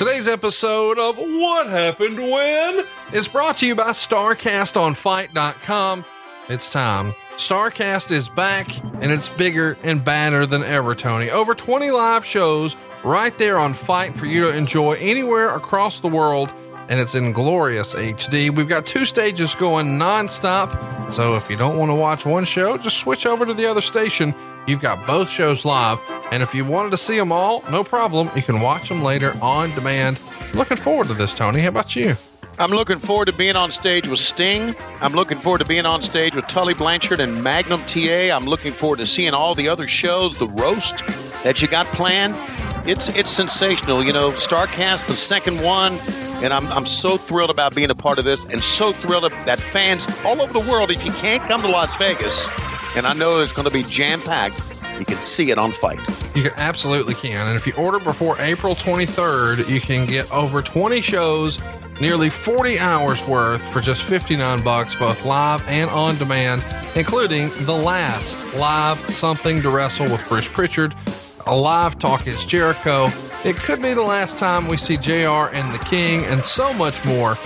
Today's episode of What Happened When is brought to you by StarCastOnFight.com. It's time. StarCast is back and it's bigger and badder than ever, Tony. Over 20 live shows right there on Fight for you to enjoy anywhere across the world, and it's in glorious HD. We've got two stages going nonstop, so if you don't want to watch one show, just switch over to the other station. You've got both shows live, and if you wanted to see them all, no problem. You can watch them later on demand. Looking forward to this, Tony. How about you? I'm looking forward to being on stage with Sting. I'm looking forward to being on stage with Tully Blanchard and Magnum TA. I'm looking forward to seeing all the other shows, the roast that you got planned. It's it's sensational, you know. Starcast, the second one, and I'm I'm so thrilled about being a part of this, and so thrilled that fans all over the world. If you can't come to Las Vegas, and I know it's going to be jam packed, you can see it on Fight. You absolutely can. And if you order before April 23rd, you can get over 20 shows, nearly 40 hours worth for just 59 bucks, both live and on demand, including the last live Something to Wrestle with Bruce Pritchard, a live Talk is Jericho. It could be the last time we see JR and the King, and so much more.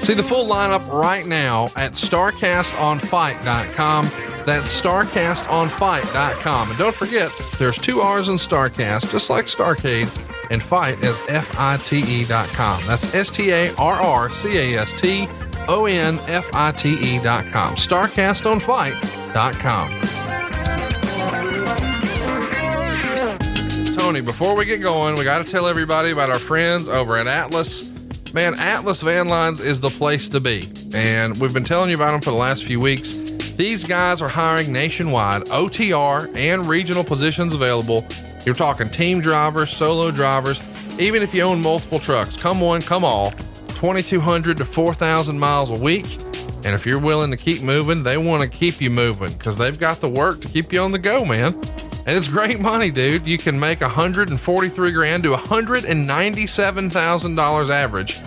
See the full lineup right now at StarCastOnFight.com. That's StarCastOnFight.com. And don't forget, there's two R's in StarCast, just like Starcade, and Fight is F-I-T-E.com. That's S-T-A-R-R-C-A-S-T O-N-F-I-T-E.com. StarCastOnFight.com. Tony, before we get going, we got to tell everybody about our friends over at Atlas. Man, Atlas Van Lines is the place to be. And we've been telling you about them for the last few weeks. These guys are hiring nationwide, OTR and regional positions available. You're talking team drivers, solo drivers, even if you own multiple trucks. Come one, come all. 2,200 to 4,000 miles a week. And if you're willing to keep moving, they want to keep you moving because they've got the work to keep you on the go, man. And it's great money, dude. You can make 143 grand to 197,000 dollars average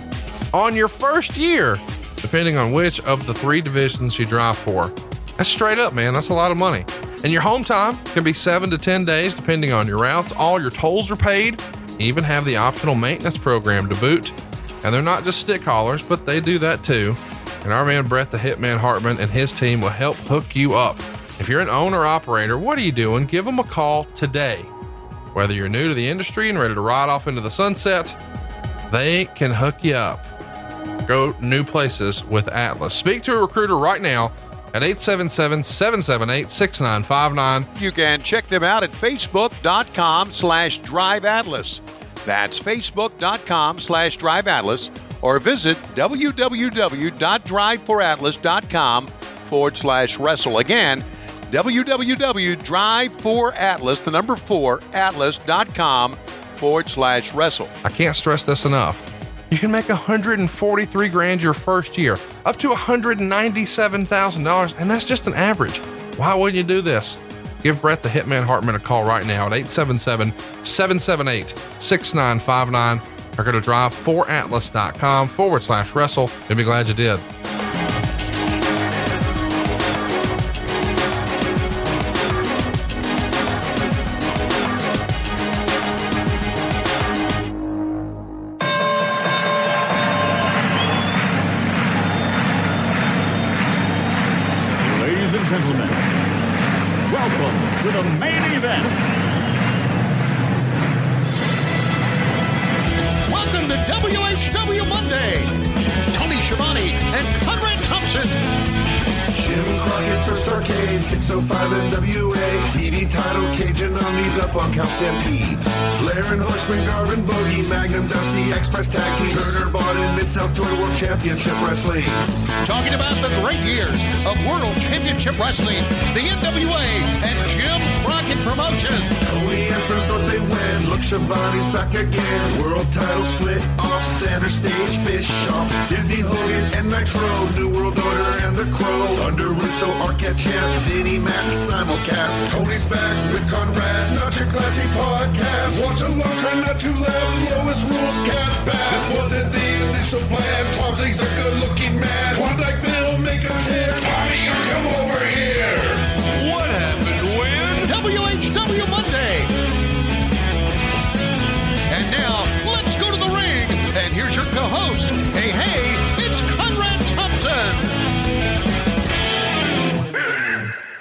on your first year, depending on which of the three divisions you drive for. That's straight up, man. That's a lot of money. And your home time can be seven to 10 days, depending on your routes. All your tolls are paid. You even have the optional maintenance program to boot. And they're not just stick haulers, but they do that too. And our man Brett the Hitman Hartman and his team will help hook you up. If you're an owner operator, what are you doing? Give them a call today. Whether you're new to the industry and ready to ride off into the sunset, they can hook you up. Go new places with Atlas. Speak to a recruiter right now at 877-778-6959. You can check them out at facebook.com slash driveatlas. That's facebook.com slash driveatlas or visit www.driveforatlas.com forward slash wrestle. Again, www.driveforatlas, the number four, atlas.com forward slash wrestle. I can't stress this enough. You can make 143 grand your first year, up to $197,000, and that's just an average. Why wouldn't you do this? Give Brett the Hitman Hartman a call right now at 877 778 6959 or go to drive4atlas.com forward slash wrestle. You'll be glad you did. rules bad. This wasn't the initial plan. Tom Zig's a good looking man. Bill, make a chair. Tommy, you come over here. What happened when? WHW Monday. And now, let's go to the ring. And here's your co host. Hey, hey, it's Conrad Thompson.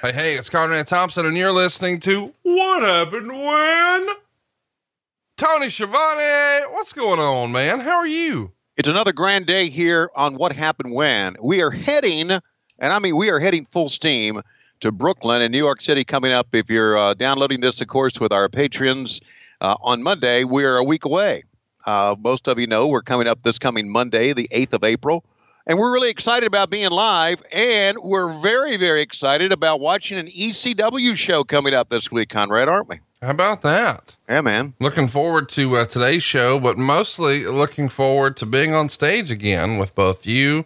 Hey, hey, it's Conrad Thompson, and you're listening to What Happened Tony Schiavone, what's going on, man? How are you? It's another grand day here on What Happened When. We are heading, and I mean, we are heading full steam to Brooklyn and New York City coming up. If you're uh, downloading this, of course, with our patrons uh, on Monday, we're a week away. Uh, most of you know we're coming up this coming Monday, the 8th of April. And we're really excited about being live, and we're very, very excited about watching an ECW show coming up this week, Conrad, aren't we? How about that? Yeah, man. Looking forward to uh, today's show, but mostly looking forward to being on stage again with both you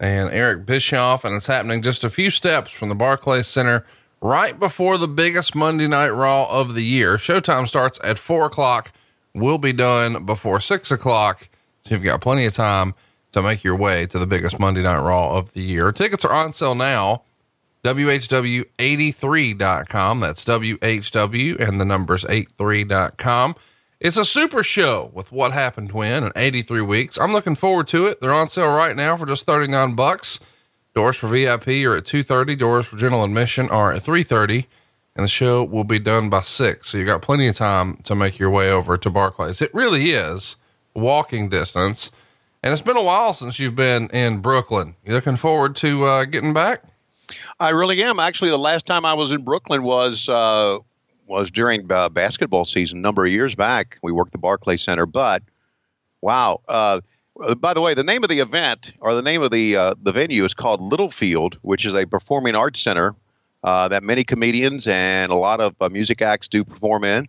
and Eric Bischoff. And it's happening just a few steps from the Barclays Center right before the biggest Monday Night Raw of the year. Showtime starts at four o'clock. We'll be done before six o'clock. So you've got plenty of time to make your way to the biggest Monday Night Raw of the year. Tickets are on sale now. WHW83.com. That's WHW and the numbers 83.com. It's a super show with what happened when in 83 weeks. I'm looking forward to it. They're on sale right now for just 39 bucks. Doors for VIP are at 2:30, doors for general admission are at 3:30, and the show will be done by 6. So you got plenty of time to make your way over to Barclays. It really is walking distance. And it's been a while since you've been in Brooklyn. You looking forward to uh, getting back? I really am. Actually, the last time I was in Brooklyn was uh, was during uh, basketball season, a number of years back. We worked the Barclay Center, but wow. Uh, by the way, the name of the event or the name of the uh, the venue is called Littlefield, which is a performing arts center uh, that many comedians and a lot of uh, music acts do perform in.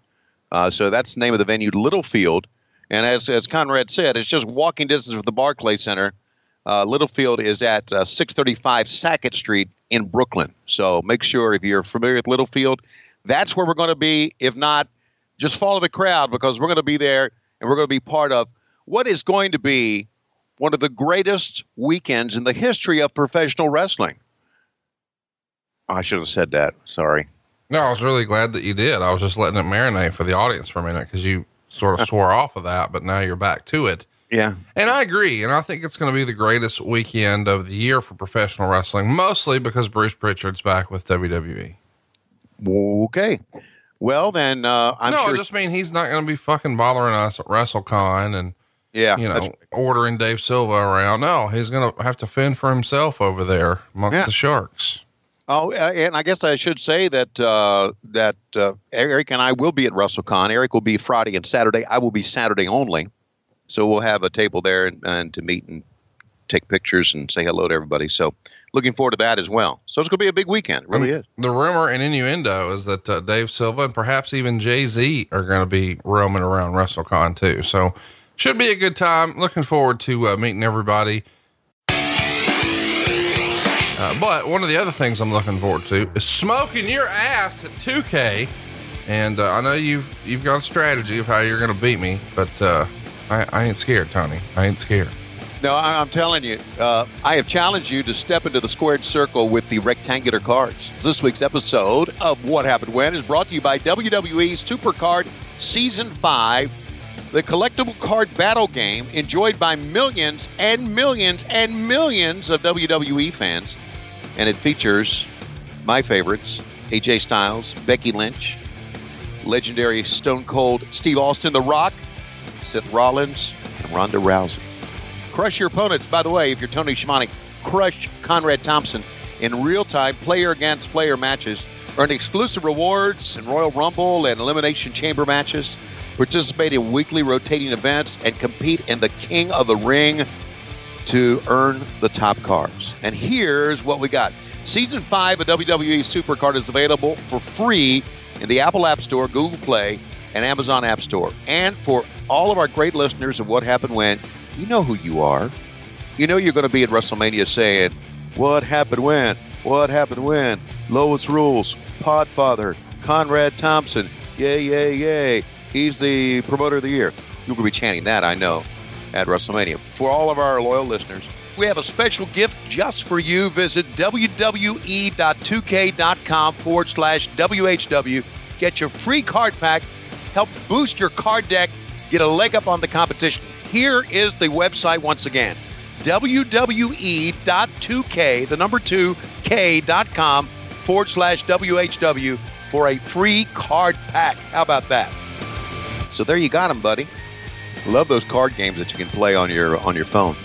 so that's the name of the venue, Littlefield. And as, as Conrad said, it's just walking distance from the Barclay Center. Uh, Littlefield is at uh, 635 Sackett Street in Brooklyn. So make sure if you're familiar with Littlefield, that's where we're going to be. If not, just follow the crowd because we're going to be there and we're going to be part of what is going to be one of the greatest weekends in the history of professional wrestling. I should have said that. Sorry. No, I was really glad that you did. I was just letting it marinate for the audience for a minute because you sort of swore off of that, but now you're back to it. Yeah. And I agree. And I think it's going to be the greatest weekend of the year for professional wrestling, mostly because Bruce Pritchard's back with WWE. Okay. Well, then, uh, I'm no, sure. I just mean he's not going to be fucking bothering us at WrestleCon and, yeah, you know, ordering Dave Silva around. No, he's going to have to fend for himself over there amongst yeah. the Sharks. Oh, uh, and I guess I should say that uh, that uh, Eric and I will be at WrestleCon. Eric will be Friday and Saturday. I will be Saturday only. So we'll have a table there and, and to meet and take pictures and say hello to everybody. So looking forward to that as well. So it's going to be a big weekend. It really and is. The rumor and innuendo is that uh, Dave Silva and perhaps even Jay Z are going to be roaming around WrestleCon too. So should be a good time. Looking forward to uh, meeting everybody. Uh, but one of the other things I'm looking forward to is smoking your ass at 2K. And uh, I know you've you've got a strategy of how you're going to beat me, but uh, I, I, ain't scared, Tony. I ain't scared. No, I, am telling you, uh, I have challenged you to step into the squared circle with the rectangular cards. This week's episode of What Happened When is brought to you by WWE Supercard Season 5, the collectible card battle game enjoyed by millions and millions and millions of WWE fans and it features my favorites AJ Styles, Becky Lynch, legendary Stone Cold Steve Austin, The Rock, Seth Rollins, and Ronda Rousey. Crush your opponents, by the way, if you're Tony Schiavone, crush Conrad Thompson in real time, player against player matches. Earn exclusive rewards in Royal Rumble and Elimination Chamber matches. Participate in weekly rotating events and compete in the King of the Ring to earn the top cards. And here's what we got. Season 5 of WWE Supercard is available for free in the Apple App Store, Google Play, and Amazon App Store. And for all of our great listeners of What Happened When, you know who you are. You know you're going to be at WrestleMania saying, What happened when? What happened when? Lois Rules, Podfather, Conrad Thompson, yay, yay, yay. He's the promoter of the year. You're going to be chanting that, I know at WrestleMania. For all of our loyal listeners, we have a special gift just for you. Visit WWE.2K.com forward slash WHW. Get your free card pack. Help boost your card deck. Get a leg up on the competition. Here is the website once again WWE.2K, the number two, K.com forward slash WHW for a free card pack. How about that? So there you got them, buddy. Love those card games that you can play on your on your phone.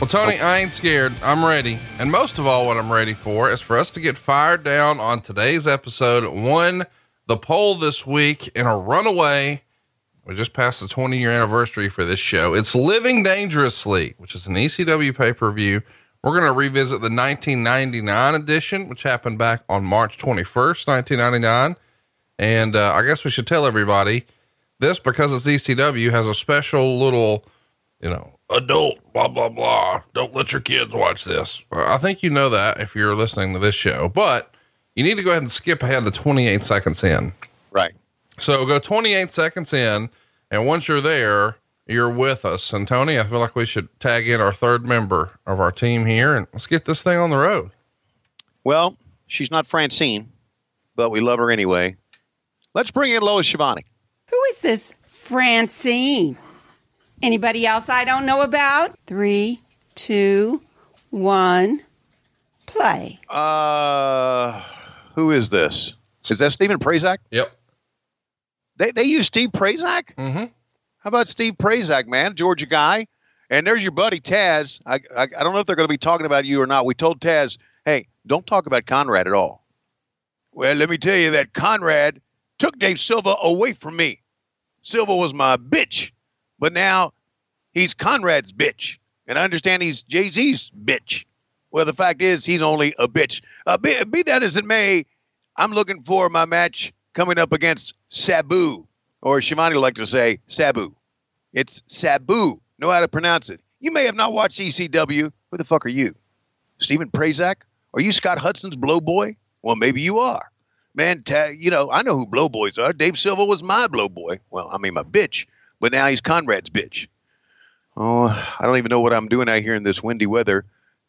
Well, Tony, I ain't scared. I'm ready. And most of all, what I'm ready for is for us to get fired down on today's episode. Won the poll this week in a runaway. We just passed the 20 year anniversary for this show. It's Living Dangerously, which is an ECW pay per view. We're going to revisit the 1999 edition, which happened back on March 21st, 1999. And uh, I guess we should tell everybody this because it's ECW has a special little, you know, adult, blah, blah, blah. Don't let your kids watch this. I think you know that if you're listening to this show, but you need to go ahead and skip ahead to 28 seconds in. Right. So go 28 seconds in, and once you're there, you're with us. And Tony, I feel like we should tag in our third member of our team here and let's get this thing on the road. Well, she's not Francine, but we love her anyway. Let's bring in Lois Schiavone. Who is this Francine? Anybody else I don't know about? Three, two, one, play. Uh, who is this? Is that Stephen Prazak? Yep. They they use Steve Prazak. Mm-hmm. How about Steve Prazak, man, Georgia guy? And there's your buddy Taz. I I, I don't know if they're going to be talking about you or not. We told Taz, hey, don't talk about Conrad at all. Well, let me tell you that Conrad took Dave Silva away from me. Silva was my bitch, but now he's Conrad's bitch, and I understand he's Jay Z's bitch. Well, the fact is, he's only a bitch. Uh, be, be that as it may, I'm looking for my match coming up against Sabu, or Schiavone would like to say Sabu. It's Sabu. Know how to pronounce it. You may have not watched ECW. Who the fuck are you? Stephen Prazak? Are you Scott Hudson's blow boy? Well, maybe you are. Man, ta- you know, I know who blow boys are. Dave Silva was my blow boy. Well, I mean, my bitch. But now he's Conrad's bitch. Oh, I don't even know what I'm doing out here in this windy weather.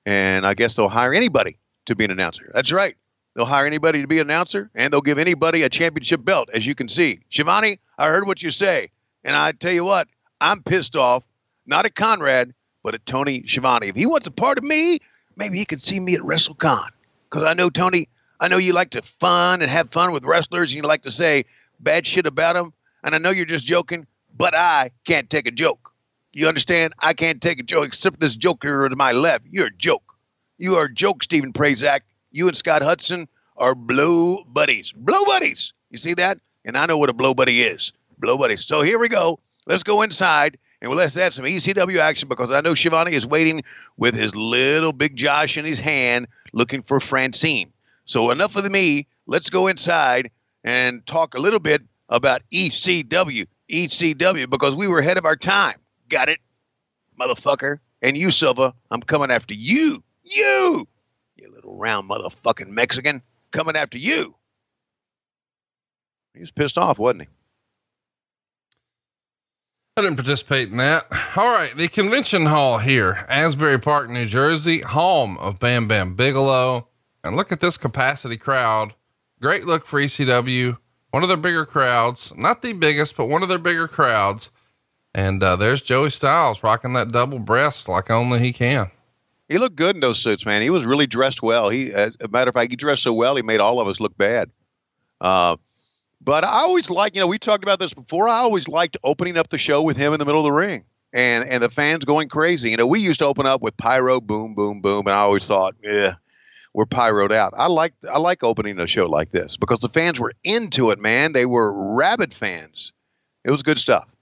And I guess they'll hire anybody to be an announcer. That's right. They'll hire anybody to be an announcer, and they'll give anybody a championship belt, as you can see. Schiavone, I heard what you say, and I tell you what, I'm pissed off, not at Conrad, but at Tony Schiavone. If he wants a part of me, maybe he can see me at WrestleCon. Because I know, Tony, I know you like to fun and have fun with wrestlers, and you like to say bad shit about them, and I know you're just joking, but I can't take a joke. You understand? I can't take a joke except this joker to my left. You're a joke. You are a joke, Stephen Prazak. You and Scott Hudson are blow buddies. Blow buddies. You see that? And I know what a blow buddy is. Blow buddies. So here we go. Let's go inside and let's add some ECW action because I know Schiavone is waiting with his little big Josh in his hand looking for Francine. So enough of me. Let's go inside and talk a little bit about ECW. ECW because we were ahead of our time. Got it? Motherfucker. And you, Silva, I'm coming after you. You! You little round motherfucking Mexican. Coming after you. He was pissed off, wasn't he? I didn't participate in that. All right. The convention hall here, Asbury Park, New Jersey, home of Bam Bam Bigelow. And look at this capacity crowd. Great look for ECW. One of their bigger crowds, not the biggest, but one of their bigger crowds. And uh, there's Joey Styles rocking that double breast like only he can. He looked good in those suits, man. He was really dressed well. He, as a matter of fact, he dressed so well, he made all of us look bad. Uh, but I always like, you know, we talked about this before. I always liked opening up the show with him in the middle of the ring and and the fans going crazy. You know, we used to open up with pyro, boom, boom, boom, and I always thought, yeah, we're pyroed out. I like I like opening a show like this because the fans were into it, man. They were rabid fans. It was good stuff.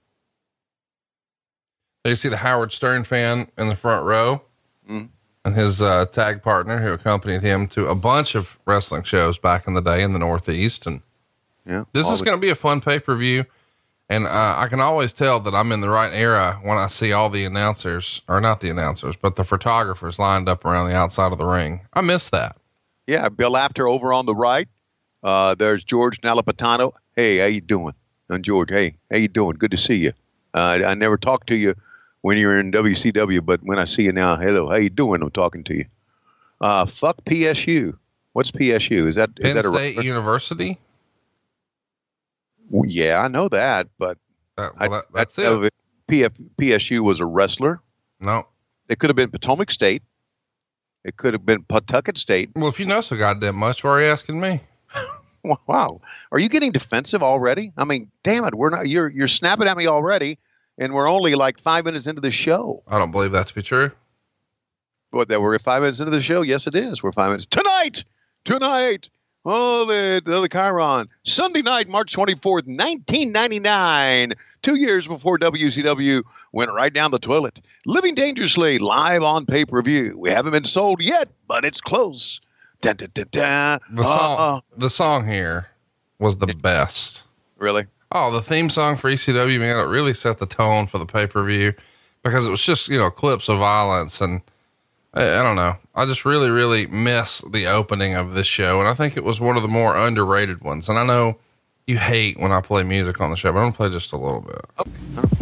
You see the Howard Stern fan in the front row Mm. and his uh, tag partner who accompanied him to a bunch of wrestling shows back in the day in the Northeast. And Yeah, this is the- going to be a fun pay per view. And uh, I can always tell that I'm in the right era when I see all the announcers, or not the announcers, but the photographers lined up around the outside of the ring. I miss that. Yeah, Bill Apter over on the right. Uh, there's George Napolitano. Hey, how you doing? I'm George. Hey, how you doing? Good to see you. Uh, I never talked to you when you were in WCW, but when I see you now, hello, how you doing? I'm talking to you. Uh, fuck PSU. What's PSU? Is that is Penn that a State? University. Well, yeah, I know that, but Uh, I, well, that- I that's it. PF, PSU was a wrestler. No, It could have been Potomac State. It could have been Pawtucket State. Well, if you know so goddamn much, why are you asking me? Wow, are you getting defensive already? I mean, damn it, we're not. You're you're snapping at me already, and we're only like five minutes into the show. I don't believe that to be true. What? That we're five minutes into the show? Yes, it is. We're five minutes tonight. Tonight. Oh, the the, the chyron Sunday night, March twenty fourth, nineteen ninety nine. Two years before WCW went right down the toilet. Living dangerously live on pay per view. We haven't been sold yet, but it's close. Dun, dun, dun. The song, uh, the song here was the best. really? Oh, the theme song for ECW, man, it really set the tone for the pay per view because it was just, you know, clips of violence. And I, I don't know. I just really, really miss the opening of this show. And I think it was one of the more underrated ones. And I know you hate when I play music on the show, but I'm going to play just a little bit. Of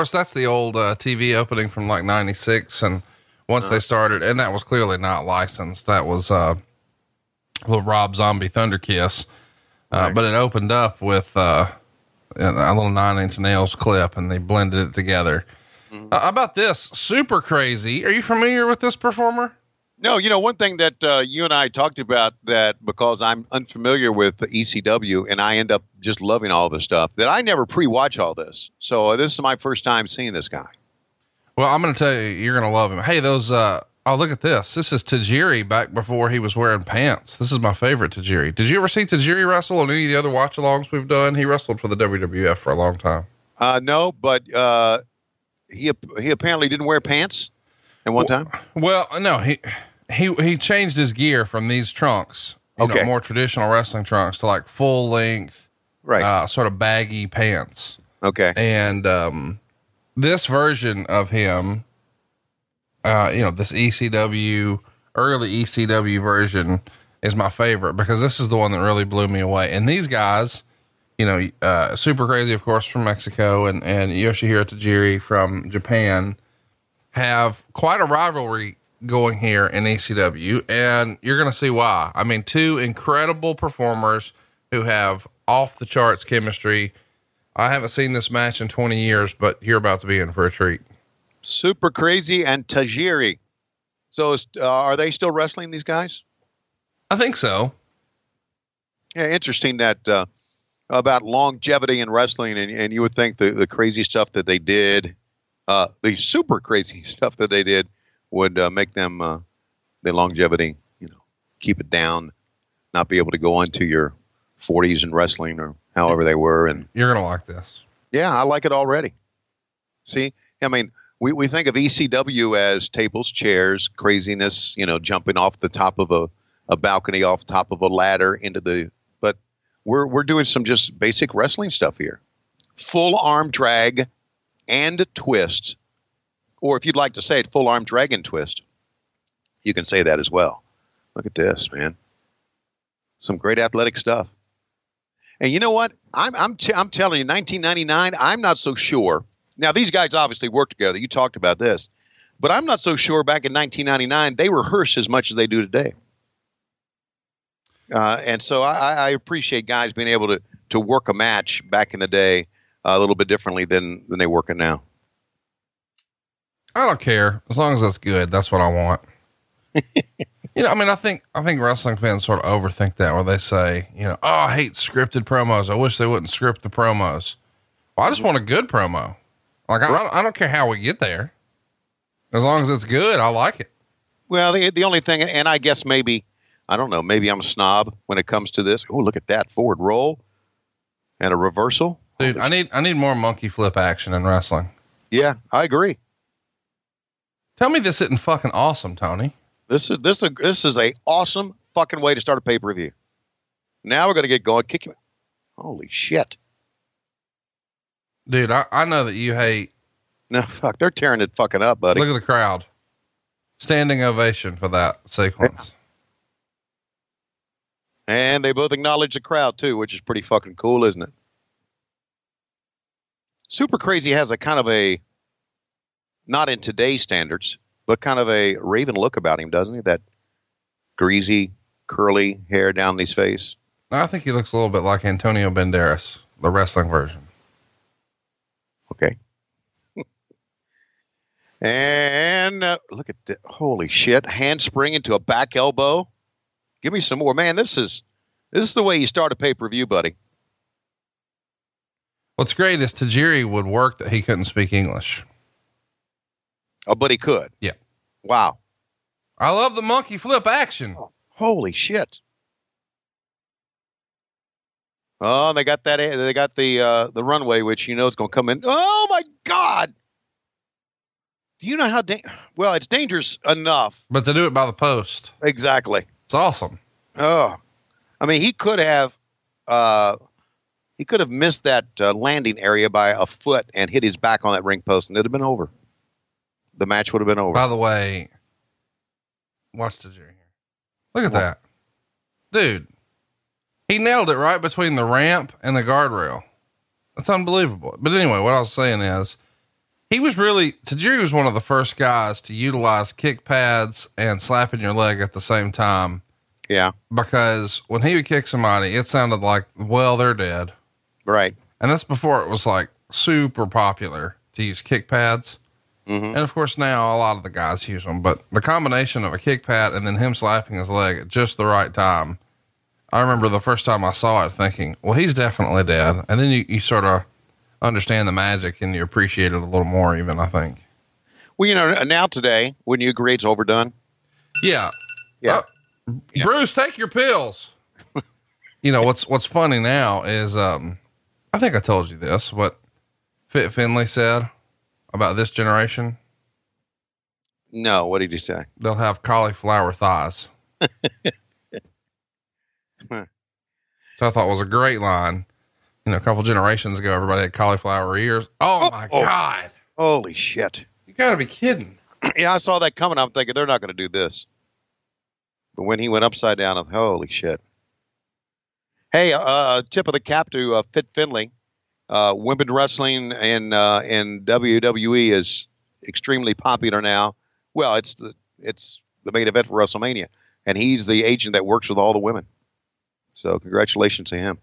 course, that's the old uh, TV opening from like 96. And once they started, and that was clearly not licensed, that was uh, little Rob Zombie Thunder Kiss. Uh, But it opened up with uh, a little nine inch nails clip and they blended it together. Uh, how about this? Super crazy. Are you familiar with this performer? No, you know, one thing that uh, you and I talked about that because I'm unfamiliar with the ECW and I end up just loving all this stuff, that I never pre watch all this. So uh, this is my first time seeing this guy. Well, I'm going to tell you, you're going to love him. Hey, those, uh, oh, look at this. This is Tajiri back before he was wearing pants. This is my favorite Tajiri. Did you ever see Tajiri wrestle on any of the other watch alongs we've done? He wrestled for the WWF for a long time. Uh, no, but uh, he he apparently didn't wear pants at one time. Well, no, he, he, he changed his gear from these trunks, you know, more traditional wrestling trunks to like full length, Right. uh, sort of baggy pants. okay. And um, this version of him, uh, you know, this ECW, early ECW version is my favorite because this is the one that really blew me away. And these guys, you know, uh, super crazy, of course, from Mexico and, and Yoshihiro Tajiri from Japan have quite a rivalry going here in ECW. And you're going to see why. I mean, two incredible performers who have off the charts chemistry. I haven't seen this match in 20 years, but you're about to be in for a treat. Super crazy and Tajiri. So is- uh, are they still wrestling these guys? I think so. Yeah, interesting that uh, about longevity in wrestling, and, and you would think the, the crazy stuff that they did, uh, the super crazy stuff that they did, would uh, make them uh, the longevity, you know, keep it down, not be able to go into your 40s in wrestling or however they were. And You're going to like this. yeah, I like it already. See, I mean, we, we think of ECW as tables, chairs, craziness, you know, jumping off the top of a, a balcony, off top of a ladder into the, but we're, we're doing some just basic wrestling stuff here. Full arm drag and twist. Or if you'd like to say it, full arm dragon twist, you can say that as well. Look at this, man. Some great athletic stuff. And you know what? I'm I'm t- I'm telling you, 1999. I'm not so sure. Now these guys obviously work together. You talked about this, but I'm not so sure. Back in 1999, they rehearsed as much as they do today. Uh, and so I, I appreciate guys being able to to work a match back in the day uh, a little bit differently than than they work it now. I don't care as long as it's good. That's what I want. you know, I mean, I think I think wrestling fans sort of overthink that, where they say, you know, oh, I hate scripted promos. I wish they wouldn't script the promos. Well, I just want a good promo. Like I, I don't- I don't care how we get there, as long as it's good. I like it. Well, the the only thing, and I guess maybe I don't know. Maybe I'm a snob when it comes to this. Oh, look at that forward roll and a reversal, Dude, I need I need more monkey flip action in wrestling. Yeah, I agree. Tell me this isn't fucking awesome, Tony. This is this is this is a awesome fucking way to start a pay per view. Now we're gonna get going. Kick him. Holy shit! Dude, I, I know that you hate No, fuck, they're tearing it fucking up, buddy. Look at the crowd. Standing ovation for that sequence. And they both acknowledge the crowd too, which is pretty fucking cool, isn't it? Super Crazy has a kind of a, not in today's standards, but kind of a raven look about him, doesn't he? That greasy, curly hair down his face. I think he looks a little bit like Antonio Banderas, the wrestling version. Okay. and uh, look at the holy shit! Handspring into a back elbow. Give me some more, man. This is this is the way you start a pay per view, buddy. What's great is Tajiri would work that he couldn't speak English. Oh, but he could. Yeah. Wow. I love the monkey flip action. Holy shit. Oh, they got that. They got the uh, the runway, which you know is going to come in. Oh my God! Do you know how? Da- well, it's dangerous enough. But to do it by the post, Exactly. it's awesome. Oh, I mean, he could have. Uh, he could have missed that uh, landing area by a foot and hit his back on that ring post, and it'd have been over. The match would have been over. By the way, watch Tajiri here. Look at that. Dude, he nailed it right between the ramp and the guardrail. That's unbelievable. But anyway, what I was saying is he was really, Tajiri was one of the first guys to utilize kick pads and slapping your leg at the same time yeah. because when he would kick somebody, it sounded like, well, they're dead. Right. And that's before it was like super popular to use kick pads. Mhm. And of course, now a lot of the guys use them, but the combination of a kick pad and then him slapping his leg at just the right time. I remember the first time I saw it thinking, well, he's definitely dead. And then you, you sort of understand the magic and you appreciate it a little more, even, I think. Well, you know, now today, wouldn't you agree it's overdone? Yeah. Yeah. Uh, Bruce, take your pills. you know, what's, what's funny now is, um, I think I told you this, what Fit Finlay said about this generation. No. What did you say? They'll have cauliflower thighs. so I thought was a great line. You know, a couple generations ago, everybody had cauliflower ears. Oh, Oh, my oh. God. Holy shit. You gotta be kidding. yeah, I saw that coming. I'm thinking they're not going to do this. But when he went upside down, I'm holy shit. Hey, uh, tip of the cap to uh, Fit Finlay. Uh, women wrestling and uh, in WWE is extremely popular now. Well, it's the it's the main event for WrestleMania, and he's the agent that works with all the women. So congratulations to him.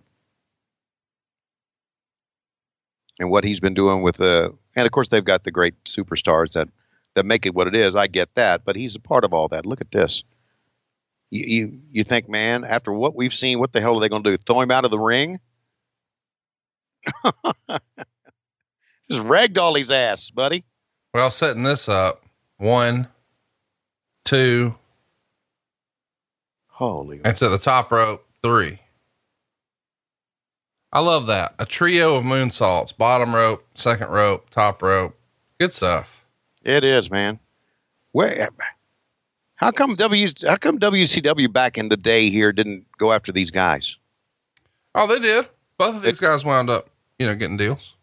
And what he's been doing with the, and of course they've got the great superstars that that make it what it is. I get that, but he's a part of all that. Look at this. You you, you think, man, after what we've seen, what the hell are they going to do? Throw him out of the ring? Just ragdoll his ass, buddy. Well, setting this up one, two, Holy. and to the top rope, three. I love that. A trio of moonsaults, bottom rope, second rope, top rope. Good stuff. It is, man. Where? How come W? How come WCW back in the day here didn't go after these guys? Oh, they did. Both of these guys wound up, you know, getting deals.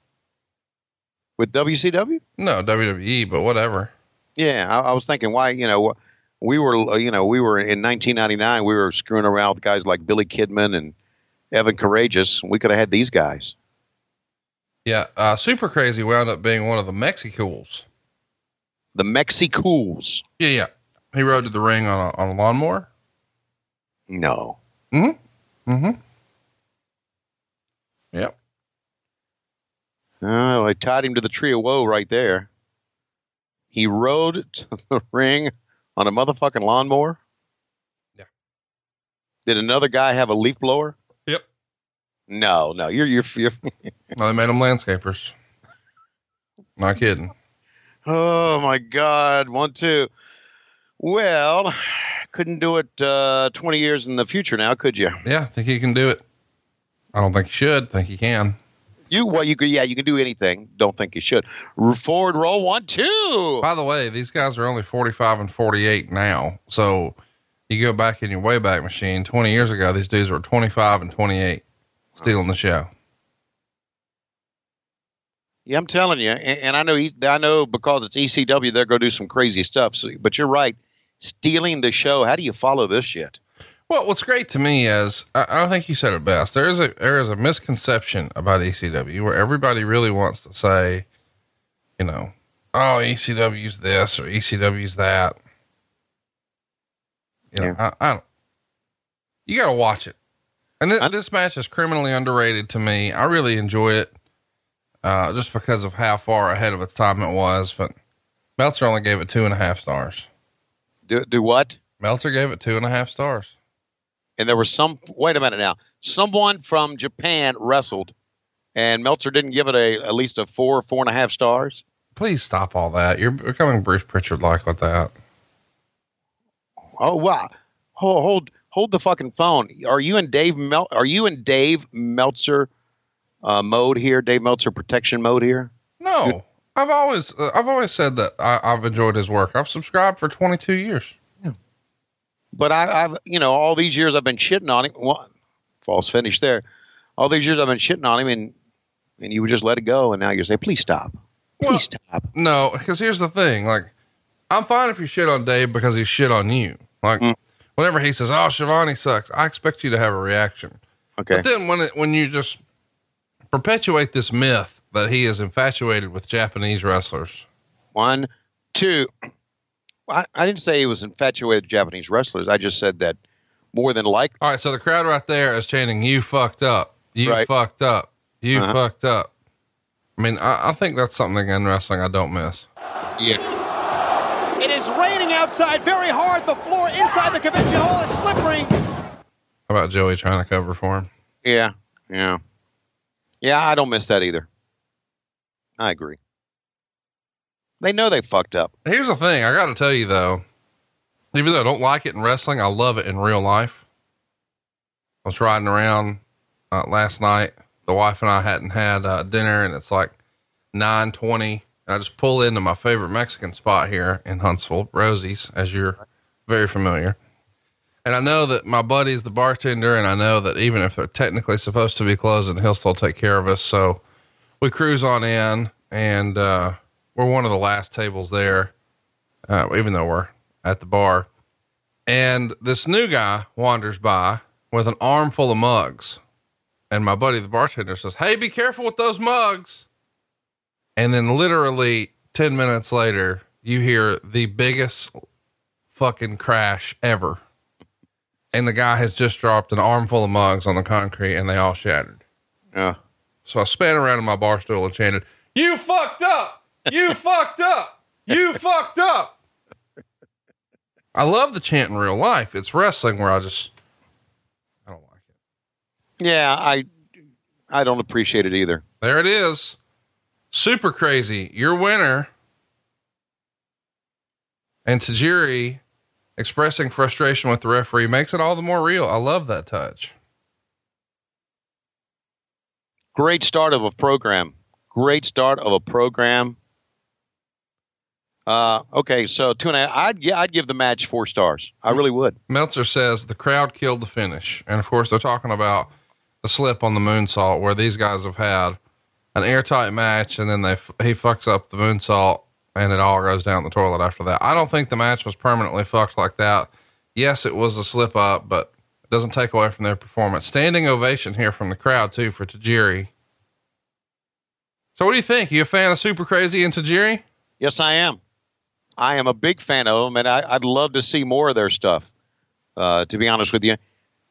with WCW? No, WWE, but whatever. Yeah, I, I was thinking why you know we were you know we were in 1999 we were screwing around with guys like Billy Kidman and Evan Karagias. We could have had these guys. Yeah. Uh, Super Crazy wound up being one of the Mexicools. The Mexicools. Yeah, yeah. He rode to the ring on a, on a lawnmower. No. Mm-hmm. Yep. Oh, I tied him to the tree of woe right there. He rode to the ring on a motherfucking lawnmower. Yeah. Did another guy have a leaf blower? Yep. No, no. You're you're you're. Well, they made them landscapers. Not kidding. Oh my God! One two. Well, couldn't do it uh, twenty years in the future now, could you? Yeah, I think he can do it. I don't think he should. Think he can. You well, you could yeah, you can do anything. Don't think you should. Forward roll one two. By the way, these guys are only 45 and 48 now. So you go back in your Wayback Machine 20 years ago, these dudes were 25 and 28 stealing the show. Yeah, I'm telling you, and, and I know he, I know because it's ECW, they're going to do some crazy stuff. So, but you're right. Stealing the show. How do you follow this shit? Well, what's great to me is I, I don't think you said it best. There is a there is a misconception about ECW where everybody really wants to say, you know, oh ECW's this or ECW's that. You know, I, I don't. You got to watch it. And th- this match is criminally underrated to me. I really enjoy it, uh, just because of how far ahead of its time it was. But Meltzer only gave it two and a half stars. Do do what? Meltzer gave it two and a half stars. And there was some. Wait a minute now. Someone from Japan wrestled, and Meltzer didn't give it a at least a four, four and a half stars. Please stop all that. You're becoming Bruce Pritchard like with that. Oh wow! Hold hold hold the fucking phone. Are you in Dave Mel? Are you in Dave Meltzer uh, mode here? Dave Meltzer protection mode here? No, I've always, uh, I've always said that I, I've enjoyed his work. I've subscribed for 22 years. But I, I've you know all these years I've been shitting on him. Well, false finish there. All these years I've been shitting on him, and and you would just let it go, and now you say, please stop, please Well- stop. No, because here's the thing. Like, I'm fine if you shit on Dave because he shit on you. Like, Mm. whenever he says, "Oh, Schiavone sucks," I expect you to have a reaction. Okay. But then when it, when you just perpetuate this myth that he is infatuated with Japanese wrestlers, One, two. I, I didn't say he was infatuated with Japanese wrestlers. I just said that more than like. all right. So the crowd right there is chanting, "You fucked up, you Right. fucked up, you Uh-huh. fucked up." I mean, I, I think that's something in wrestling I don't miss. Yeah. It is raining outside very hard. The floor inside the convention hall is slippery. How about Joey trying to cover for him? Yeah. Yeah. Yeah. I don't miss that either. I agree. They know they fucked up. Here's the thing. I got to tell you though, even though I don't like it in wrestling, I love it in real life. I was riding around uh, last night. The wife and I hadn't had uh, dinner, and it's like nine twenty. I just pull into my favorite Mexican spot here in Huntsville, Rosie's, as you're very familiar. And I know that my buddy's the bartender, and I know that even if they're technically supposed to be closing, he'll still take care of us. So we cruise on in, and uh, we're one of the last tables there, uh, even though we're at the bar. And this new guy wanders by with an armful of mugs. And my buddy, the bartender, says, Hey, be careful with those mugs. And then, literally 10 minutes later, you hear the biggest fucking crash ever. And the guy has just dropped an armful of mugs on the concrete and they all shattered. Yeah. So I span around in my bar stool and chanted, You fucked up! You fucked up! You fucked up! I love the chant in real life. It's wrestling where I just, I don't like it. Yeah. I, I don't appreciate it either. There it is. Super crazy. Your winner. And Tajiri expressing frustration with the referee makes it all the more real. I love that touch. Great start of a program. Great start of a program. Uh, okay, so two and a half. I'd yeah, I'd give the match four stars. I really would. Meltzer says the crowd killed the finish. And of course, they're talking about the slip on the moonsault where these guys have had an airtight match and then they he fucks up the moonsault and it all goes down the toilet after that. I don't think the match was permanently fucked like that. Yes, it was a slip up, but it doesn't take away from their performance. Standing ovation here from the crowd too for Tajiri. So what do you think? You a fan of Super Crazy and Tajiri? Yes, I am. I am a big fan of them, and I, I'd love to see more of their stuff. Uh, to be honest with you,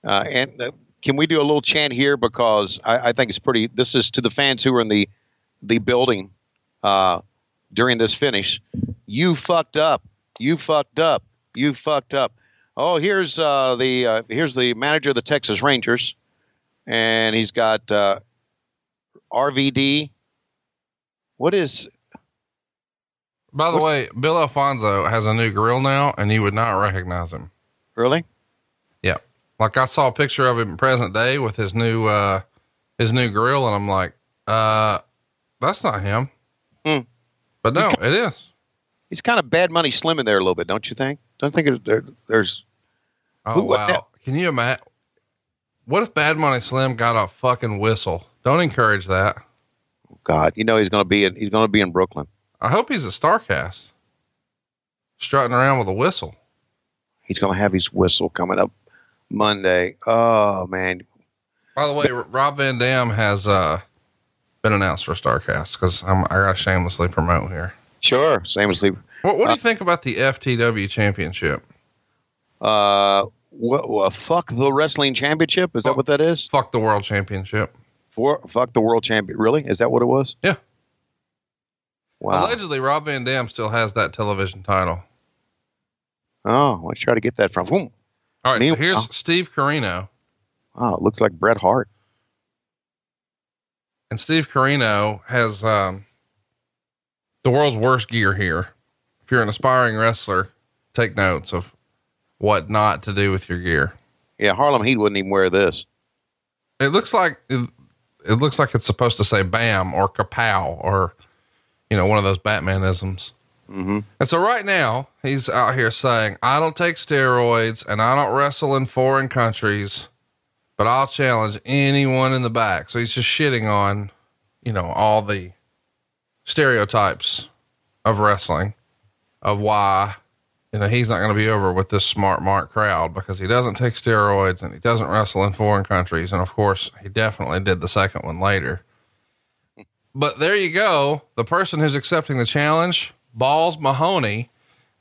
uh, and uh, can we do a little chant here because I, I think it's pretty. This is to the fans who are in the the building uh, during this finish. You fucked up. You fucked up. You fucked up. Oh, here's uh, the uh, here's the manager of the Texas Rangers, and he's got RVD. What is By the What's- way, Bill Alfonso has a new grill now and you would not recognize him. really? Yeah. Like I saw a picture of him present day with his new uh his new grill and I'm like, uh that's not him. Hmm. But no, it is. He's kind of bad money slim in there a little bit, don't you think? Don't think there, there's Oh Who- wow. Can you imagine what if Bad Money Slim got a fucking whistle? Don't encourage that. God, you know he's going to be in, he's going to be in Brooklyn. I hope he's a Starcast. Strutting around with a whistle. He's going to have his whistle coming up Monday. Oh man, By the way, Rob Van Dam has uh, been announced for Starcast because I got to shamelessly promote here. sure. Sleep. What, what do Uh, you think about the FTW Championship? Uh, what, what, fuck the wrestling championship. Is that Oh. what that is? Fuck the World Championship. For fuck the world champion. Really? Is that what it was? Yeah. Wow. Allegedly, Rob Van Dam still has that television title. Oh, let's try to get that from. All right, so here's oh. Steve Corino. Oh, it looks like Bret Hart. And Steve Corino has um, the world's worst gear here. If you're an aspiring wrestler, take notes of what not to do with your gear. Yeah, Harlem Heat wouldn't even wear this. It looks like it, it looks like it's supposed to say "bam" or "kapow" or you know one of those Batmanisms. Mm-hmm. And so right now he's out here saying, "I don't take steroids and I don't wrestle in foreign countries, but I'll challenge anyone in the back." So he's just shitting on, you know, all the stereotypes of wrestling, of why, you know, he's not going to be over with this smart mark crowd because he doesn't take steroids and he doesn't wrestle in foreign countries. And of course, he definitely did the second one later. But there you go. The person who's accepting the challenge, Balls Mahoney.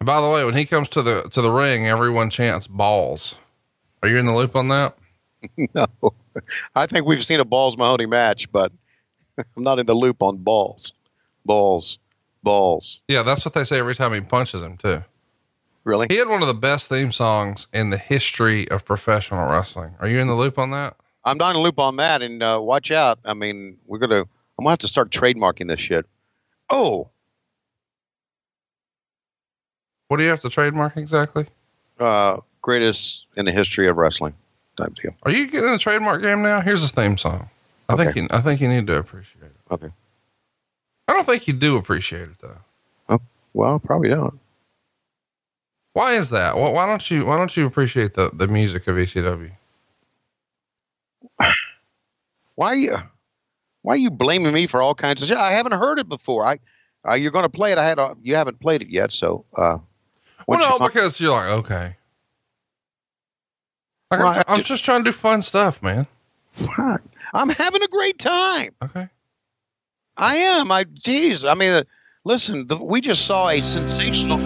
And by the way, when he comes to the to the ring, everyone chants balls. Are you in the loop on that? No, I think we've seen a Balls Mahoney match, but I'm not in the loop on balls. Balls, balls. Yeah, that's what they say every time he punches him too. Really? He had one of the best theme songs in the history of professional wrestling. Are you in the loop on that? I'm not in the loop on that, and uh, watch out. I mean, we're gonna. I'm gonna have to start trademarking this shit. Oh, What do you have to trademark exactly? uh, greatest in the history of wrestling type deal. Are you getting in the trademark game now? Here's his theme song. I think you, I think you need to appreciate it. Okay. I don't think you do appreciate it though. Oh, Well, probably don't. Why is that? Why, why don't you Why don't you appreciate the the music of ECW? Why are you? Why are you blaming me for all kinds of shit? I haven't heard it before. I, uh, you're going to play it. I had. A, you haven't played it yet, so. Uh, Well, once you no, find- because you're like okay. Like, Well, I'm, I I'm just- just trying to do fun stuff, man. Fuck. I'm having a great time. Okay. I am. I, geez. I mean, uh, listen, the, we just saw a sensational.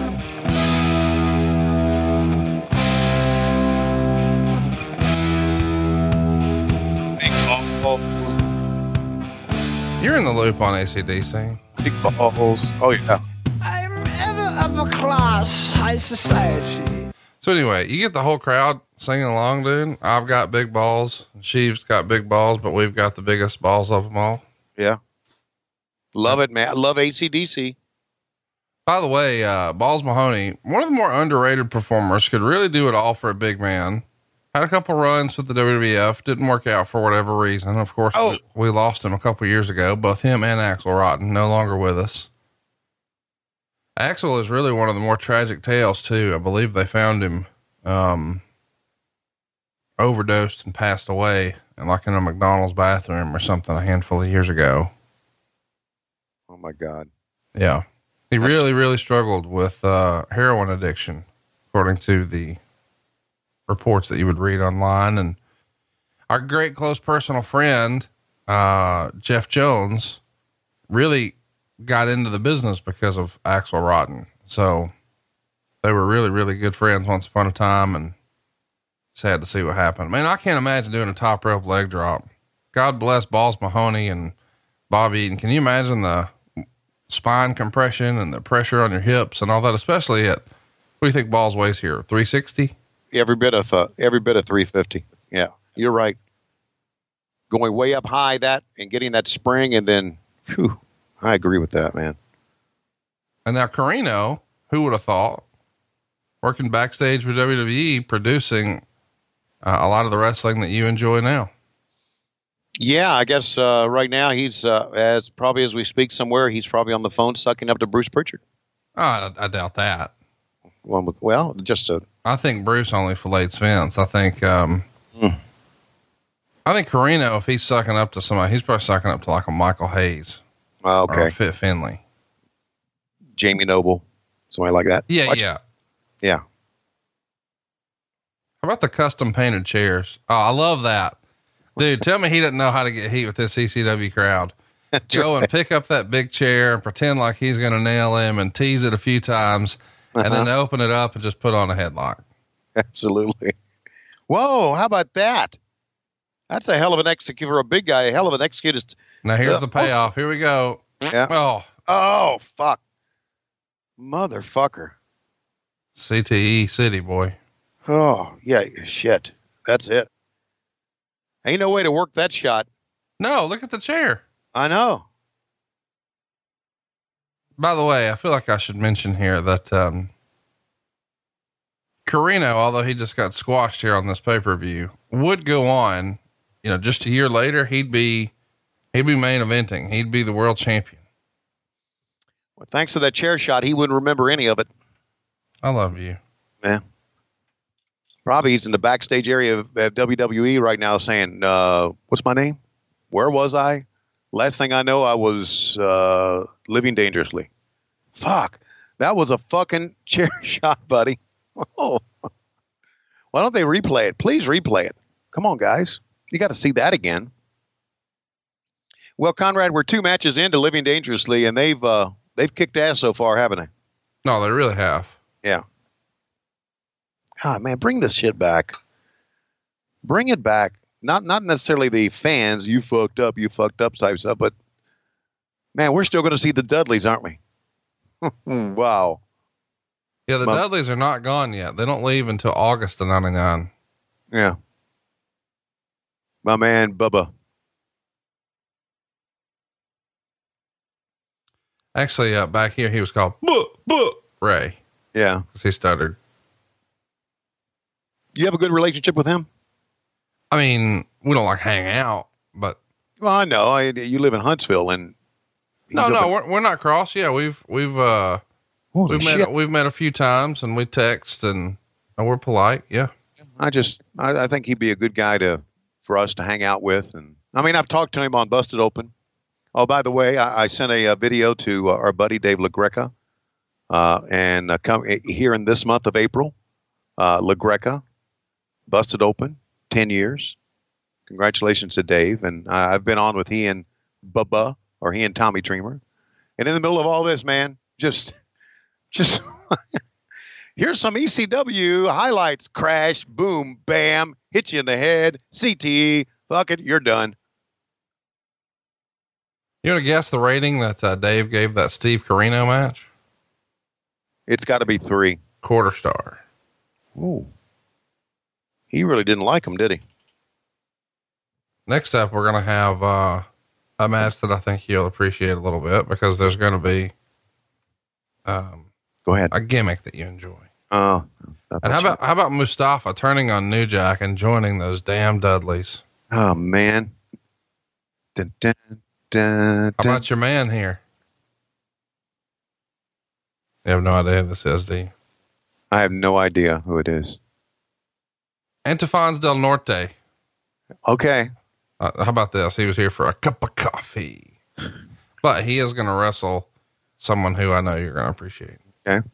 You're in the loop on ACDC. Big balls. Oh, yeah. I'm ever upper class high society. So anyway, you get the whole crowd singing along, dude. I've got big balls. She's got big balls, but we've got the biggest balls of them all. Yeah. Love it, man. I love ACDC. By the way, uh, Balls Mahoney, one of the more underrated performers, could really do it all for a big man. Had a couple runs with the WWF, didn't work out for whatever reason. Of course, Oh. we, we lost him a couple years ago. Both him and Axl Rotten no longer with us. Axl is really one of the more tragic tales too. I believe they found him um, overdosed and passed away, and like in a McDonald's bathroom or something, a handful of years ago. Oh, my God. Yeah. He really, really struggled with uh, heroin addiction, according to the reports that you would read online. And our great close personal friend, uh, Jeff Jones, really got into the business because of Axl Rotten. So they were really, really good friends once upon a time and sad to see what happened. Man, I can't imagine doing a top rope leg drop. God bless Balls Mahoney and Bobby Eaton. Can you imagine the spine compression and the pressure on your hips and all that, especially at what do you think balls weighs here? 360? Every bit of uh, every bit of 350. Yeah, you're right. Going way up high that and getting that spring and then, whew, I agree with that, man. And now Corino, who would have thought, working backstage with WWE, producing uh, a lot of the wrestling that you enjoy now. Yeah, I guess uh, right now he's uh, as probably as we speak somewhere he's probably on the phone sucking up to Bruce Pritchard. Oh, I, I doubt that. One with well, just a I think Bruce only fillets Vince. I think, um, I think Corino, if he's sucking up to somebody, he's probably sucking up to like a Michael Hayes or a okay Fit Finlay. Jamie Noble, somebody like that. Yeah, Watch- yeah. yeah. How about the custom painted chairs? Oh, I love that. Dude, tell me he doesn't know how to get heat with this CCW crowd. Go and pick up that big chair and pretend like he's going to nail him and tease it a few times and then uh-huh. open it up and just put on a headlock. Absolutely. Whoa, how about that? That's a hell of an execute for a big guy. A hell of an execute. is- Now here's Yeah. the payoff. Here we go. Yeah. Oh, Oh, fuck. Motherfucker. CTE E City boy. Oh, yeah, shit. That's it. Ain't no way to work that shot. No, look at the chair. I know. By the way, I feel like I should mention here that um, Corino, although he just got squashed here on this pay per view, would go on. You know, just a year later, he'd be he'd be main eventing. He'd be the world champion. Well, thanks to that chair shot, he wouldn't remember any of it. I love you. Yeah. Probably he's in the backstage area of of WWE right now saying, uh, what's my name? Where was I? Last thing I know, I was uh, living dangerously. Fuck. That was a fucking chair shot, buddy. Oh. Why don't they replay it? Please replay it. Come on, guys. You got to see that again. Well, Conrad, we're two matches into Living Dangerously, and they've uh, they've kicked ass so far, haven't they? No, they really have. Yeah. God, man, bring this shit back. Bring it back. Not not necessarily the fans, you fucked up, you fucked up type stuff, but man, we're still going to see the Dudleys, aren't we? wow. Yeah, the Well- Dudleys are not gone yet. They don't leave until August of '99. Yeah. My man, Bubba. Actually, uh, back here he was called Buh, Buh, Ray Yeah. because he stuttered. You have a good relationship with him? I mean, we don't like hang out, but Well, I know. I, you live in Huntsville, and no, no, we're, we're not cross. Yeah, we've we've uh Holy we've shit. met we've met a few times and we text and, and we're polite. Yeah, I just I, I think he'd be a good guy to for us to hang out with, and I mean I've talked to him on Busted Open. Oh, by the way, I, I sent a, uh video to uh, our buddy Dave LaGreca, uh, and uh, come eh, here in this month of April, uh, LaGreca, Busted Open, ten years. Congratulations to Dave, and I I've been on with he and Bubba or he and Tommy Dreamer, and in the middle of all this, man, just just Here's some ECW highlights. Crash, boom, bam, hit you in the head. CTE, fuck it, you're done. you want to guess the rating that uh, Dave gave that Steve Corino match? It's got to be three. Quarter star. Ooh. He really didn't like him, did he? Next up, we're gonna have uh, a match that I think you'll appreciate a little bit because there's gonna be um, Go ahead. a gimmick that you enjoy. Oh, uh, And how about how about Mustafa turning on New Jack and joining those damn Dudleys? Oh, man. Dun, dun, dun, How about your man here? You have no idea who this is, do you? I have no idea who it is. Antifaz del Norte. Okay. Uh, how about this? He was here for a cup of coffee, but he is going to wrestle someone who I know you're going to appreciate. Okay.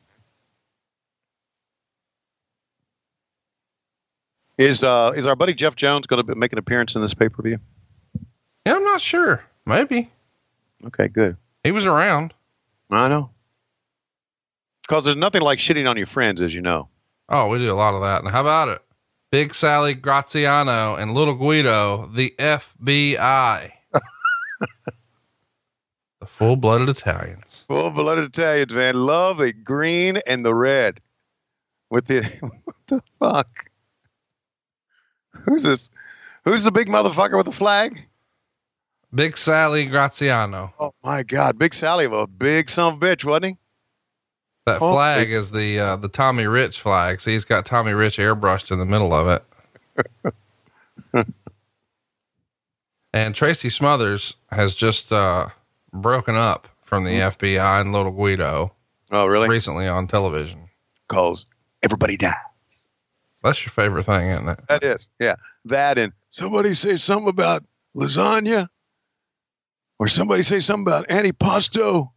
Is uh is our buddy Jeff Jones going to make an appearance in this pay per view? Yeah, I'm not sure. Maybe Okay, good. he was around. I know. Because there's nothing like shitting on your friends, as you know. Oh, we do a lot of that. And how about it? Big Sally Graziano and Little Guido, the FBI. the full blooded Italians. Full blooded Italians, man. Love the green and the red. With the what the fuck? Who's this? Who's the big motherfucker with the flag? Big Sally Graziano. Oh my God, Big Sally, of a big son of a bitch, wasn't he? That Oh, flag big- is the uh, the Tommy Rich flag. See, he's got Tommy Rich airbrushed in the middle of it. and Tracy Smothers has just uh, broken up from the FBI and Little Guido Oh, really? recently on television. Calls everybody dies. That's your favorite thing, isn't it? That is, yeah. That and somebody say something about lasagna, or somebody say something about antipasto.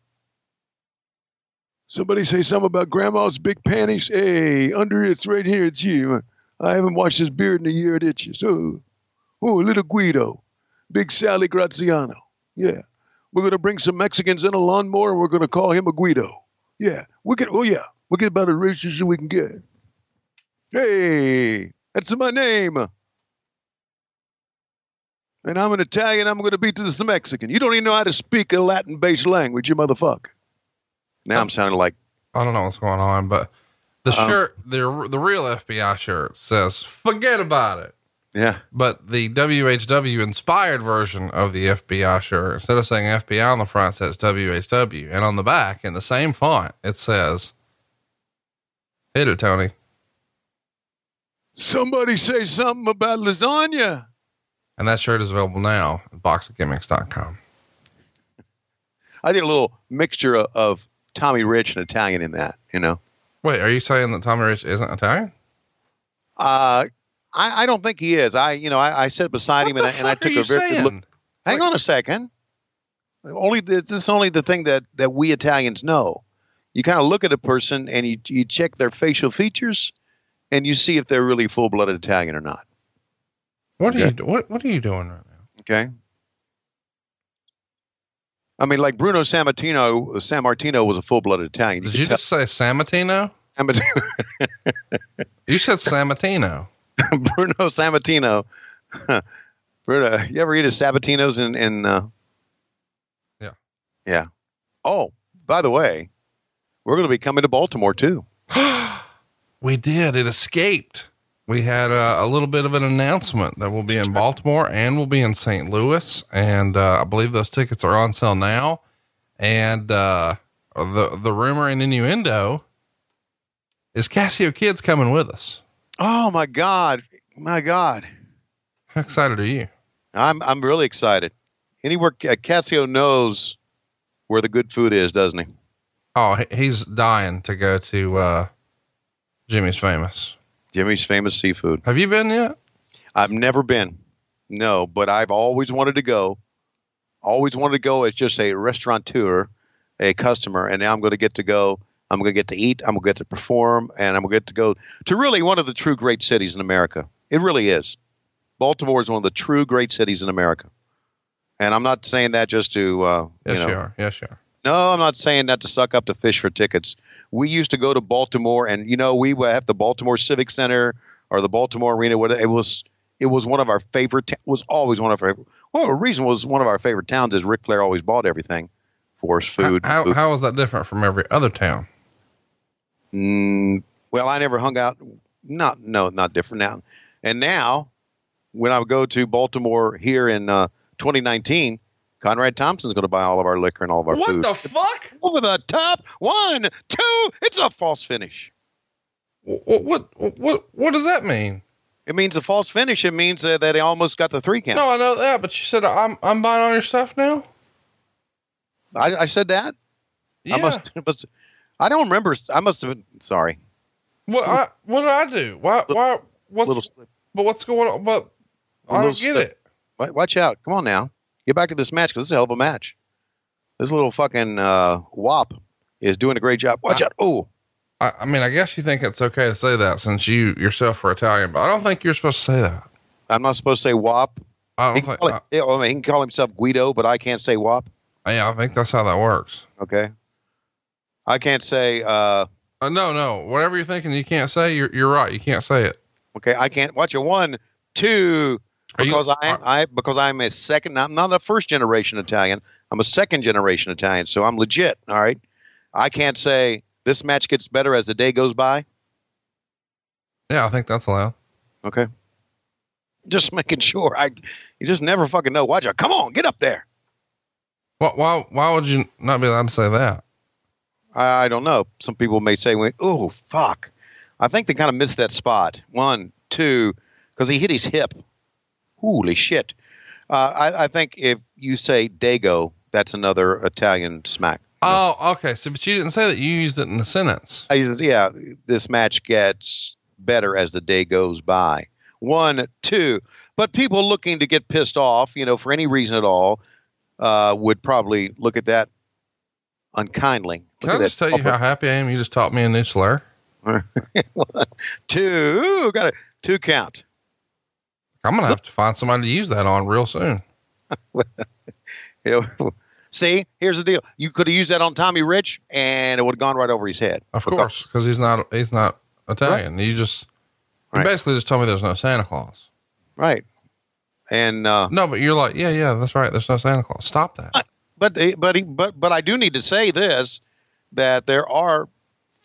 Somebody say something about grandma's big panties. Hey, under it's right here. It's Gee, I haven't washed his beard in a year. It itches. Oh, oh, little Guido, big Sally Graziano. Yeah, we're gonna bring some Mexicans in a lawnmower, and we're gonna call him a Guido. Yeah, we get. Oh yeah, we'll get about as racist as we can get. Hey, that's my name. And I'm an Italian. I'm going to beat to this Mexican. You don't even know how to speak a Latin-based language, you motherfucker. Now I'm sounding like I don't know what's going on, but the Um, shirt, the the real FBI shirt says "Forget about it." yeah. But the WHW inspired version of the FBI shirt, instead of saying FBI on the front, says WHW, and on the back in the same font, it says, "Hit it, Tony." Somebody say something about lasagna. And that shirt is available now at boxofgimmicks.com. I did a little mixture of, of Tommy Rich and Italian in that. You know, Wait, are you saying that Tommy Rich isn't Italian? uh, I, I don't think he is. I, you know, I, I sat beside him and I, and I took a very good look. Hang on a second. Only the, this is only the thing that that we Italians know. You kind of look at a person and you you check their facial features, and you see if they're really full blooded Italian or not. What are you what What are you doing right now? Okay. I mean, like Bruno Sammartino, Sammartino was a full blooded Italian. Did you tell- just say Samatino? Sammartino- You said Sammartino. Bruno Sammartino. Bruno, you ever eat a Sabatinos in in? Uh... Yeah. Yeah. Oh, by the way, we're going to be coming to Baltimore too. we did. It escaped. We had uh, a little bit of an announcement that we'll be in Baltimore and we'll be in St. Louis. And uh, I believe those tickets are on sale now. And uh, the the rumor and innuendo is Casio Kids coming with us. Oh my God, my God, How excited are you? I'm I'm really excited. Anywhere uh, Casio knows where the good food is, doesn't he? Oh, he's dying to go to uh, Jimmy's Famous. Jimmy's famous seafood. Have you been yet? I've never been. No, but I've always wanted to go. Always wanted to go as just a restaurateur, a customer, and now I'm going to get to go. I'm going to get to eat. I'm going to get to perform, and I'm going to get to go to really one of the true great cities in America. It really is. Baltimore is one of the true great cities in America, and I'm not saying that just to uh, Yes, you know. you are. Yes, you are. No, I'm not saying that to suck up to fish for tickets. We used to go to Baltimore, and you know, we were at the Baltimore Civic Center or the Baltimore Arena. It was, it was one of our favorite. was always one of our. Favorite, well, the reason was one of our favorite towns is Ric Flair always bought everything for us, food. How, food. how is that different from every other town? Mm, well, I never hung out. Not no, not different now. And now, when I would go to Baltimore here in uh, 2019, Conrad Thompson's going to buy all of our liquor and all of our What food. the fuck? Over the top. One, two. It's a false finish. What, what, what, what does that mean? It means a false finish. It means uh, that he almost got the three count. No, I know that, but you said I'm, I'm buying all your stuff now. I, I said that. Yeah. I must, must. I don't remember. I must have been sorry. what, I, what did I do? Why, why, what's, Little slip. but what's going on? But I don't get slip. it. Watch out! Come on now. Get back to this match because this is a hell of a match. This little fucking uh, wop is doing a great job. Watch Uh, out! Oh, I, I mean, I guess you think it's okay to say that since you yourself are Italian, but I don't think you're supposed to say that. I'm not supposed to say wop. I don't think, I, it, I mean, he can call himself Guido, but I can't say wop. yeah, I think that's how that works. Okay. I can't say. Uh, Uh, no, no, whatever you're thinking, you can't say. You're, you're right. You can't say it. okay, I can't watch a one, two, Are you- because I, are- I because I'm a second. I'm not a first generation Italian. I'm a second generation Italian, so I'm legit. All right. I can't say this match gets better as the day goes by. Yeah, I think that's allowed. Okay. Just making sure. I you just never fucking know. Watch out. Come on, get up there. Why, why, why would you not be allowed to say that? I, I don't know. Some people may say, "Oh fuck," I think they kind of missed that spot. One, two, because he hit his hip. Holy shit! Uh, I, I think if you say Dago, that's another Italian smack. Oh, okay. So, but you didn't say that. You used it in a sentence. I, yeah, this match gets better as the day goes by. One, two, but people looking to get pissed off, you know, for any reason at all, uh, would probably look at that unkindly. Can Look I at just tell you how happy I am? You just taught me a new slur. One, two, got a Two count. I'm going to have to find somebody to use that on real soon. See, here's the deal. You could have used that on Tommy Rich, and it would have gone right over his head. Of course, because he's not, he's not Italian. You just, you Right. basically just told me there's no Santa Claus. Right. And uh, No, but you're like, yeah, yeah, that's right. There's no Santa Claus. Stop that. but but he- but but I do need to say this that there are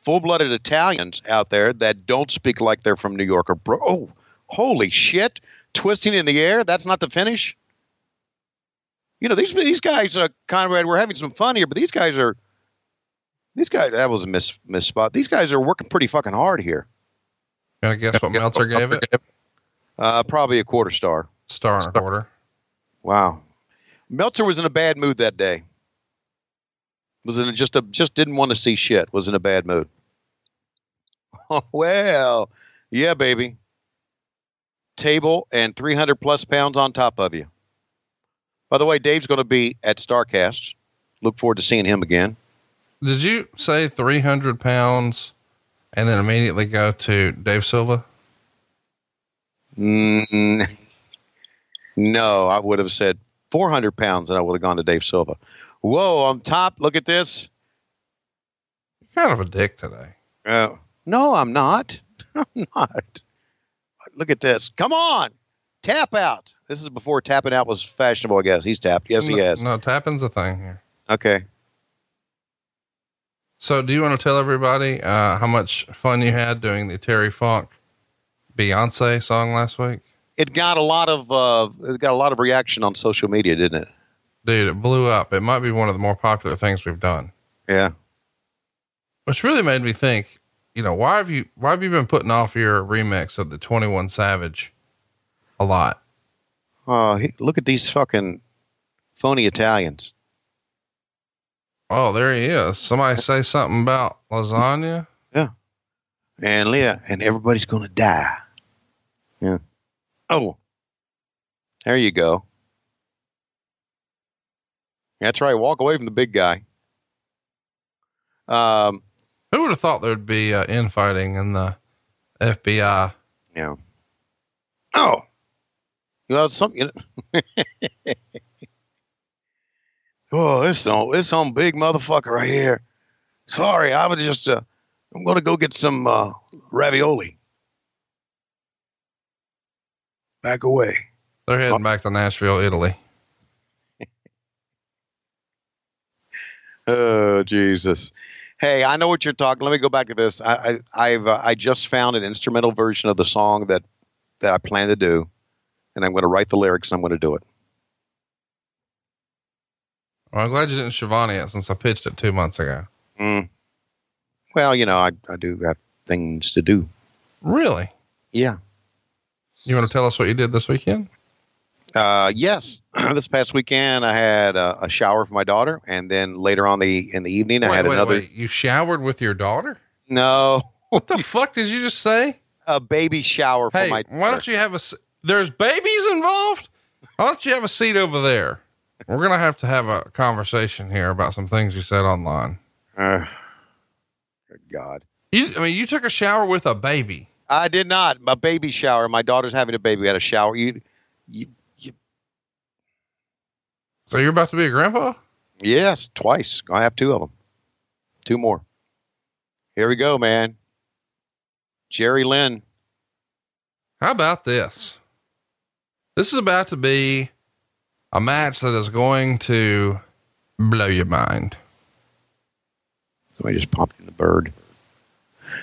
full-blooded Italians out there that don't speak like they're from New York or bro. Oh, holy shit! Twisting in the air. That's not the finish. You know these these guys, uh, Conrad. We're having some fun here, but these guys are these guys. That was a miss miss spot. These guys are working pretty fucking hard here. Can I guess what Meltzer gave it? Uh, probably a quarter star. Star and a quarter. Wow. Meltzer was in a bad mood that day. Was in a, just a just didn't want to see shit. Was in a bad mood. Oh, well, yeah, baby. Table and 300 plus pounds on top of you. By the way, Dave's going to be at Starcast. Look forward to seeing him again. Did you say 300 pounds and then immediately go to Dave Silva? Mm, no, I would have said 400 pounds and I would have gone to Dave Silva. Whoa, on top, look at this. You're kind of a dick today. Uh, no, I'm not. I'm not. Look at this. Come on. Tap out. This is before tapping out was fashionable, I guess. He's tapped. Yes, he has. No, tapping's a thing here. Okay. So, do you want to tell everybody uh, how much fun you had doing the Terry Funk Beyonce song last week? It got a lot of uh, it got a lot of reaction on social media, didn't it? Dude, it blew up. It might be one of the more popular things we've done, Yeah. which really made me think. You know, why have you why have you been putting off your remix of the Twenty One Savage a lot? Oh, he, look at these fucking phony Italians. Oh, there he is. Somebody say something about lasagna. Yeah, and Leah, and everybody's going to die. Yeah. Oh, there you go. That's right. Walk away from the big guy. Um, Who would have thought there'd be uh, infighting in the FBI? Yeah. Oh. You know, oh, this some this some big motherfucker right here. Sorry, I was just. Uh, I'm gonna go get some uh, ravioli. Back away. They're heading back to Nashville, Italy. Oh Jesus! Hey, I know what you're talking. Let me go back to this. I, I I've uh, I just found an instrumental version of the song that that I plan to do, and I'm going to write the lyrics. and I'm going to do it. Well, I'm glad you didn't Schiavone it since I pitched it two months ago. Mm. Well, you know, I I do have things to do. Really? Yeah. You want to tell us what you did this weekend? Uh, yes. this past weekend, I had a, a shower for my daughter, and then later on the in the evening, I wait, had wait, another. wait. You showered with your daughter? No, What the fuck did you just say? a baby shower for Hey, my. why don't you have a? There's babies involved. Why don't you have a seat over there? We're gonna have to have a conversation here about some things you said online. Uh, good God. You, I mean, you took a shower with a baby. I did not. My baby shower. My daughter's having a baby. We had a shower. You, you, So you're about to be a grandpa? yes, twice. I have two of them. Two more. Here we go, man. Jerry Lynn. How about this? This is about to be a match that is going to blow your mind. Somebody just popped in the bird.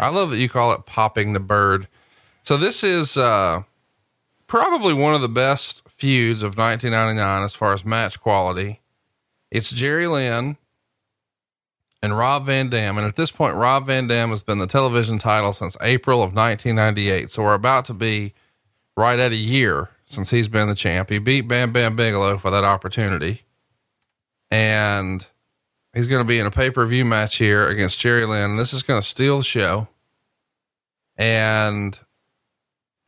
I love that you call it popping the bird. So this is uh, probably one of the best feuds of 1999 as far as match quality. It's Jerry Lynn and Rob Van Dam. And at this point, Rob Van Dam has been the television title since April of 1998. So we're about to be right at a year since he's been the champ. He beat Bam Bam Bigelow for that opportunity. And he's going to be in a pay per view match here against Jerry Lynn. This is going to steal the show. And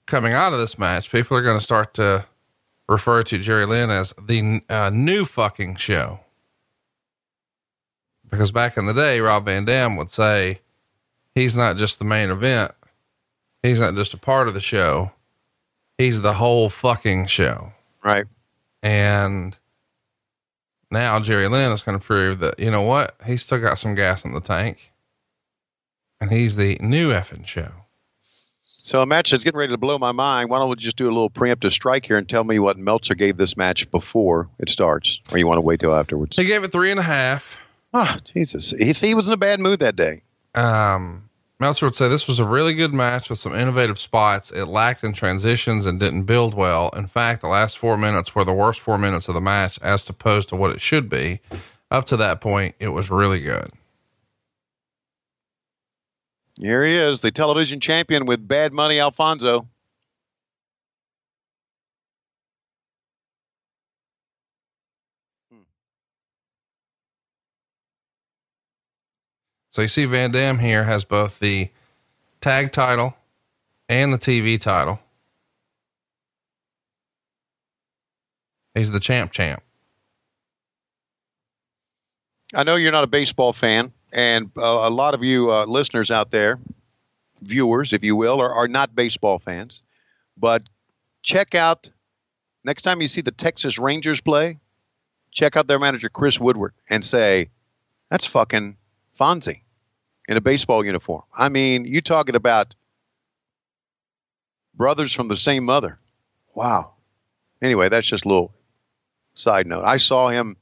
coming out of this match, people are going to start to refer to Jerry Lynn as the uh, new fucking show. Because back in the day, Rob Van Dam would say he's not just the main event, He's not just a part of the show. He's the whole fucking show. Right. And now Jerry Lynn is going to prove that, you know what? He's still got some gas in the tank. And he's the new effing show. So a match that's getting ready to blow my mind. Why don't we just do a little preemptive strike here and tell me what Meltzer gave this match before it starts, or you want to wait till afterwards? He gave it three and a half. Ah, Jesus. He, see, he was in a bad mood that day. Um, Meltzer would say this was a really good match with some innovative spots. It lacked in transitions and didn't build well. In fact, the last four minutes were the worst four minutes of the match as opposed to what it should be. Up to that point, it was really good. Here he is, the television champion with Bad Money Alfonso. Hmm. So you see Van Dam here has both the tag title and the TV title. He's the champ champ. I know you're not a baseball fan, and uh, a lot of you uh, listeners out there, viewers, if you will, are, are not baseball fans. But check out next time you see the Texas Rangers play, check out their manager Chris Woodward and say, "That's fucking Fonzie in a baseball uniform." I mean, you talking about brothers from the same mother? Wow. Anyway, that's just a little side note. I saw him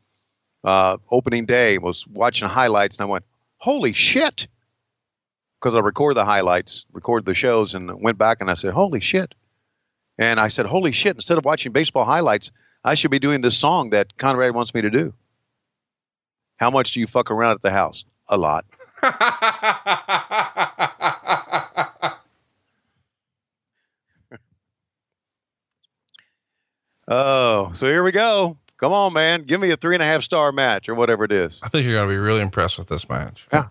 uh, opening day, was watching highlights, and I went, "Holy shit!" Because I record the highlights, record the shows, and went back and I said, "Holy shit!" And I said, "Holy shit!" Instead of watching baseball highlights, I should be doing this song that Conrad wants me to do. How much do you fuck around at the house? A lot. Oh, so here we go. Come on, man. Give me a three and a half star match or whatever it is. I think you're going to be really impressed with this match. Yeah.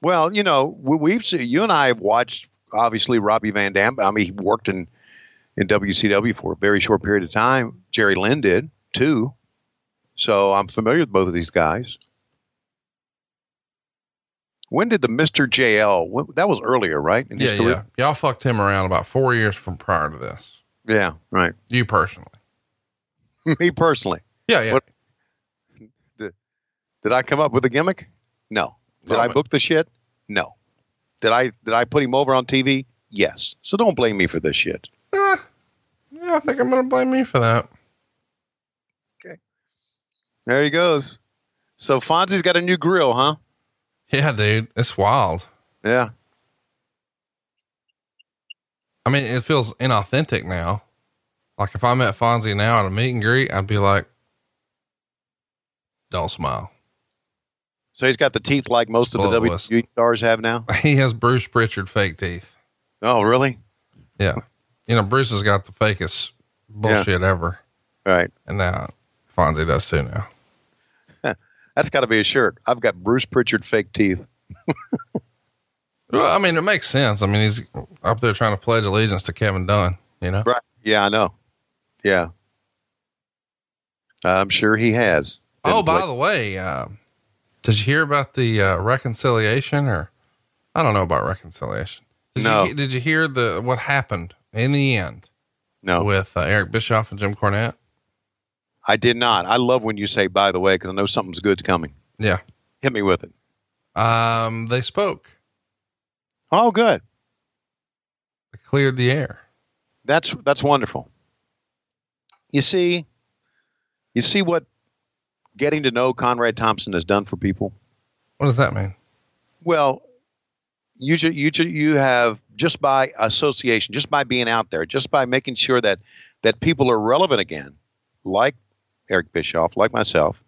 Well, you know, we, we've seen, you and I have watched obviously Robbie Van Dam. I mean, he worked in in WCW for a very short period of time. Jerry Lynn did too. So I'm familiar with both of these guys. When did the Mr. JL? When, that was earlier, right? Yeah, career? yeah. Y'all fucked him around about four years from prior to this. yeah, right. You personally. Me personally, Yeah, yeah. What- did I come up with a gimmick? No. Did I book the shit? No. Did I did I put him over on TV? Yes. So don't blame me for this shit. Eh, yeah, I think I'm going to blame you for that. Okay. There he goes. So Fonzie's got a new grill, huh? Yeah, dude. It's wild. Yeah. I mean, it feels inauthentic now. Like if I met Fonzie now at a meet and greet, I'd be like, don't smile. So he's got the teeth like most of the. WWE stars have now. He has Bruce Pritchard fake teeth. Oh, really? Yeah. You know, Bruce has got the fakest bullshit ever. Right. And now Fonzie does too now. That's got to be a shirt. I've got Bruce Pritchard fake teeth. Well, I mean, it makes sense. I mean, he's up there trying to pledge allegiance to Kevin Dunn, you know? Right. Yeah, I know. Yeah. I'm sure he has. Oh, by the way, uh, did you hear about the uh, reconciliation or I don't know about reconciliation. Did No. You, did you hear the, what happened in the end no, with uh, Eric Bischoff and Jim Cornette? I did not. I love when you say "by the way" because I know something's good's coming. Yeah. Hit me with it. Um, they spoke, Oh, good. they cleared the air. That's that's wonderful. You see, you see what getting to know Conrad Thompson has done for people. What does that mean? Well, you you you have just by association, just by being out there, just by making sure that that people are relevant again, like Eric Bischoff, like myself.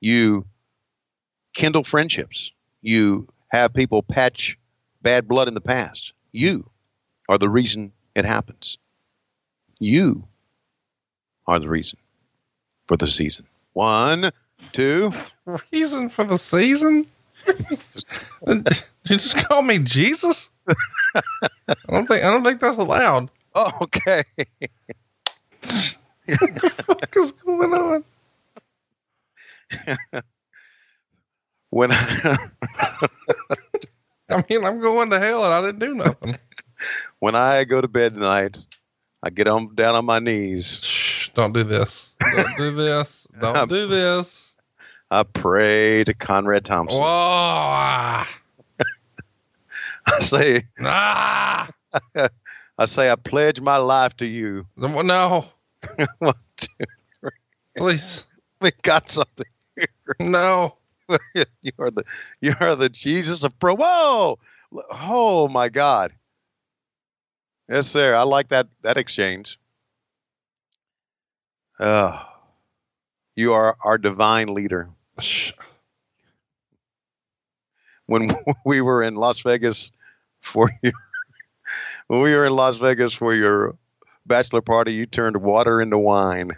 You kindle friendships. You have people patch bad blood in the past. You are the reason it happens. You are the reason for the season. One, two. Reason for the season? You just call me Jesus? I don't think I don't think that's allowed. Oh, okay. What is going on? When I mean, I'm going to hell and I didn't do nothing. when I go to bed tonight, I get on down on my knees. Don't do this. Don't do this. Don't do this. I pray to Conrad Thompson. Whoa. I say, Ah. I say, I pledge my life to you. No. One, two, Please. we got something. Here. No. you are the you are the Jesus of pro. Whoa! Oh my God! Yes, sir. I like that that exchange. Uh, you are our divine leader. When we were in Las Vegas for your when we were in Las Vegas for your bachelor party, you turned water into wine.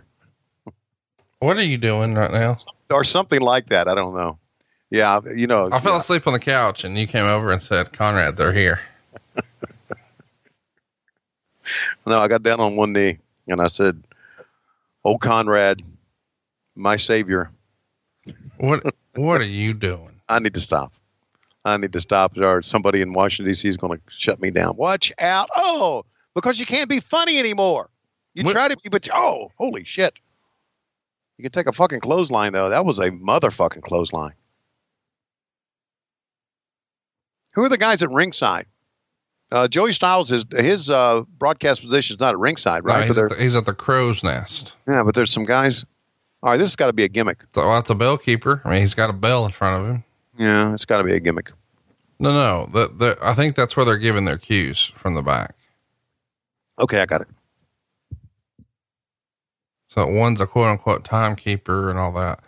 What are you doing right now? or something like that. I don't know. Yeah, you know. I fell yeah. asleep on the couch and you came over and said, Conrad, they're here. No, I got down on one knee and I said, "Oh, Conrad, my savior, What what are you doing? I need to stop. I need to stop, or somebody in Washington D.C. is going to shut me down. Watch out! Oh, because you can't be funny anymore. You What- try to be, but oh, holy shit! You can take a fucking clothesline though. That was a motherfucking clothesline. Who are the guys at ringside? Uh, Joey Styles is his uh, broadcast position is not at ringside, No, right? he's, at the, he's at the crow's nest. yeah, but there's some guys. All right, this has got to be a gimmick. So that's a bell keeper. I mean, he's got a bell in front of him. Yeah, it's got to be a gimmick. No, no. The, the, I think that's where they're giving their cues from the back. Okay, I got it. So one's a quote unquote timekeeper and all that.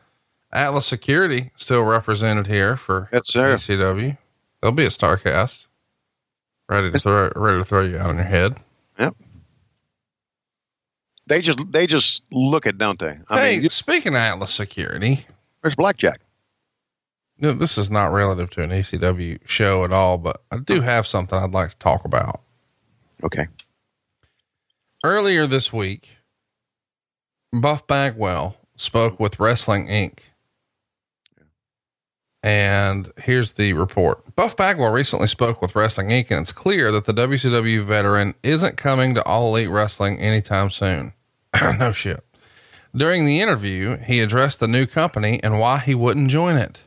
Atlas Security still represented here for Yes, sir. ECW. They'll be at Starcast. Ready to throw ready to throw you out on your head. Yep. They just they just look it, don't they? I hey, mean, you- speaking of Atlas Security, there's blackjack. no, this is not relative to an ECW show at all, but I do have something I'd like to talk about. Okay. Earlier this week, Buff Bagwell spoke with Wrestling Inc. And here's the report. Buff Bagwell recently spoke with Wrestling Inc. and it's clear that the WCW veteran isn't coming to All Elite Wrestling anytime soon. no shit. During the interview, he addressed the new company and why he wouldn't join it.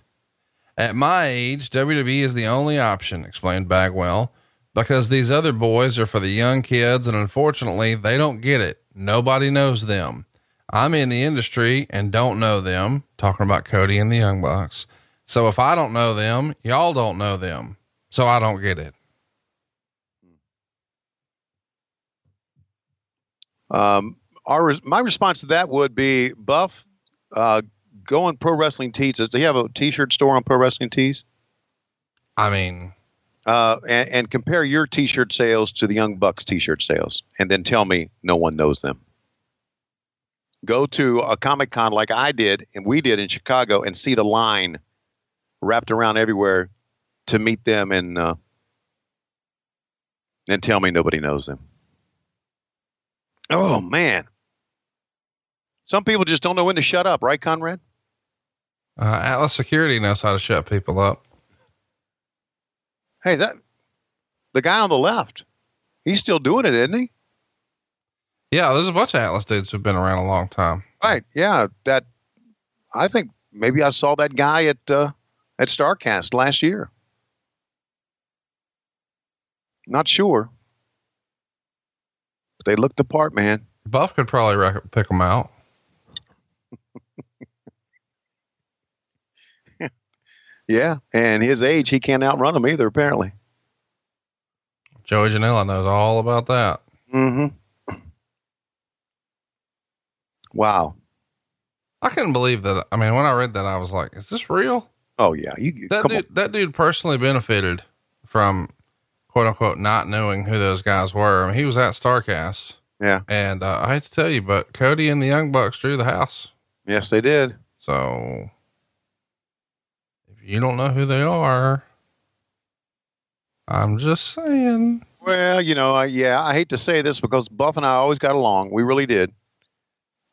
At my age, WWE is the only option, explained Bagwell, because these other boys are for the young kids and unfortunately they don't get it. Nobody knows them. I'm in the industry and don't know them, talking about Cody and the Young Bucks. So if I don't know them, y'all don't know them. So I don't get it. Um, our my response to that would be Buff. Uh, go on Pro Wrestling Tees. Does he have a T-shirt store on Pro Wrestling Tees? I mean, Uh, and, and compare your T-shirt sales to the Young Bucks T-shirt sales, and then tell me no one knows them. Go to a Comic Con like I did and we did in Chicago, and see the line wrapped around everywhere to meet them, and uh, then tell me nobody knows them. Oh man, some people just don't know when to shut up, right, Conrad? uh, Atlas Security knows how to shut people up. Hey, that the guy on the left, he's still doing it, isn't he? Yeah, there's a bunch of Atlas dudes who've been around a long time. Right. Yeah. That I think maybe I saw that guy at uh, at Starcast last year. Not sure. But they looked the part, man. Buff could probably rec- pick them out. Yeah. And his age, he can't outrun them either, apparently. Joey Janela knows all about that. Mm-hmm. Wow. I couldn't believe that. I mean, when I read that, I was like, is this real? Oh yeah. You That dude, that dude personally benefited from quote unquote not knowing who those guys were. I mean, he was at Starcast. Yeah. and uh, I hate to tell you, but Cody and the Young Bucks drew the house. Yes, they did. So if you don't know who they are, I'm just saying. Well, you know, I, yeah, I hate to say this because Buff and I always got along. We really did.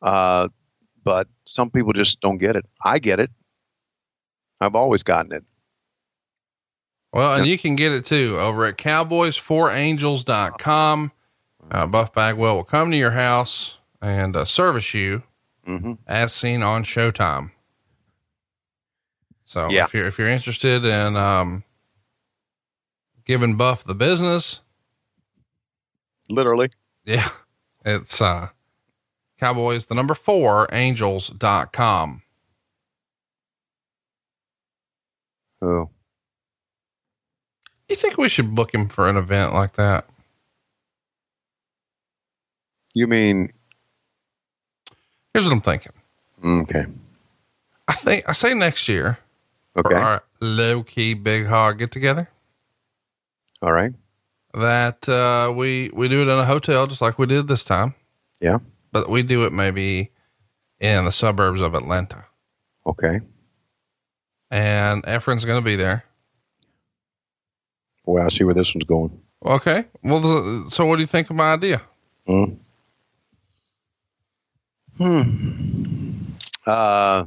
Uh, but some people just don't get it. I get it. I've always gotten it. Well, and you can get it too over at cowboys4angels.com. Uh, Buff Bagwell will come to your house and uh, service you Mm-hmm. as seen on Showtime. So Yeah. if you're, if you're interested in, um, giving Buff the business, Literally. yeah, it's, uh, cowboys, the number four angels.com. Oh, You think we should book him for an event like that? you mean Here's what I'm thinking. okay? I think I say next year Okay. for our low key big hog get together All right. that uh, we we do it in a hotel just like we did this time, Yeah. but we do it maybe in the suburbs of Atlanta. Okay. And Efren's going to be there. Boy, I see where this one's going. Okay. Well, so what do you think of my idea? Hmm. Hmm. Uh,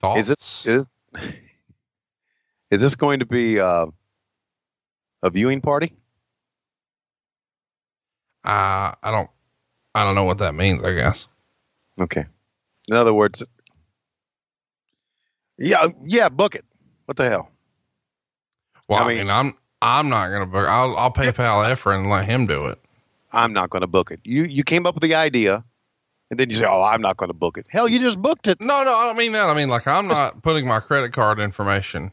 Thoughts? is it is, is this going to be uh, a viewing party? Uh, I don't. I don't know what that means. I guess. Okay. In other words, yeah, yeah, book it. What the hell? Well, I I mean- mean, I'm I'm not going to book. I'll I'll PayPal Efren and let him do it. I'm not going to book it. You you came up with the idea, and then you say, "Oh, I'm not going to book it." Hell, you just booked it. No, no, I don't mean that. I mean like I'm not putting my credit card information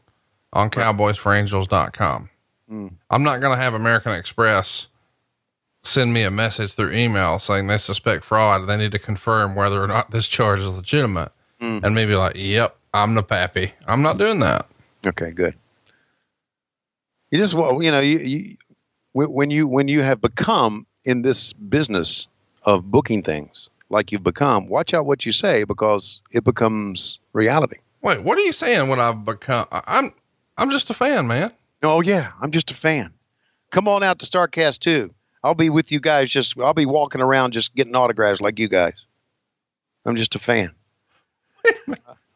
on cowboysforangels.com. Hmm. I'm not going to have American Express send me a message through email saying they suspect fraud and they need to confirm whether or not this charge is legitimate. Hmm. And maybe like, yep, I'm the pappy. I'm not doing that. Okay, good. You just well, you know, you, you when you when you have become in this business of booking things like you've become, watch out what you say because it becomes reality. Wait, what are you saying? When I've become? I'm, I'm just a fan, man. Oh yeah, I'm just a fan. Come on out to Starcast too. I'll be with you guys. Just I'll be walking around just getting autographs like you guys. I'm just a fan.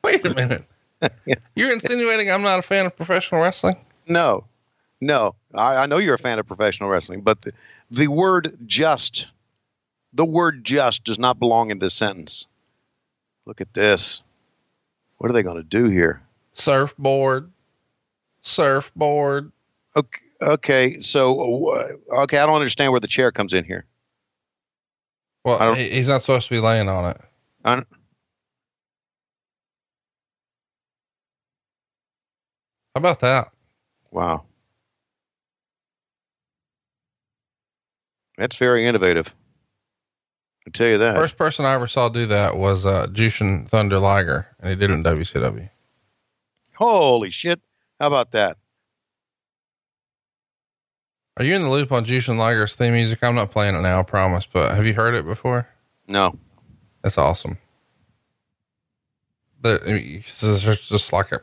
Wait a minute. You're insinuating I'm not a fan of professional wrestling? No, no. I, I know you're a fan of professional wrestling, but the, the word just, the word just does not belong in this sentence. Look at this. What are they going to do here? Surfboard, surfboard. Okay, okay so, uh, okay, I don't understand where the chair comes in here. Well, he's not supposed to be laying on it. I How about that? wow. That's very innovative. I tell you that. First person I ever saw do that was uh, Jushin Thunder Liger, and he did it in WCW. Holy shit. How about that? Are you in the loop on Jushin Liger's theme music? I'm not playing it now, I promise, but have you heard it before? No. That's awesome. The, I mean, it's just it's just like a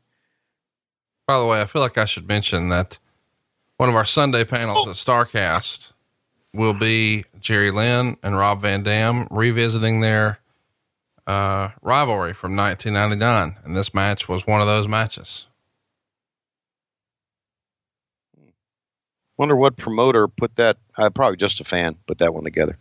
By the way, I feel like I should mention that one of our Sunday panels at Starcast will be Jerry Lynn and Rob Van Dam revisiting their uh, rivalry from 1999. And this match was one of those matches. Wonder what promoter put that uh, probably just a fan put that one together.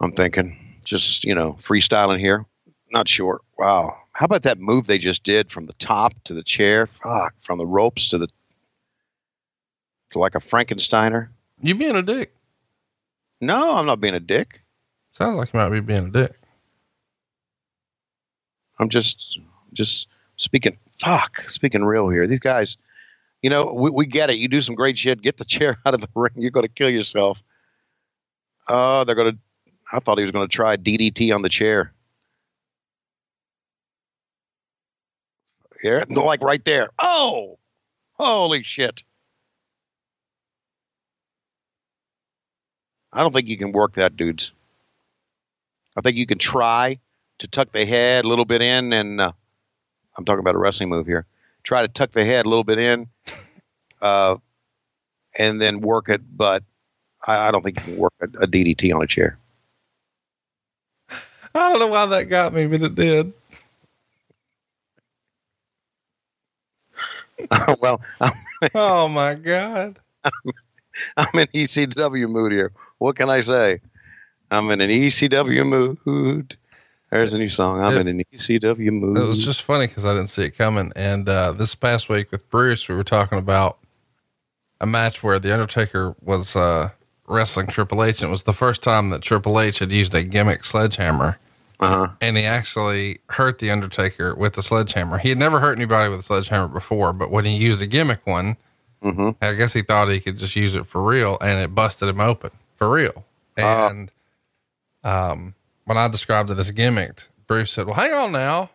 I'm thinking just, you know, freestyling here. Not sure. Wow. How about that move they just did from the top to the chair? Fuck, from the ropes to the to like a Frankensteiner? You being a dick. No, I'm not being a dick. Sounds like you might be being a dick. I'm just just speaking fuck, speaking real here. These guys, you know, we, we get it. You do some great shit, get the chair out of the ring, you're gonna kill yourself. Oh, they're gonna I thought he was gonna try DDT on the chair. Yeah, no, like right there. Oh, holy shit! I don't think you can work that, dudes. I think you can try to tuck the head a little bit in, and uh, I'm talking about a wrestling move here. Try to tuck the head a little bit in, uh, and then work it. But I, I don't think you can work a, a DDT on a chair. I don't know why that got me, but it did. well, I'm, Oh my God. I'm in ECW mood here. What can I say? I'm in an ECW mood. There's a new song. I'm in an ECW mood. It was just funny because I didn't see it coming. And uh, this past week with Bruce, we were talking about a match where the Undertaker was uh, wrestling Triple H. And it was the first time that Triple H had used a gimmick sledgehammer. Uh-huh. And he actually hurt the Undertaker with the sledgehammer. He had never hurt anybody with a sledgehammer before, but when he used a gimmick one, hmm I guess he thought he could just use it for real, and it busted him open for real. Ah. And um, when I described it as gimmicked, Bruce said, "Well, hang on now.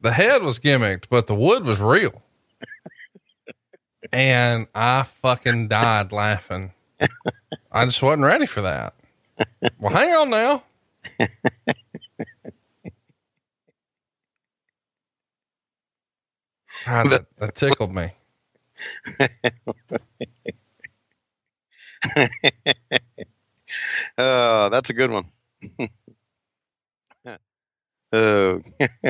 The head was gimmicked, but the wood was real." and I fucking died laughing. I just wasn't ready for that. Well, hang on now. God, that, that tickled me. Oh, that's a good one. oh.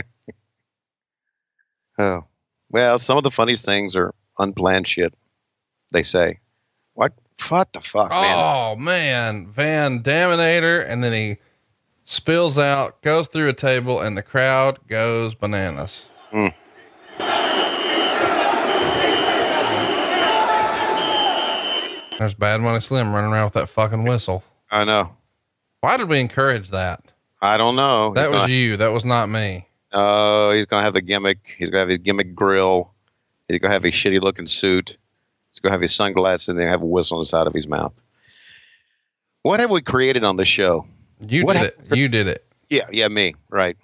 oh. Well, some of the funniest things are unplanned shit. They say, "What? What the fuck, man?" Oh man, Van Daminator, and then he spills out, goes through a table, and the crowd goes bananas. Hmm. There's Bad Money Slim running around with that fucking whistle. I know. Why did we encourage that? I don't know. That He's was gonna- you. That was not me. Oh, he's gonna have the gimmick. He's gonna have his gimmick grill. He's gonna have his shitty looking suit. He's gonna have his sunglasses and then have a whistle on the side of his mouth. What have we created on the show? You What did it. You did it. Yeah, yeah, me. Right.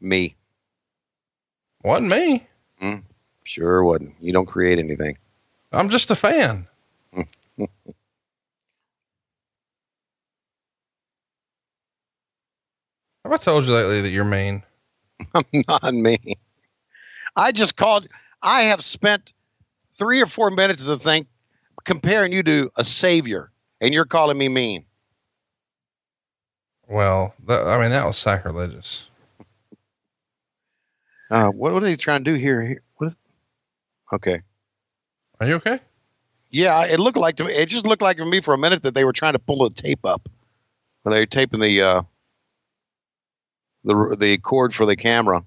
Me. Wasn't me. Hmm. Sure wasn't. You don't create anything. I'm just a fan. Have I told you lately that you're mean? I'm not me. I just called. I have spent three or four minutes of the thing comparing you to a savior, and you're calling me mean. Well, that, I mean, that was sacrilegious. Uh, what, what are they trying to do here? Here- What? Okay. Are you okay? Yeah, it looked like to me. It just looked like to me for a minute that they were trying to pull the tape up. When they were taping the uh, the the cord for the camera,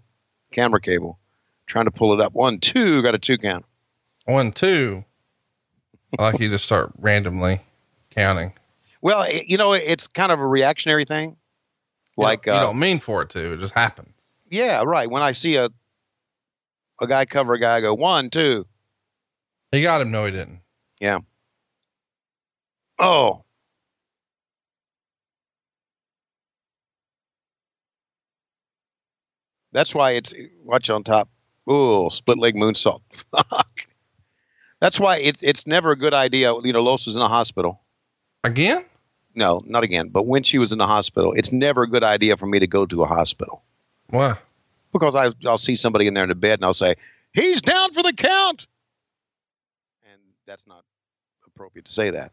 camera cable, trying to pull it up. One, two, got a two count. One, two. I like you to start randomly counting. Well, it, you know, it's kind of a reactionary thing. You Like, don't, you uh, don't mean for it to. It just happens. yeah, right. When I see a a guy cover a guy, I go one, two. He got him. No, he didn't. Oh, that's why it's watch on top. Ooh, split leg moonsault. Fuck. That's why it's it's never a good idea. You know, Lois was in the hospital. Again? No, not again. But when she was in the hospital, it's never a good idea for me to go to a hospital Why? because I, I'll see somebody in there in the bed and I'll say, "He's down for the count," and that's not appropriate to say that.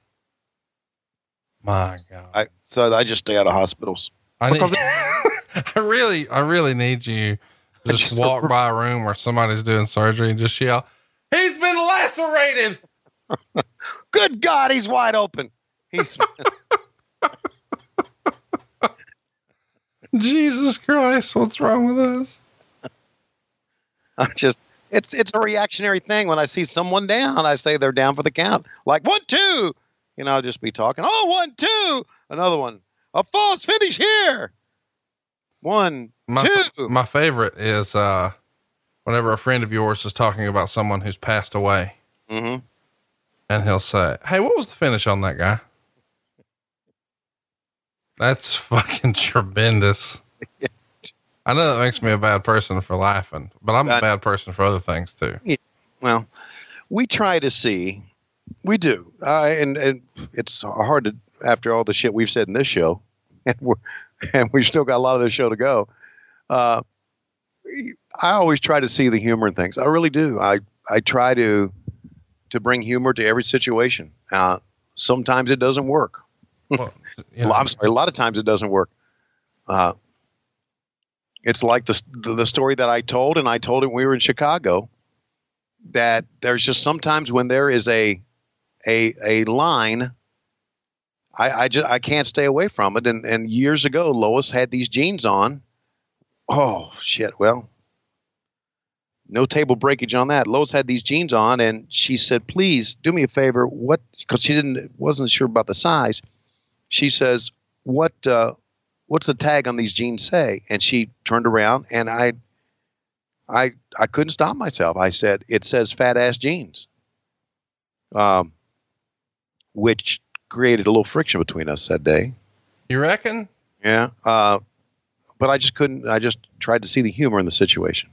My God. I so I just stay out of hospitals. I need, I really, I really need you to just Just- walk by a room where somebody's doing surgery and just yell, he's been lacerated. Good God, he's wide open. He's Jesus Christ. What's wrong with us? I'm just it's it's a reactionary thing. When I see someone down, I say they're down for the count. Like one, two. You know, I'll just be talking. Oh, one, two. Another one. A false finish here. One, My, two. my favorite is, uh, whenever a friend of yours is talking about someone who's passed away mm-hmm. and he'll say, Hey, what was the finish on that guy? That's fucking tremendous. I know that makes me a bad person for laughing, but I'm a bad person for other things too. Well, we try to see, we do, uh, and and it's hard to after all the shit we've said in this show, and we're and we still got a lot of this show to go. Uh, I always try to see the humor in things. I really do. I I try to to bring humor to every situation. Uh, sometimes it doesn't work. Well, you know, Well, I'm sorry. A lot of times it doesn't work. Uh, it's like the, the story that I told, and I told it when we were in Chicago. That there's just sometimes when there is a a a line, I I just I can't stay away from it. And and years ago, Lois had these jeans on. Oh shit! Well, no table breakage on that. Lois had these jeans on, and she said, "Please do me a favor. What?" Because she didn't wasn't sure about the size she says, "What uh, what's the tag on these jeans say?" And she turned around, and I, I, I couldn't stop myself. I said, "It says fat ass jeans," um, which created a little friction between us that day. you reckon? Yeah, uh, but I just couldn't. I just tried to see the humor in the situation.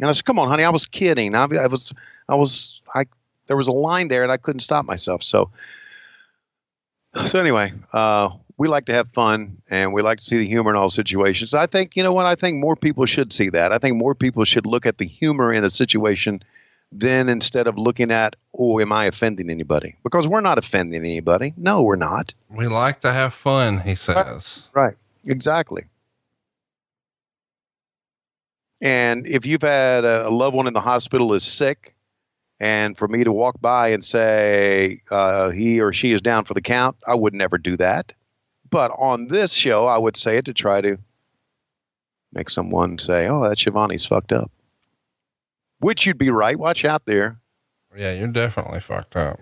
And I said, "Come on, honey, I was kidding. I, I was, I was, I. There was a line there, and I couldn't stop myself." So, so anyway, uh, we like to have fun, and we like to see the humor in all situations. I think you know what? I think more people should see that. I think more people should look at the humor in a situation. Then instead of looking at, oh, am I offending anybody? Because we're not offending anybody. No, we're not. We like to have fun, he says. Right. Exactly. And if you've had a, a loved one in the hospital is sick, and for me to walk by and say uh, he or she is down for the count, I would never do that. But on this show, I would say it to try to make someone say, "Oh, that Schiavone's fucked up," which you'd be right. Watch out there. Yeah, you're definitely fucked up.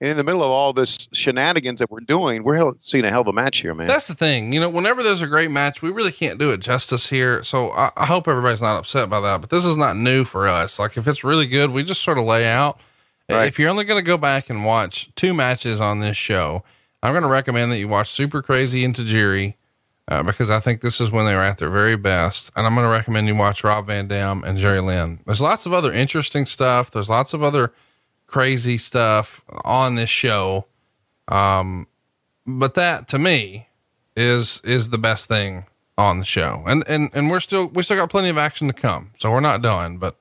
And in the middle of all this shenanigans that we're doing, we're seeing a hell of a match here, man. That's the thing. You know, whenever there's a great match, we really can't do it justice here. So I, I hope everybody's not upset by that, but this is not new for us. Like if it's really good, we just sort of lay out. Right. If you're only going to go back and watch two matches on this show, I'm going to recommend that you watch Super Crazy and Tajiri, uh, because I think this is when they were at their very best. And I'm going to recommend you watch Rob Van Dam and Jerry Lynn. There's lots of other interesting stuff. There's lots of other crazy stuff on this show. Um, but that to me is is the best thing on the show. And and and we're still we still got plenty of action to come. So we're not done, but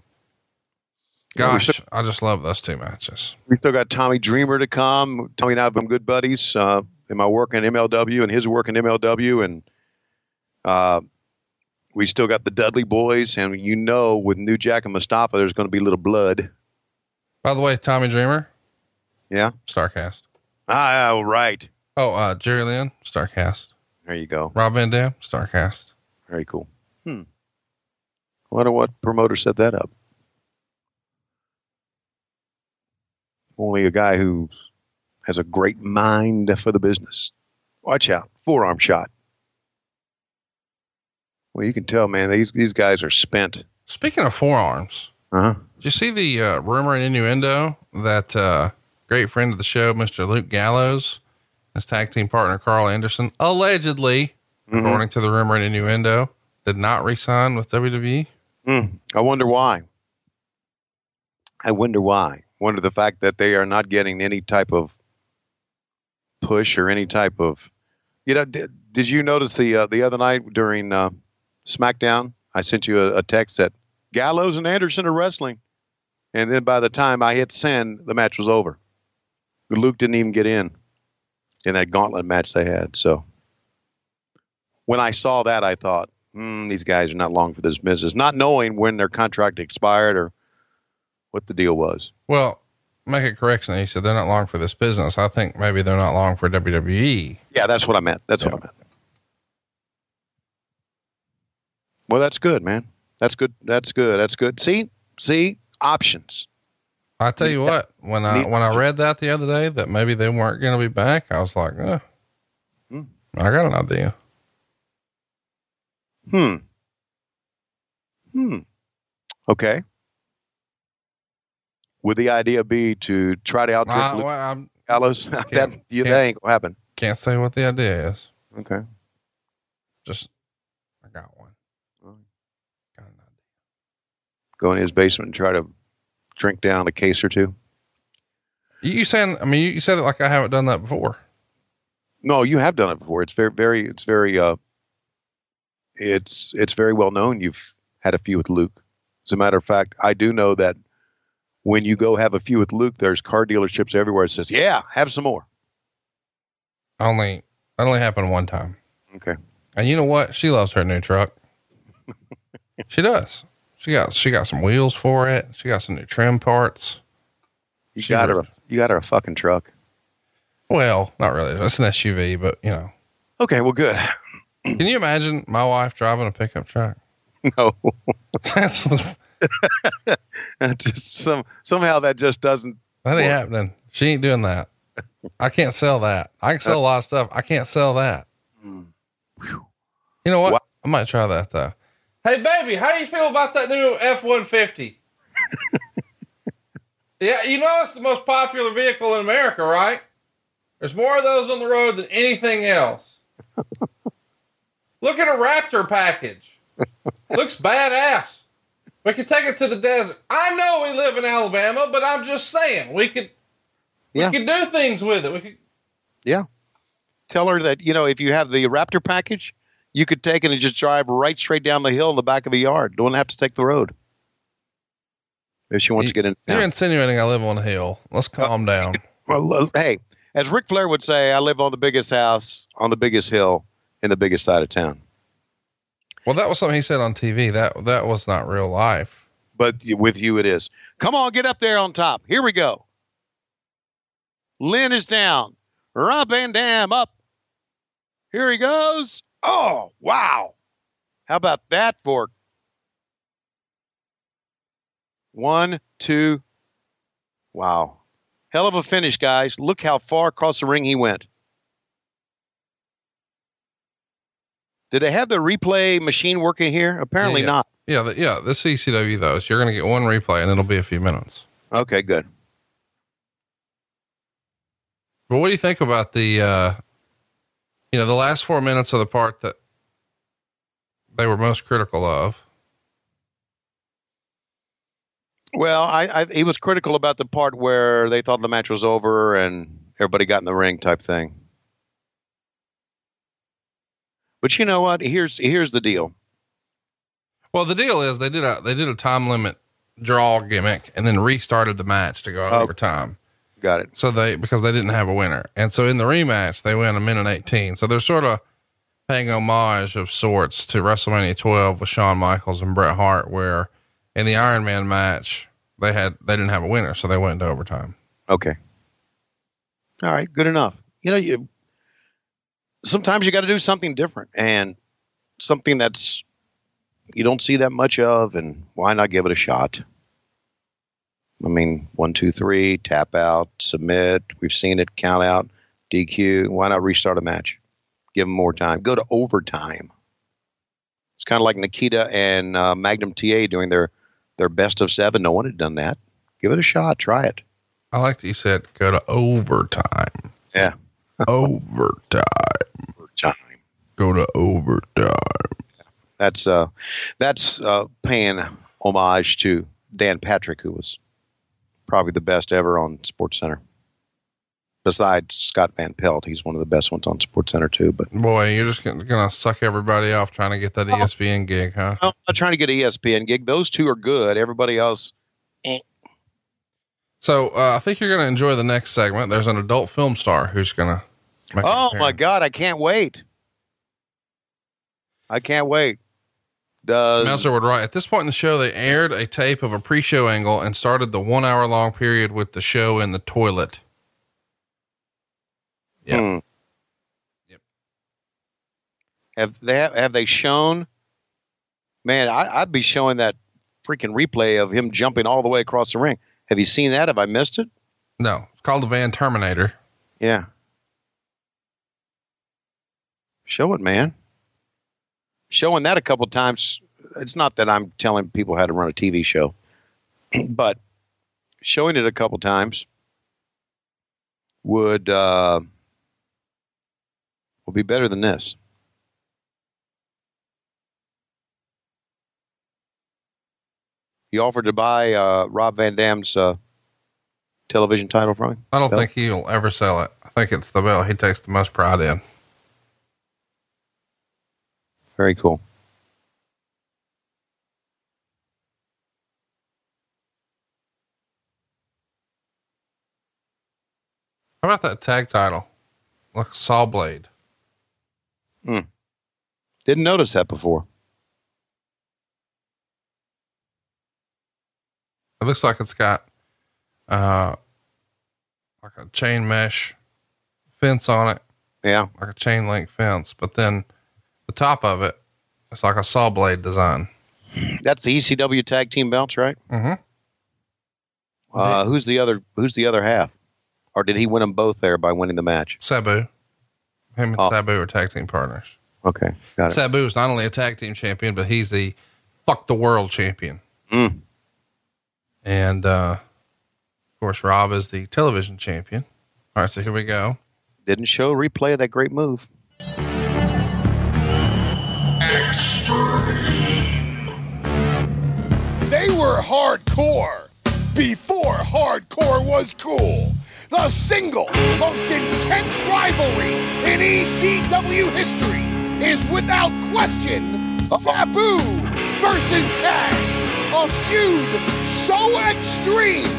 Gosh, I just love those two matches. We still got Tommy Dreamer to come. Tommy and I have been good buddies uh, in my work in MLW and his work in MLW, and uh, we still got the Dudley boys. And you know, with New Jack and Mustafa, there's going to be a little blood. By the way, Tommy Dreamer, Yeah. Starcast. Ah, all right. Oh, uh Jerry Lynn, Starcast. There you go. Rob Van Dam, Starcast. Very cool. Hmm. Wonder what promoter set that up. Only a guy who has a great mind for the business. Watch out. Forearm shot. Well, you can tell, man, these, these guys are spent. Speaking of forearms, Uh huh. did you see the uh, rumor and innuendo that uh, great friend of the show, Mr. Luke Gallows, his tag team partner Karl Anderson, allegedly, according to the rumor and innuendo, did not resign with? WWE? Hmm. I wonder why. I wonder why. Wonder the fact that they are not getting any type of push or any type of, you know. Did, did you notice the uh, the other night during uh, SmackDown? I sent you a, a text that Gallows and Anderson are wrestling, and then by the time I hit send, the match was over. Luke didn't even get in in that gauntlet match they had. So when I saw that, I thought, mm, these guys are not long for this business, not knowing when their contract expired or what the deal was. Well, make a correction. He said they're not long for this business. I think maybe they're not long for. WWE. Yeah, that's what I meant. That's what I meant. Well, that's good, man. That's good. That's good. That's good. See, see, options. I tell you what, when I when I read that the other day that maybe they weren't going to be back, I was like, oh, Hmm. I got an idea. Hmm. Hmm. Okay would the idea be to try to outdrink uh, well, Gallows? that, you, that ain't gonna happen. Can't say what the idea is. Okay. Just I got one. Got an idea. Go in his basement and try to drink down a case or two. You, you saying? I mean, you said it like I haven't done that before. No, you have done it before. It's very, very, it's very, uh, it's it's very well known. You've had a few with Luke. As a matter of fact, I do know that when you go have a few with Luke, there's car dealerships everywhere that says, "Yeah, have some more." Only that only happened one time. Okay. And you know what? She loves her new truck. she does. She got she got some wheels for it. She got some new trim parts. You She got her. A, you got her a fucking truck. Well, not really. It's an SUV, but you know. Okay. Well, good. Can you imagine my wife driving a pickup truck? No, That's the, just some somehow that just doesn't. that ain't happening. She ain't doing that. I can't sell that. I can sell a lot of stuff. I can't sell that. Hmm. You know what? Wow. I might try that though. Hey baby, how do you feel about that new F one fifty? Yeah, you know it's the most popular vehicle in America, right? There's more of those on the road than anything else. Look at a Raptor package. Looks badass. We could take it to the desert. I know we live in Alabama, but I'm just saying we could Yeah. we could do things with it. We could Yeah. Tell her that you know if you have the Raptor package, you could take it and just drive right straight down the hill in the back of the yard. Don't have to take the road. If she wants to get in. You're insinuating I live on a hill. Let's calm down. Well, uh, hey, as Ric Flair would say, I live on the biggest house on the biggest hill in the biggest side of town. Well, that was something he said on TV. That that was not real life. But with you, it is. Come on, get up there on top. Here we go. Lynn is down. Rob Van Dam up. Here he goes. Oh, wow. How about that for one, two. Wow. Hell of a finish, guys. Look how far across the ring he went. Did they have the replay machine working here? Apparently Yeah. not. Yeah, the, yeah. The ECW though, so you're gonna get one replay and it'll be a few minutes. Okay, good. But what do you think about the, uh, you know, the last four minutes of the part that they were most critical of? Well, I, I he was critical about the part where they thought the match was over and everybody got in the ring type thing. But you know what? Here's here's the deal. Well, the deal is they did a they did a time limit draw gimmick and then restarted the match to go Oh. overtime. Got it. So they because they didn't have a winner, and so in the rematch they went a minute eighteen. So they're sort of paying homage of sorts to WrestleMania 12 with Shawn Michaels and Bret Hart, where in the Iron Man match they had they didn't have a winner, so they went into overtime. Okay. All right, good enough. You know, you sometimes you got to do something different and something that's you don't see that much of, and why not give it a shot? I mean, one, two, three, tap out, submit. We've seen it, count out, DQ. Why not restart a match? Give them more time. Go to overtime. It's kind of like Nikita and uh, Magnum TA doing their their best of seven. No one had done that. Give it a shot. Try it. I like that you said go to overtime. Yeah. Overtime. Time. Go to overtime. That's uh, that's uh, paying homage to Dan Patrick, who was probably the best ever on Sports Center. Besides Scott Van Pelt, he's one of the best ones on Sports Center too. But Boy, you're just gonna, gonna suck everybody off trying to get that E ESPN gig, huh? I'm not trying to get an ESPN gig. Those two are good. Everybody else, So uh, I think you're gonna enjoy the next segment. There's an adult film star who's gonna. make an oh my. God, I can't wait. I can't wait. Does Meltzer would write at this point in the show, they aired a tape of a pre-show angle and started the one hour long period with the show in the toilet. Yeah. Hmm. Yep. Have they have they shown? Man, I, I'd be showing that freaking replay of him jumping all the way across the ring. Have you seen that? Have I missed it? No, it's called the Van Daminator. Yeah. Show it, man. Showing that a couple times. It's not that I'm telling people how to run a TV show, but showing it a couple times would uh, will be better than this. You offered to buy uh, Rob Van Dam's uh, television title from him. I don't think he'll ever sell it. I think it's the belt he takes the most pride in. Very cool. How about that tag title? Like Saw Blade. Hmm. Didn't notice that before. It looks like it's got uh like a chain mesh fence on it, Yeah. like a chain link fence, but then the top of it, it's like a saw blade design. That's the ECW tag team belts, right? Mm-hmm. Uh, who's the other? Who's the other half? Or did he win them both there by winning the match? Sabu. Him and Oh. Sabu are tag team partners. Okay, got it. Sabu is not only a tag team champion, but he's the fuck the world champion. Mm. And uh of course Rob is the television champion. All right, so here we go. Didn't show replay of that great move. Hardcore before hardcore was cool. The single most intense rivalry in ECW history is without question Sabu versus Taz. A feud so extreme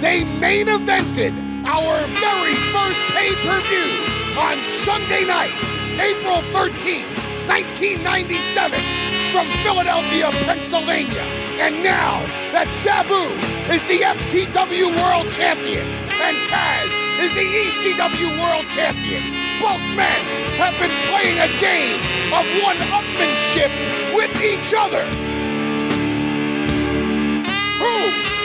they main evented our very first pay-per-view on Sunday night, April 13th, 1997 from Philadelphia, Pennsylvania. And now that Sabu is the FTW World Champion and Taz is the ECW World Champion, both men have been playing a game of one-upmanship with each other. Who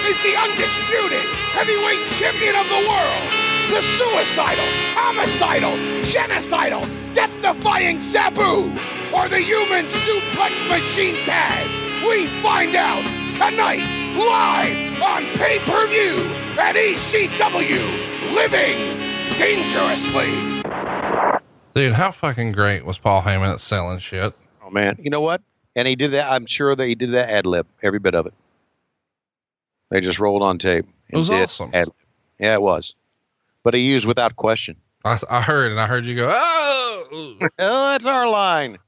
is the undisputed heavyweight champion of the world? The suicidal, homicidal, genocidal, death-defying Sabu, or the human suplex machine Taz? We find out tonight, live on pay-per-view at ECW, Living Dangerously. Dude, how fucking great was Paul Heyman at selling shit? Oh man, you know what? And he did that. I'm sure that he did that ad lib, every bit of it. They just rolled on tape. It was awesome. ad-lib. Yeah, it was. But he used without question. I, I heard and I heard you go, oh, Oh, that's our line.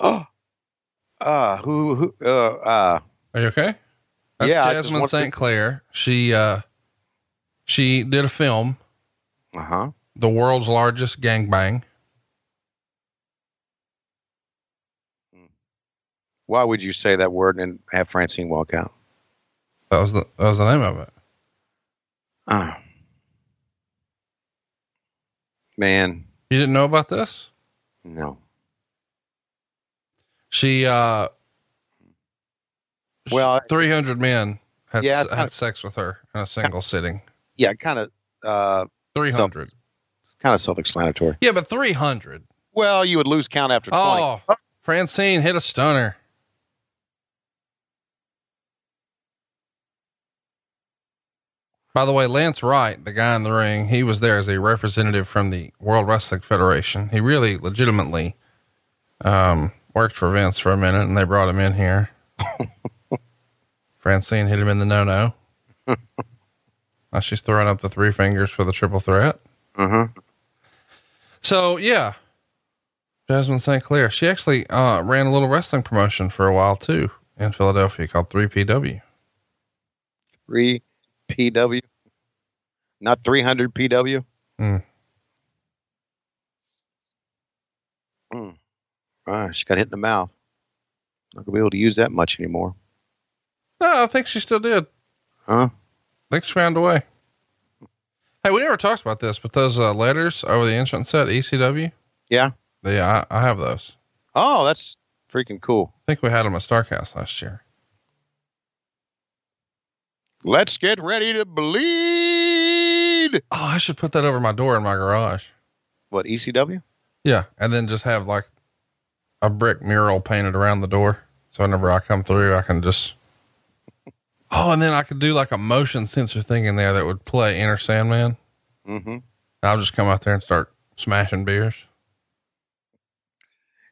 Oh, uh, who, who, uh, uh, Are you okay? That's Yeah, I just Jasmine St. Clair. She uh she did a film, uh huh. The World's Largest Gangbang. Why would you say that word and have Francine walk out? That was the that was the name of it. Ah, man, You didn't know about this? no. She uh Well, 300 men had Yeah, s- had kinda- sex with her in a single sitting. Yeah, kind of, uh, 300. kind of self-explanatory. Yeah, but 300. Well, you would lose count after twenty. Oh, Francine hit a stunner. By the way, Lance Wright, the guy in the ring, he was there as a representative from the World Wrestling Federation. He really legitimately um, worked for Vince for a minute and they brought him in here. Francine hit him in the no no. now she's throwing up the three fingers for the triple threat. Uh-huh. So, yeah, Jasmine St. Clair. She actually uh, ran a little wrestling promotion for a while too in Philadelphia called 3PW. Three PW, not three hundred PW. Mm. Mm. Ah, she got hit in the mouth. Not gonna be able to use that much anymore, No, I think she still did. huh? I think she found a way. Hey, we never talked about this, but those uh, letters over the entrance set, ECW. Yeah. Yeah, I, I have those. Oh, that's freaking cool. I think we had them at Starcast last year. Let's get ready to bleed. Oh, I should put that over my door in my garage. What ECW? Yeah, and then just have like a brick mural painted around the door, so whenever I come through, I can just. Oh, and then I could do like a motion sensor thing in there that would play Enter Sandman. Mm-hmm. I'll just come out there and start smashing beers.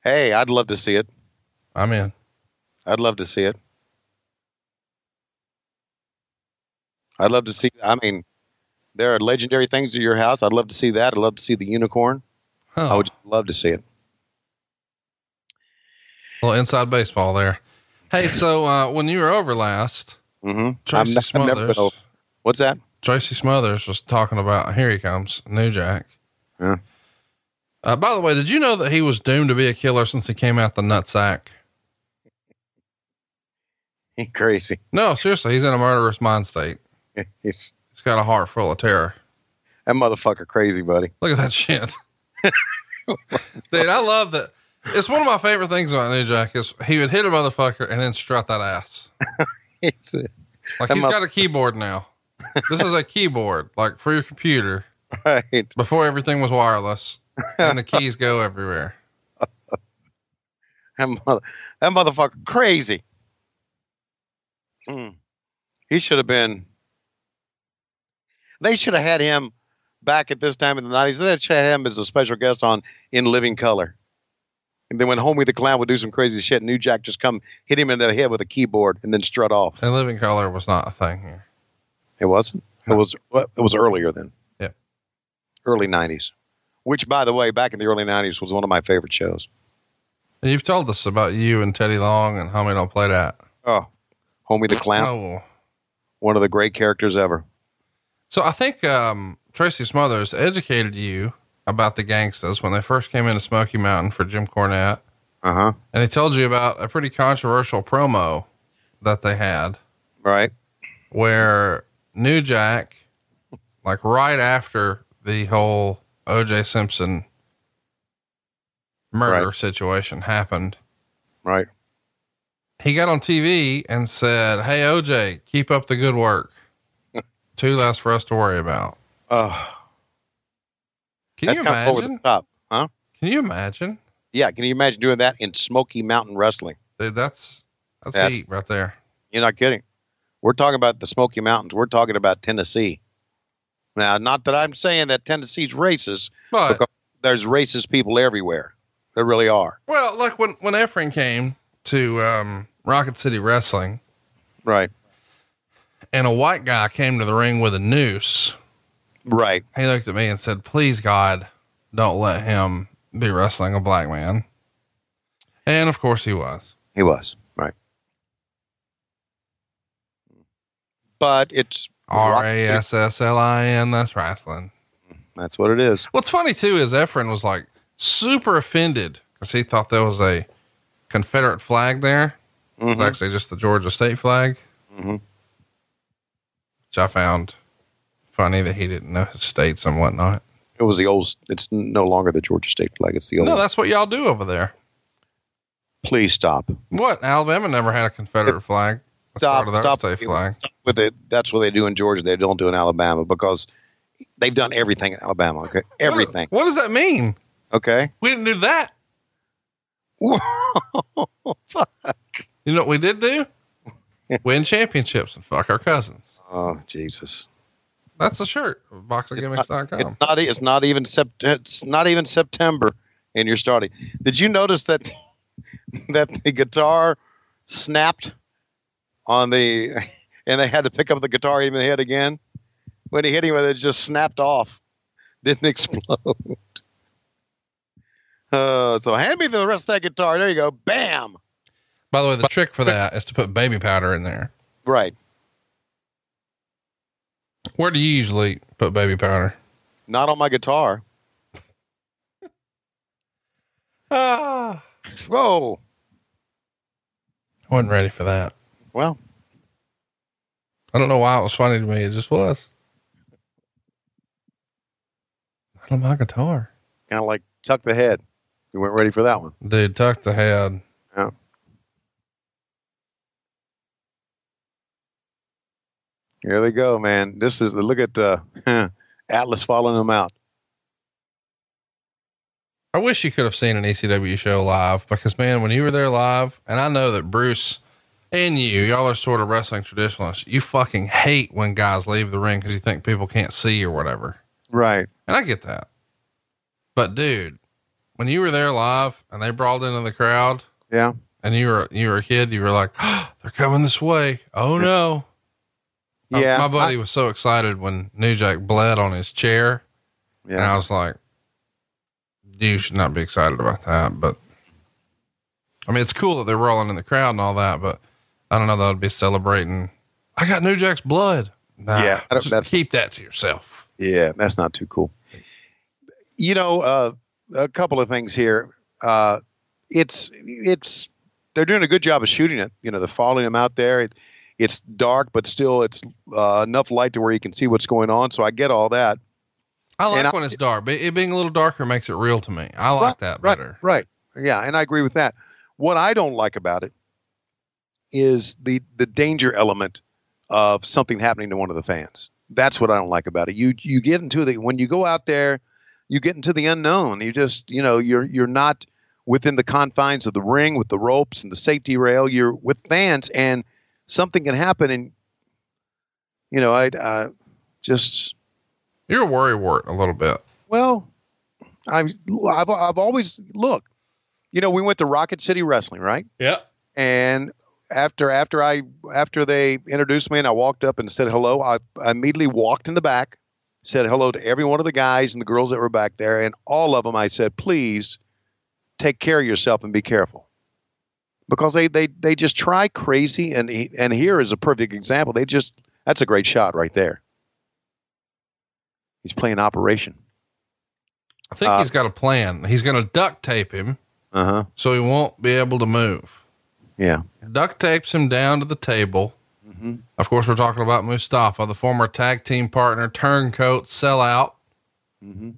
Hey, I'd love to see it. I'm in. I'd love to see it. I'd love to see. I mean, there are legendary things at your house. I'd love to see that. I'd love to see the unicorn. I Oh, would love to see it. Well, inside baseball there. Hey, so uh, when you were over last, Mm-hmm. Tracy Smothers, What's that? Tracy Smothers was talking about. Here he comes, New Jack. Yeah. Uh, by the way, did you know that he was doomed to be a killer since he came out the nutsack? He crazy. No, seriously, he's in a murderous mind state. He's He's got a heart full of terror. that motherfucker crazy, buddy. Look at that shit. Dude, I love that. It's one of my favorite things about New Jack is he would hit a motherfucker and then strut that ass. Like That he's got a keyboard now. This is a keyboard, like for your computer, right. before everything was wireless and the keys go everywhere. That, mother, that motherfucker crazy. Mm. He should have been. They should have had him back at this time in the nineties. They should have had him as a special guest on In Living Color. And then when Homie the Clown would do some crazy shit, New Jack just come hit him in the head with a keyboard and then strut off. And living color was not a thing here. It wasn't. It was. It was earlier then. Yep. Early nineties, which, by the way, back in the early nineties was one of my favorite shows. And you've told us about you and Teddy Long and Homie Don't Play That. Oh, Homie the Clown, Oh, one of the great characters ever. So I think um, Tracy Smothers educated you about the gangsters when they first came into Smoky Mountain for Jim Cornette. Uh huh. And he told you about a pretty controversial promo that they had Right. where New Jack, like right after the whole OJ Simpson murder Right. situation happened, Right. he got on TV and said, Hey, OJ, keep up the good work. Two less for us to worry about. Oh, Can you kind of over the imagine? top, huh? Can you imagine? Yeah. Can you imagine doing that in Smoky Mountain Wrestling? Dude, that's that's That's- heat right there. You're not kidding. We're talking about the Smoky Mountains. We're talking about Tennessee. Now, not that I'm saying that Tennessee's racist. But Because there's racist people everywhere. There really are. well, like when when Efren came to um, Rocket City Wrestling, Right. And a white guy came to the ring with a noose, Right. he looked at me and said, "Please God, don't let him be wrestling a black man." And of course, he was. He was. Right. But it's R A S S L I N. That's wrestling. That's what it is. What's funny too is Efren was like super offended because he thought there was a Confederate flag there. It was Mhm. actually just the Georgia state flag, Mhm. Which I found funny that he didn't know his states and whatnot. It was the old. It's no longer the Georgia state flag. It's the old. No, that's what y'all do over there. Please stop. What? Alabama never had a Confederate flag. That's Stop. part of Stop. state flag. Stop with it. That's what they do in Georgia. They don't do in Alabama because they've done everything in Alabama. Okay, everything. What, what does that mean? Okay. We didn't do that. Fuck. You know what we did do? Win championships and fuck our cousins. Oh Jesus! That's the shirt boxinggimmicks.com. It's not. It's not even sept. It's not even September, and you're starting. Did you notice that that the guitar snapped on the, and they had to pick up the guitar, even hit again. When he hit him with it, it just snapped off, didn't explode. Uh, so hand me the rest of that guitar. There you go. Bam. By the way, the trick for that is to put baby powder in there. Right. Where do you usually put baby powder? Not on my guitar. Ah. Whoa. I wasn't ready for that. Well, I don't know why it was funny to me. It just was. Not on my guitar. kind of like tuck the head. You weren't ready for that one. Dude, tuck the head. Yeah. Here they go, man. This is look at uh, Atlas following them out. I wish you could have seen an ECW show live because man, when you were there live, and I know that Bruce and you, y'all are sort of wrestling traditionalists. You fucking hate when guys leave the ring because you think people can't see or whatever. Right. And I get that. But dude, when you were there live and they brawled into the crowd Yeah. and you were, you were a kid, you were like, oh, they're coming this way. Oh no. My- Yeah. My, buddy I- was so excited when New Jack bled on his chair. And I was like, you should not be excited about that. But I mean, it's cool that they're rolling in the crowd and all that, but I don't know that I'd be celebrating. I got New Jack's blood. Nah, Yeah, I don't- that's- keep that to yourself. Yeah, that's not too cool. You know, uh, a couple of things here. Uh, it's it's they're doing a good job of shooting it. You know, they're following him out there. It, it's dark, but still, it's uh, enough light to where you can see what's going on. So I get all that. I like And I- when it's dark, but it being a little darker makes it real to me. I like Right, that right, better. Right. Yeah, and I agree with that. What I don't like about it is the the danger element of something happening to one of the fans. That's what I don't like about it. You you get into the when you go out there, you get into the unknown. You just you know you're you're not within the confines of the ring with the ropes and the safety rail. You're with fans, and something can happen. And you know I uh, just You're a worry wart a little bit. well, I've, I've I've always look. You know, we went to Rocket City Wrestling, right? Yeah. And after after I after they introduced me and I walked up and said hello, I, I immediately walked in the back, said hello to every one of the guys and the girls that were back there, and all of them I said, please take care of yourself and be careful. Because they they they just try crazy and and here is a perfect example. They just that's a great shot right there. He's playing operation. I think Uh, he's got a plan. He's going to duct tape him Uh huh. so he won't be able to move. Yeah. Duct tapes him down to the table. Of course, we're talking about Mustafa, the former tag team partner, turncoat, sellout. Mhm.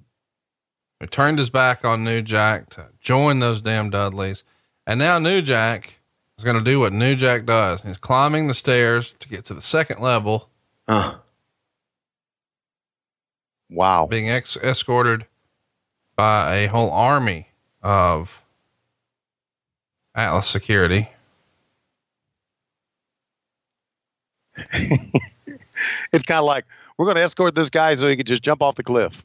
He turned his back on New Jack to join those damn Dudleys. And now New Jack is going to do what New Jack does. He's climbing the stairs to get to the second level, Uh. Wow. being ex- escorted by a whole army of Atlas security. It's kind of like we're going to escort this guy so he can just jump off the cliff.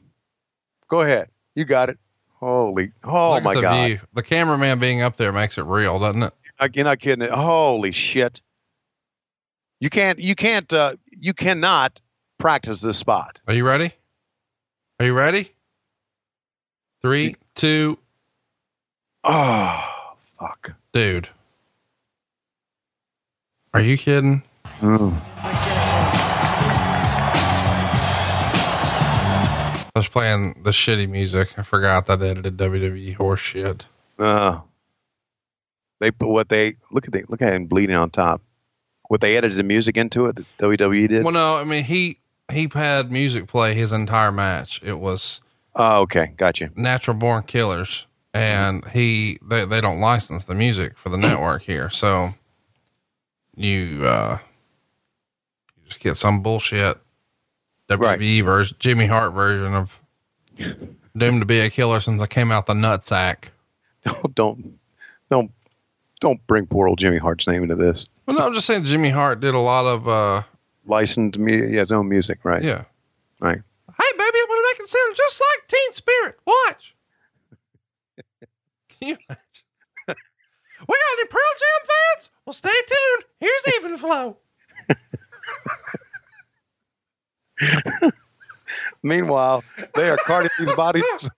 Go ahead, you got it. Holy, oh Look my the god! view. The cameraman being up there makes it real, doesn't it? I- You're not kidding. Holy shit! You can't, you can't, uh, you cannot practice this spot. Are you ready? Are you ready? Three, two, Oh fuck! dude. Are you kidding? Mm. I was playing the shitty music. I forgot that they edited WWE horse shit. Uh, they put what they look at. They look at him bleeding on top. What they edited the music into it. that WWE did. Well, no, I mean he he had music play his entire match. It was Oh, okay, got you. Natural Born Killers, and he they they don't license the music for the network here, so you uh you just get some bullshit WWE version, Jimmy Hart version of Doomed to Be a Killer since I came out the nutsack. Don't don't don't don't bring poor old Jimmy Hart's name into this. Well, no, I'm just saying Jimmy Hart did a lot of uh Licensed me, yeah, his own music, right? yeah. Right. Hey, baby, I'm gonna make it sound just like Teen Spirit. Watch. Can you imagine? we got any Pearl Jam fans? Well, stay tuned. Here's Even Flow. Meanwhile, they are carting these bodies.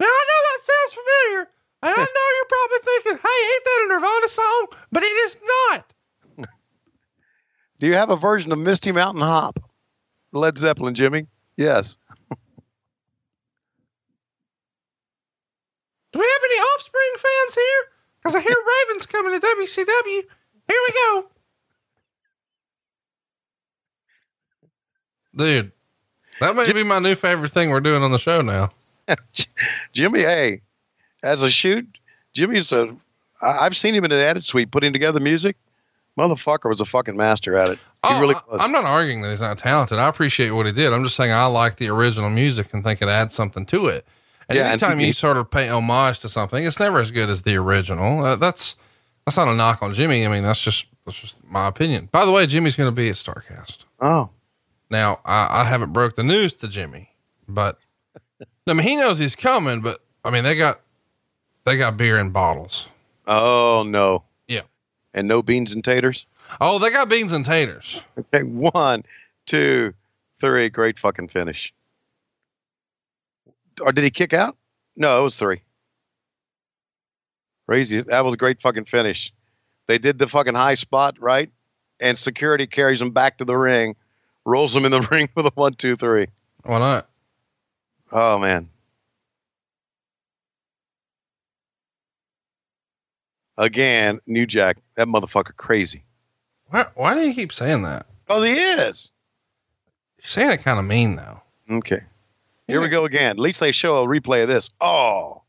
Now I know that sounds familiar, and I know you're probably thinking, "Hey, ain't that a Nirvana song?" But it is not. Do you have a version of Misty Mountain Hop? Led Zeppelin, Jimmy? Yes. Do we have any Offspring fans here? Because I hear Ravens coming to WCW. Here we go, dude. That may be my new favorite thing we're doing on the show now. Jimmy, hey, as a shoot, Jimmy's a. I- I've seen him in an edit suite putting together music. Motherfucker was a fucking master at it. He Oh, really I- was. I'm not arguing that he's not talented. I appreciate what he did. I'm just saying I like the original music and think it adds something to it. And Yeah, and anytime he- you sort of pay homage to something, it's never as good as the original. Uh, that's that's not a knock on Jimmy. I mean, that's just that's just my opinion. By the way, Jimmy's going to be at Starcast. oh, Now, I, I haven't broke the news to Jimmy, but I mean, he knows he's coming. But I mean, they got they got beer in bottles. Oh no. Yeah. And no beans and taters. Oh, they got beans and taters. Okay, one, two, three. Great fucking finish. Or did he kick out? No, it was three. Crazy. That was a great fucking finish. They did the fucking high spot, right? And security carries him back to the ring, rolls him in the ring with a one, two, three. Why not? Oh man. Again, New Jack, that motherfucker crazy. Why, why do you keep saying that? Oh, he is. You're saying it kind of mean though. Okay. Here we go again. At least they show a replay of this. Oh,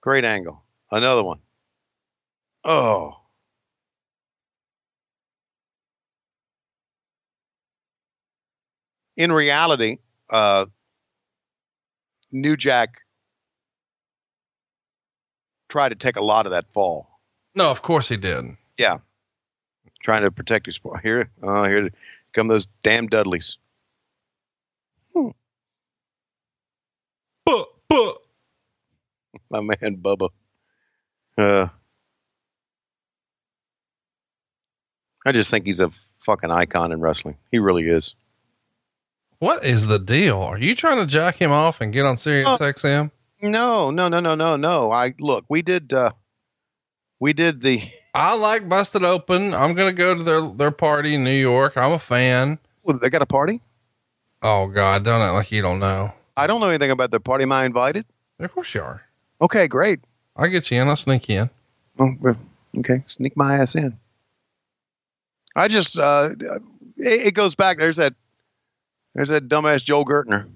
great angle. Another one. Oh. In reality, uh, New Jack tried to take a lot of that fall. No, of course he did. Yeah. Trying to protect his sport. Here, oh, here come those damn Dudleys. But, but. My man Bubba. Uh, I just think he's a fucking icon in wrestling. He really is. What is the deal? Are you trying to jack him off and get on Sirius Oh. XM? No, no, no, no, no, no. I look, we did uh we did the I like Busted Open. I'm gonna go to their their party in New York. I'm a fan. well, they got a party? Oh God, don't act like you don't know. I don't know anything about their party. Am I invited? Of course you are. Okay, great. I'll get you in. I'll sneak you in. Oh, okay, sneak my ass in. I just uh it, it goes back. There's that there's that dumbass Joel Gertner.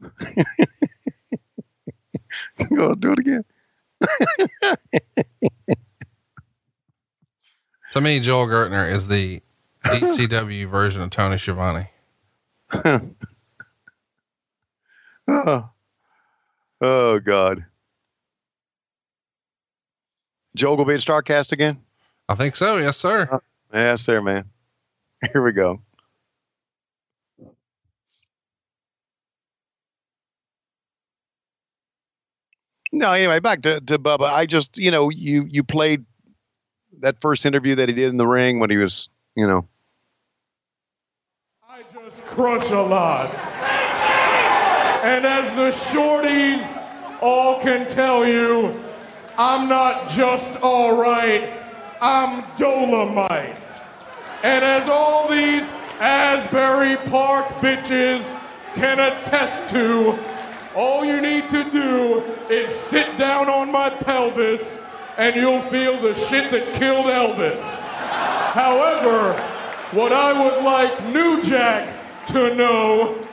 Go do it again. To me, Joel Gertner is the ECW version of Tony Schiavone. oh. oh God. Joel will be at Starcast again? I think so. Yes, sir. Uh, yes, sir, man. Here we go. No, anyway, back to, to Bubba. I just, you know, you you played that first interview that he did in the ring when he was, you know, I just crush a lot. And as the shorties all can tell you, I'm not just all right, I'm Dolomite. And as all these Asbury Park bitches can attest to, all you need to do is sit down on my pelvis and you'll feel the shit that killed Elvis. However, what I would like New Jack to know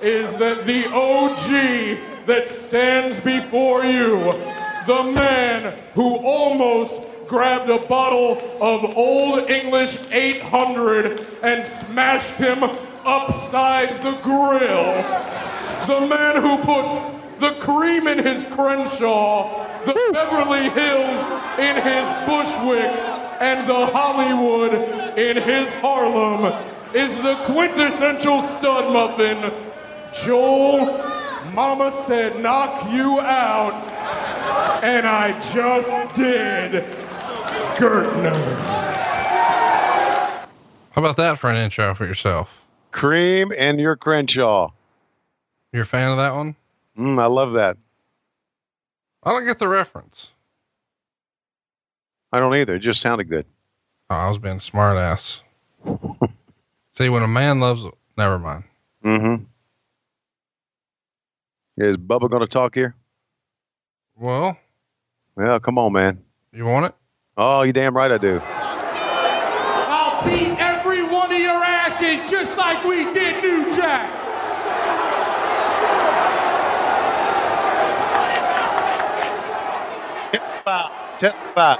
is that the OG that stands before you, the man who almost grabbed a bottle of Old English 800 and smashed him upside the grill, the man who puts the cream in his Crenshaw, the Beverly Hills in his Bushwick, and the Hollywood in his Harlem is the quintessential stud muffin. Joel, Mama said knock you out, and I just did. Gertner. How about that for an intro for yourself? Cream and your Crenshaw. You're a fan of that one? Mm, I love that. I don't get the reference. I don't either. It just sounded good. Oh, I was being a smart ass. See, when a man loves, never mind. Mm-hmm. Is Bubba going to talk here? Well, Yeah, come on, man. you want it? Oh, you damn right I do. I'll beat every one of your asses just like we did New Jack. Tip five.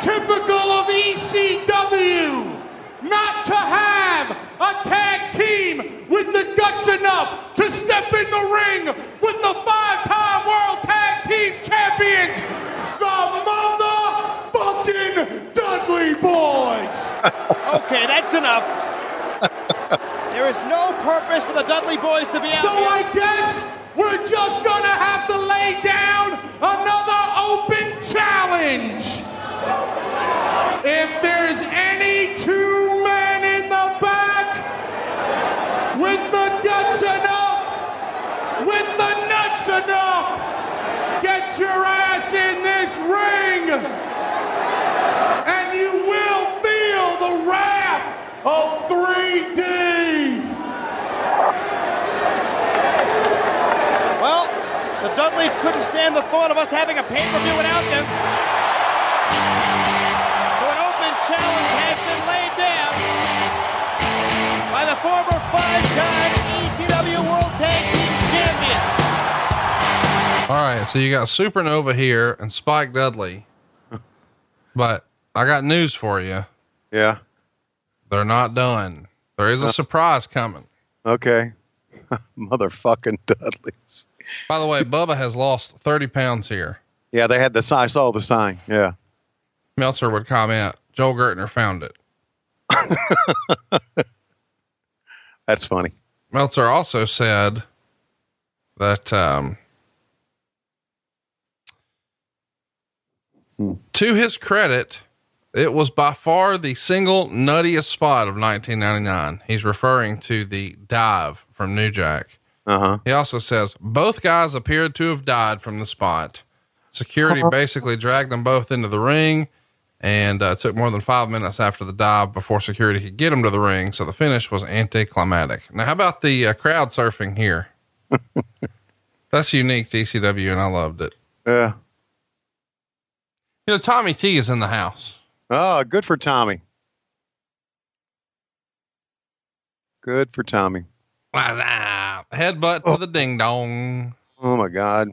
Typical of ECW not to have a tag team with the guts enough to step in the ring with the five-time world tag team champions, the motherfucking Dudley Boys. Okay, that's enough. there is no purpose for the Dudley boys to be out So here. I guess we're just gonna have to lay down another open challenge. If there's any two men in the back with the guts enough, with the nuts enough, get your ass in this ring, and you will feel the wrath of 3D. Well, the Dudleys couldn't stand the thought of us having a pay-per-view without them. So an open challenge has been laid down by the former five-time ECW World Tag Team Champions. All right, so you got Supernova here and Spike Dudley, but I got news for you. Yeah. They're not done. There is a surprise coming. Okay. Motherfucking Dudleys. By the way, Bubba has lost 30 pounds here. Yeah, they had the sign. I saw the sign. Yeah. Meltzer would comment, Joel Gertner found it. That's funny. Meltzer also said that, um, to his credit, it was by far the single nuttiest spot of 1999. He's referring to the dive from New Jack. Uh huh. He also says both guys appeared to have died from the spot. Security basically dragged them both into the ring, and uh, took more than five minutes after the dive before security could get them to the ring. So the finish was anticlimactic. Now, how about the uh, crowd surfing here? That's unique to ECW, and I loved it. Yeah. You know, Tommy T is in the house. Oh, good for Tommy. Good for Tommy. What's up? Headbutt to the ding dong. Oh my God.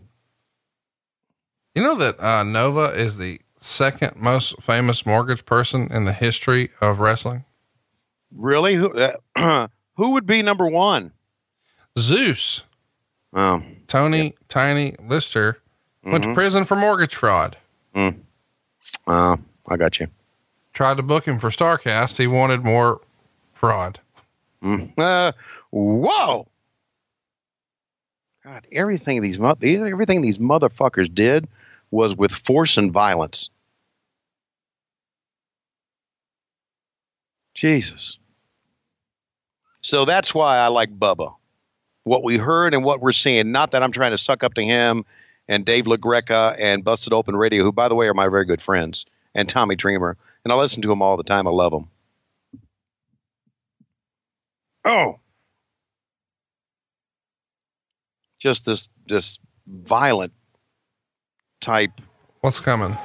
You know that uh, Nova is the second most famous mortgage person in the history of wrestling? Really? Who? Uh, who would be number one? Zeus. Oh. Tony Tiny Lister went to Mhm. prison for mortgage fraud. Mm. Oh, I got you. Tried to book him for Starcast. He wanted more fraud. Mm. Uh, whoa. God, everything these everything these motherfuckers did was with force and violence. Jesus. So that's why I like Bubba. What we heard and what we're seeing. Not that I'm trying to suck up to him and Dave LaGreca and Busted Open Radio, who, by the way, are my very good friends, and Tommy Dreamer. And I listen to them all the time. I love them. Oh. Just this this violent type. What's coming?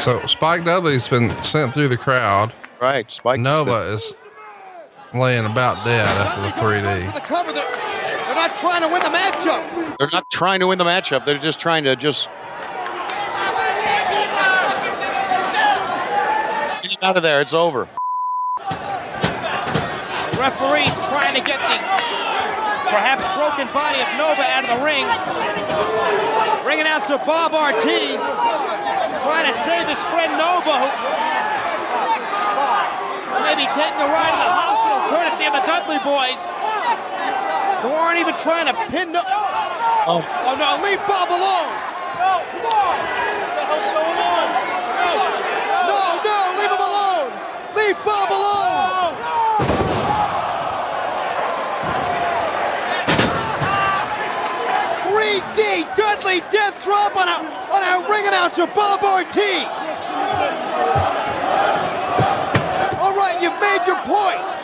So Spike Dudley's been sent through the crowd. Right. Spike Nova is laying about dead after the 3D. The cover, they're, they're not trying to win the matchup. They're not trying to win the matchup. They're just trying to just get out of there. It's over. The referee's trying to get the perhaps broken body of Nova out of the ring. Bringing out to Bob Artese, trying to save his friend Nova, who may be taking a ride to the hospital courtesy of the Dudley boys, who aren't even trying to pin. No- oh. oh no, leave Bob alone. No, no, leave him alone. Leave Bob alone. 3D death drop on a on our ring announcer Bob Artese. All right, you've made your point.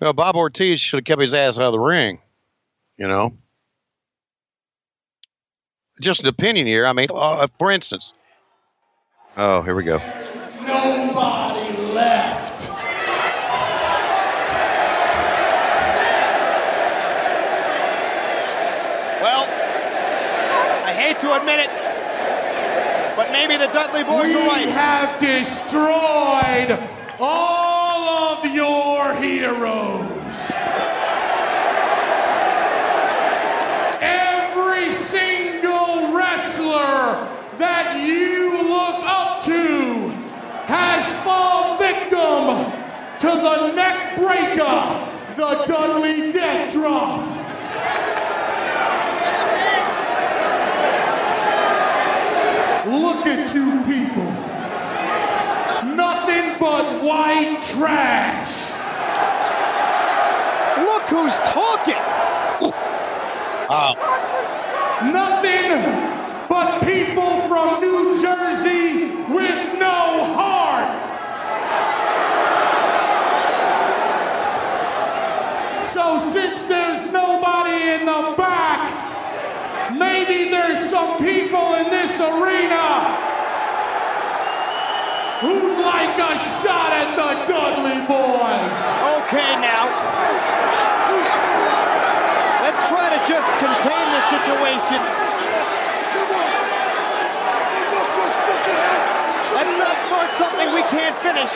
Well, Bob Artese should have kept his ass out of the ring. You know, just an opinion here. I mean, uh, for instance. Oh, here we go. Nobody left. Well, I hate to admit it, but maybe the Dudley boys we are right. have destroyed all of your heroes. Every single wrestler that you look up to has fallen victim to to the neck breaker, the Dudley Death Drop. Look at you people. Nothing but white trash. Look who's talking. Ah. Nothing but people from New Jersey with no heart. So since there's nobody in the back, maybe there's some people in this arena who'd a shot at the Dudley Boys. Okay, now. Let's try to just contain the situation. Let's not start something we can't finish.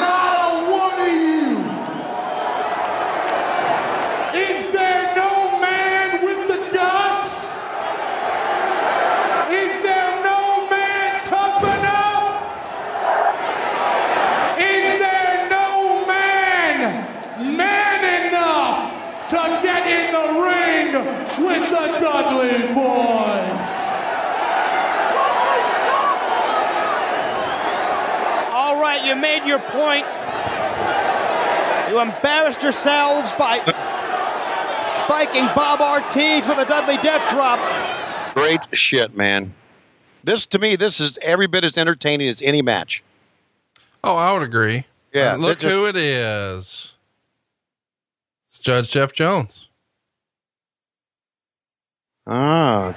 Not with the Dudley boys? All right, you made your point. You embarrassed yourselves by spiking Bob Artese with a Dudley Death Drop. Great shit, man. This to me, this is every bit as entertaining as any match. Oh, I would agree. Yeah, And look just- who it is. It's Judge Jeff Jones. Ah,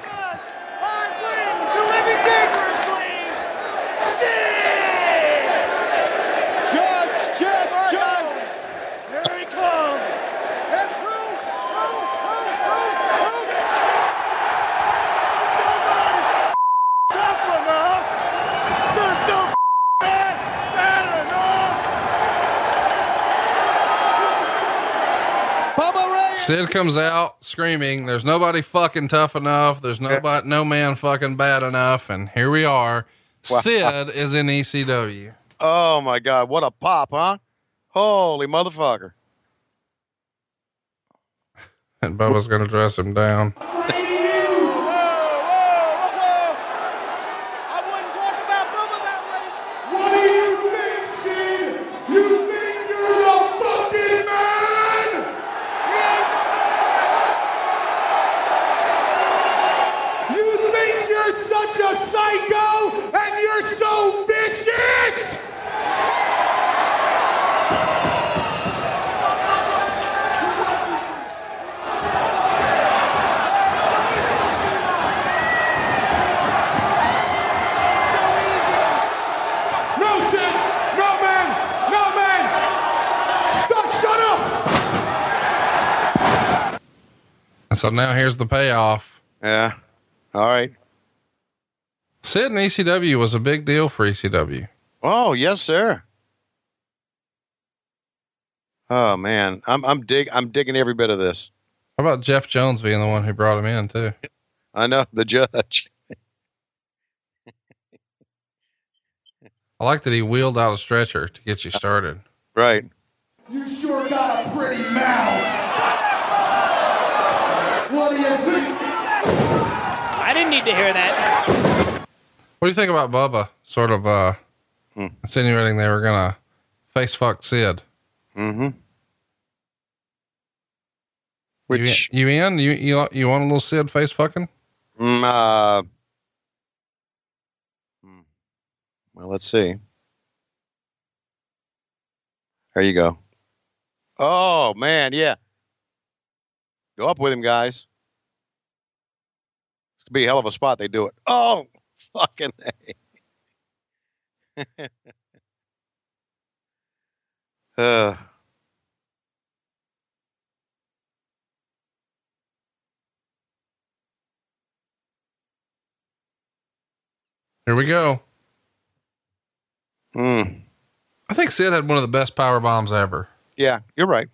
Jeff Jones. Here he comes. Bubba Ray. Sid comes out screaming, "There's nobody fucking tough enough. There's nobody, no man fucking bad enough." And here we are. Wow. Sid is in ECW. oh my God, what a pop, huh? Holy motherfucker! And Bubba's going to dress him down. so now here's the payoff. Yeah. All right. Sid in ECW was a big deal for ECW. Oh yes, sir. Oh man, I'm I'm dig I'm digging every bit of this. How about Jeff Jones being the one who brought him in too? I know the judge. I like that he wheeled out a stretcher to get you started. Right. You sure got a pretty mouth. What do you think? I didn't need to hear that. What do you think about Bubba sort of uh Hmm. insinuating they were gonna face fuck Sid? Mm-hmm. You, Which you in? You you you want a little Sid face fucking? mm, uh, hmm. well, let's see. There you go. Oh man, yeah. Go up with him, guys. This could be a hell of a spot. They do it. Oh, fucking. Uh, Here we go. mm, I think Sid had one of the best power bombs ever. yeah, you're right.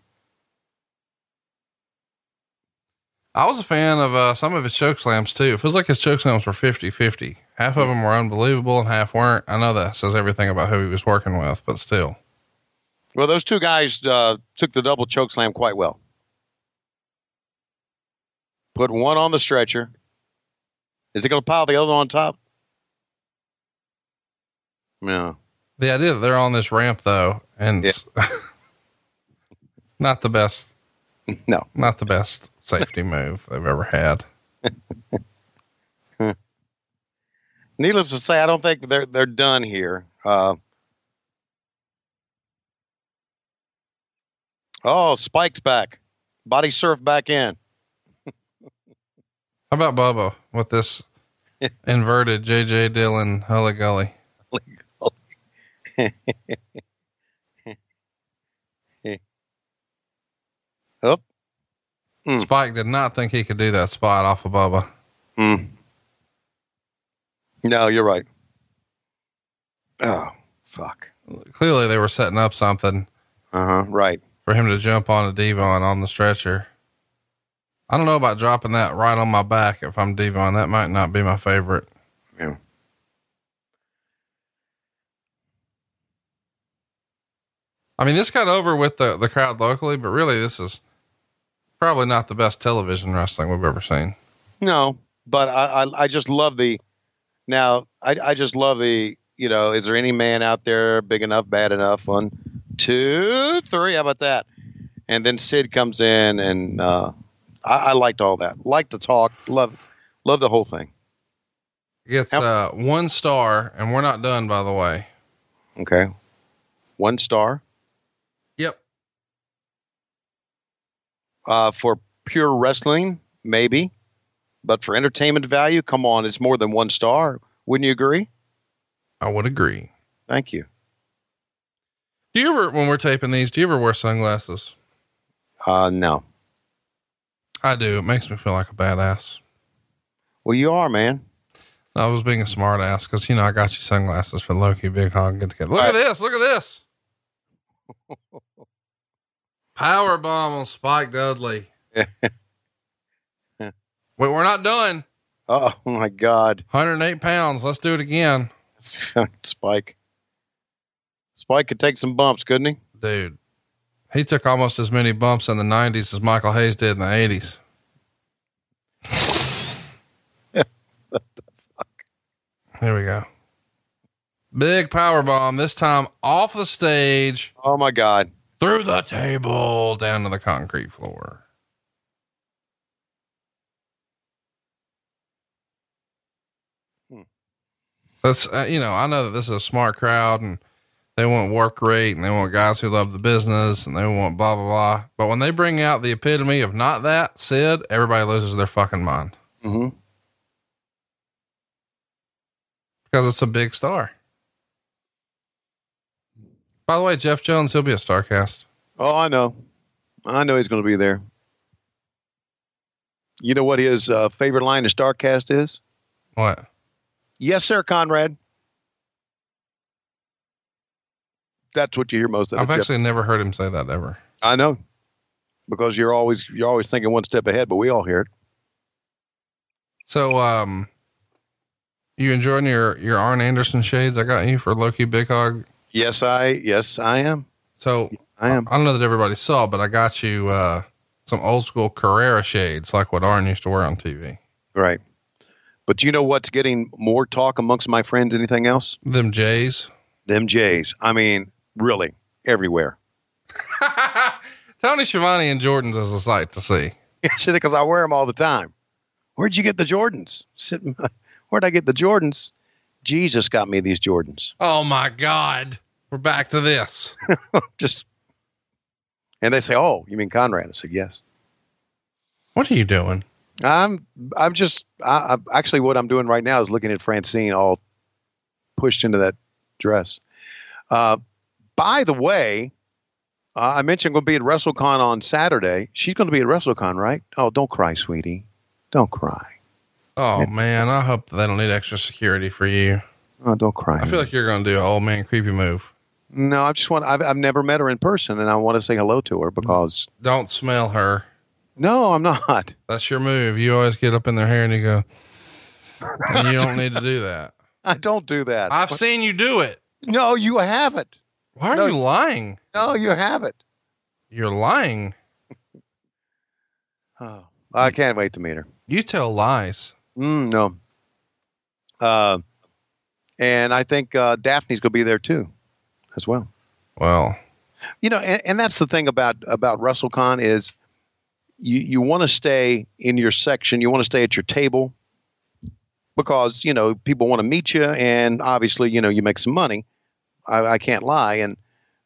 I was a fan of uh, some of his choke slams too. It feels like his choke slams were 50 50. Half of them were unbelievable and half weren't. I know that says everything about who he was working with, but still. Well, those two guys uh, took the double choke slam quite well. Put one on the stretcher. Is it going to pile the other on top? No. The idea that they're on this ramp though, and it's not the best, No. not the best safety move they've ever had. Needless to say, I don't think they're they're done here. Uh, oh, Spike's back. Body surf back in. How about Bubba with this inverted JJ Dillon Hully Gully? Hmm. Spike did not think he could do that spot off of Bubba. Hmm. No, you're right. Oh, fuck. Clearly, they were setting up something Uh huh. Right. for him to jump on a Devon on the stretcher. I don't know about dropping that right on my back if I'm Devon. That might not be my favorite. Yeah. I mean, this got over with the, the crowd locally, but really, this is probably not the best television wrestling we've ever seen. No, but I, I, I just love the. Now, I, I just love the. You know, is there any man out there big enough, bad enough? One, two, three. How about that? And then Sid comes in, and uh, I, I liked all that. Liked the talk. Love, love the whole thing. Gets uh, one star, and we're not done, by the way. Okay, one star uh, for pure wrestling, maybe, but for entertainment value, come on, it's more than one star. Wouldn't you agree? I would agree. Thank you. Do you ever, when we're taping these, do you ever wear sunglasses? Uh, no. I do. It makes me feel like a badass. Well, you are, man. I was being a smart ass because, you know, I got you sunglasses for Loki Big Hog get together. Look at this. Look at this. Power bomb on Spike Dudley. Wait, we're not done. Oh my God. 108 pounds. Let's do it again. Spike. Spike could take some bumps, couldn't he? Dude, he took almost as many bumps in the 90s as Michael Hayes did in the 80s. what the fuck? Here we go. Big power bomb, this time off the stage, Oh my God. Through the table, down to the concrete floor. Hmm. That's, uh, you know, I know that this is a smart crowd and they want work rate and they want guys who love the business and they want blah, blah, blah. But when they bring out the epitome of not that, Sid, everybody loses their fucking mind Mm-hmm. because it's a big star. By the way, Jeff Jones, he'll be a Starcast. Oh, I know. I know he's going to be there. You know what his uh, favorite line in Starcast is? What? Yes, sir, Conrad. That's what you hear most of the I've actually never heard him say that ever. I know. Because you're always you're always thinking one step ahead, but we all hear it. So, um, you enjoying your, your Arn Anderson shades I got you for Loki Big Hog? Yes, I yes, I am. So I am. I don't know that everybody saw, but I got you, uh, some old school Carrera shades, like what Arn used to wear on TV. Right. But you know what's getting more talk amongst my friends anything else? Them Jays. Them Jays. I mean, really, everywhere. Tony Schiavone and Jordan's is a sight to see. because I wear them all the time. Where'd you get the Jordans? Where'd I get the Jordans? Jesus got me these Jordans. Oh my God. We're back to this. Just, and they say, "Oh, you mean Conrad?" I said, "Yes." What are you doing? I'm, I'm just, I, I, actually, what I'm doing right now is looking at Francine all pushed into that dress. Uh, by the way, uh, I mentioned going to be at WrestleCon on Saturday. She's going to be at WrestleCon, right? Oh, don't cry, sweetie. Don't cry. Oh man, I hope they don't need extra security for you. Oh, don't cry. I feel like you're going to do an old man creepy move. No, I just want. I've, I've never met her in person, and I want to say hello to her because. Don't smell her. No, I'm not. That's your move. You always get up in their hair and you go, and you don't need to do that. I don't do that. I've seen you do it. no, you haven't. Why are No. you lying? No, you haven't. You're lying. Oh, I can't wait to meet her. You tell lies. Mm, no. Uh, and I think uh, Daphne's going to be there too, as well. Well, You know, and, and that's the thing about about WrestleCon is you you want to stay in your section, you want to stay at your table because you know people want to meet you, and obviously you know you make some money. I, I can't lie, and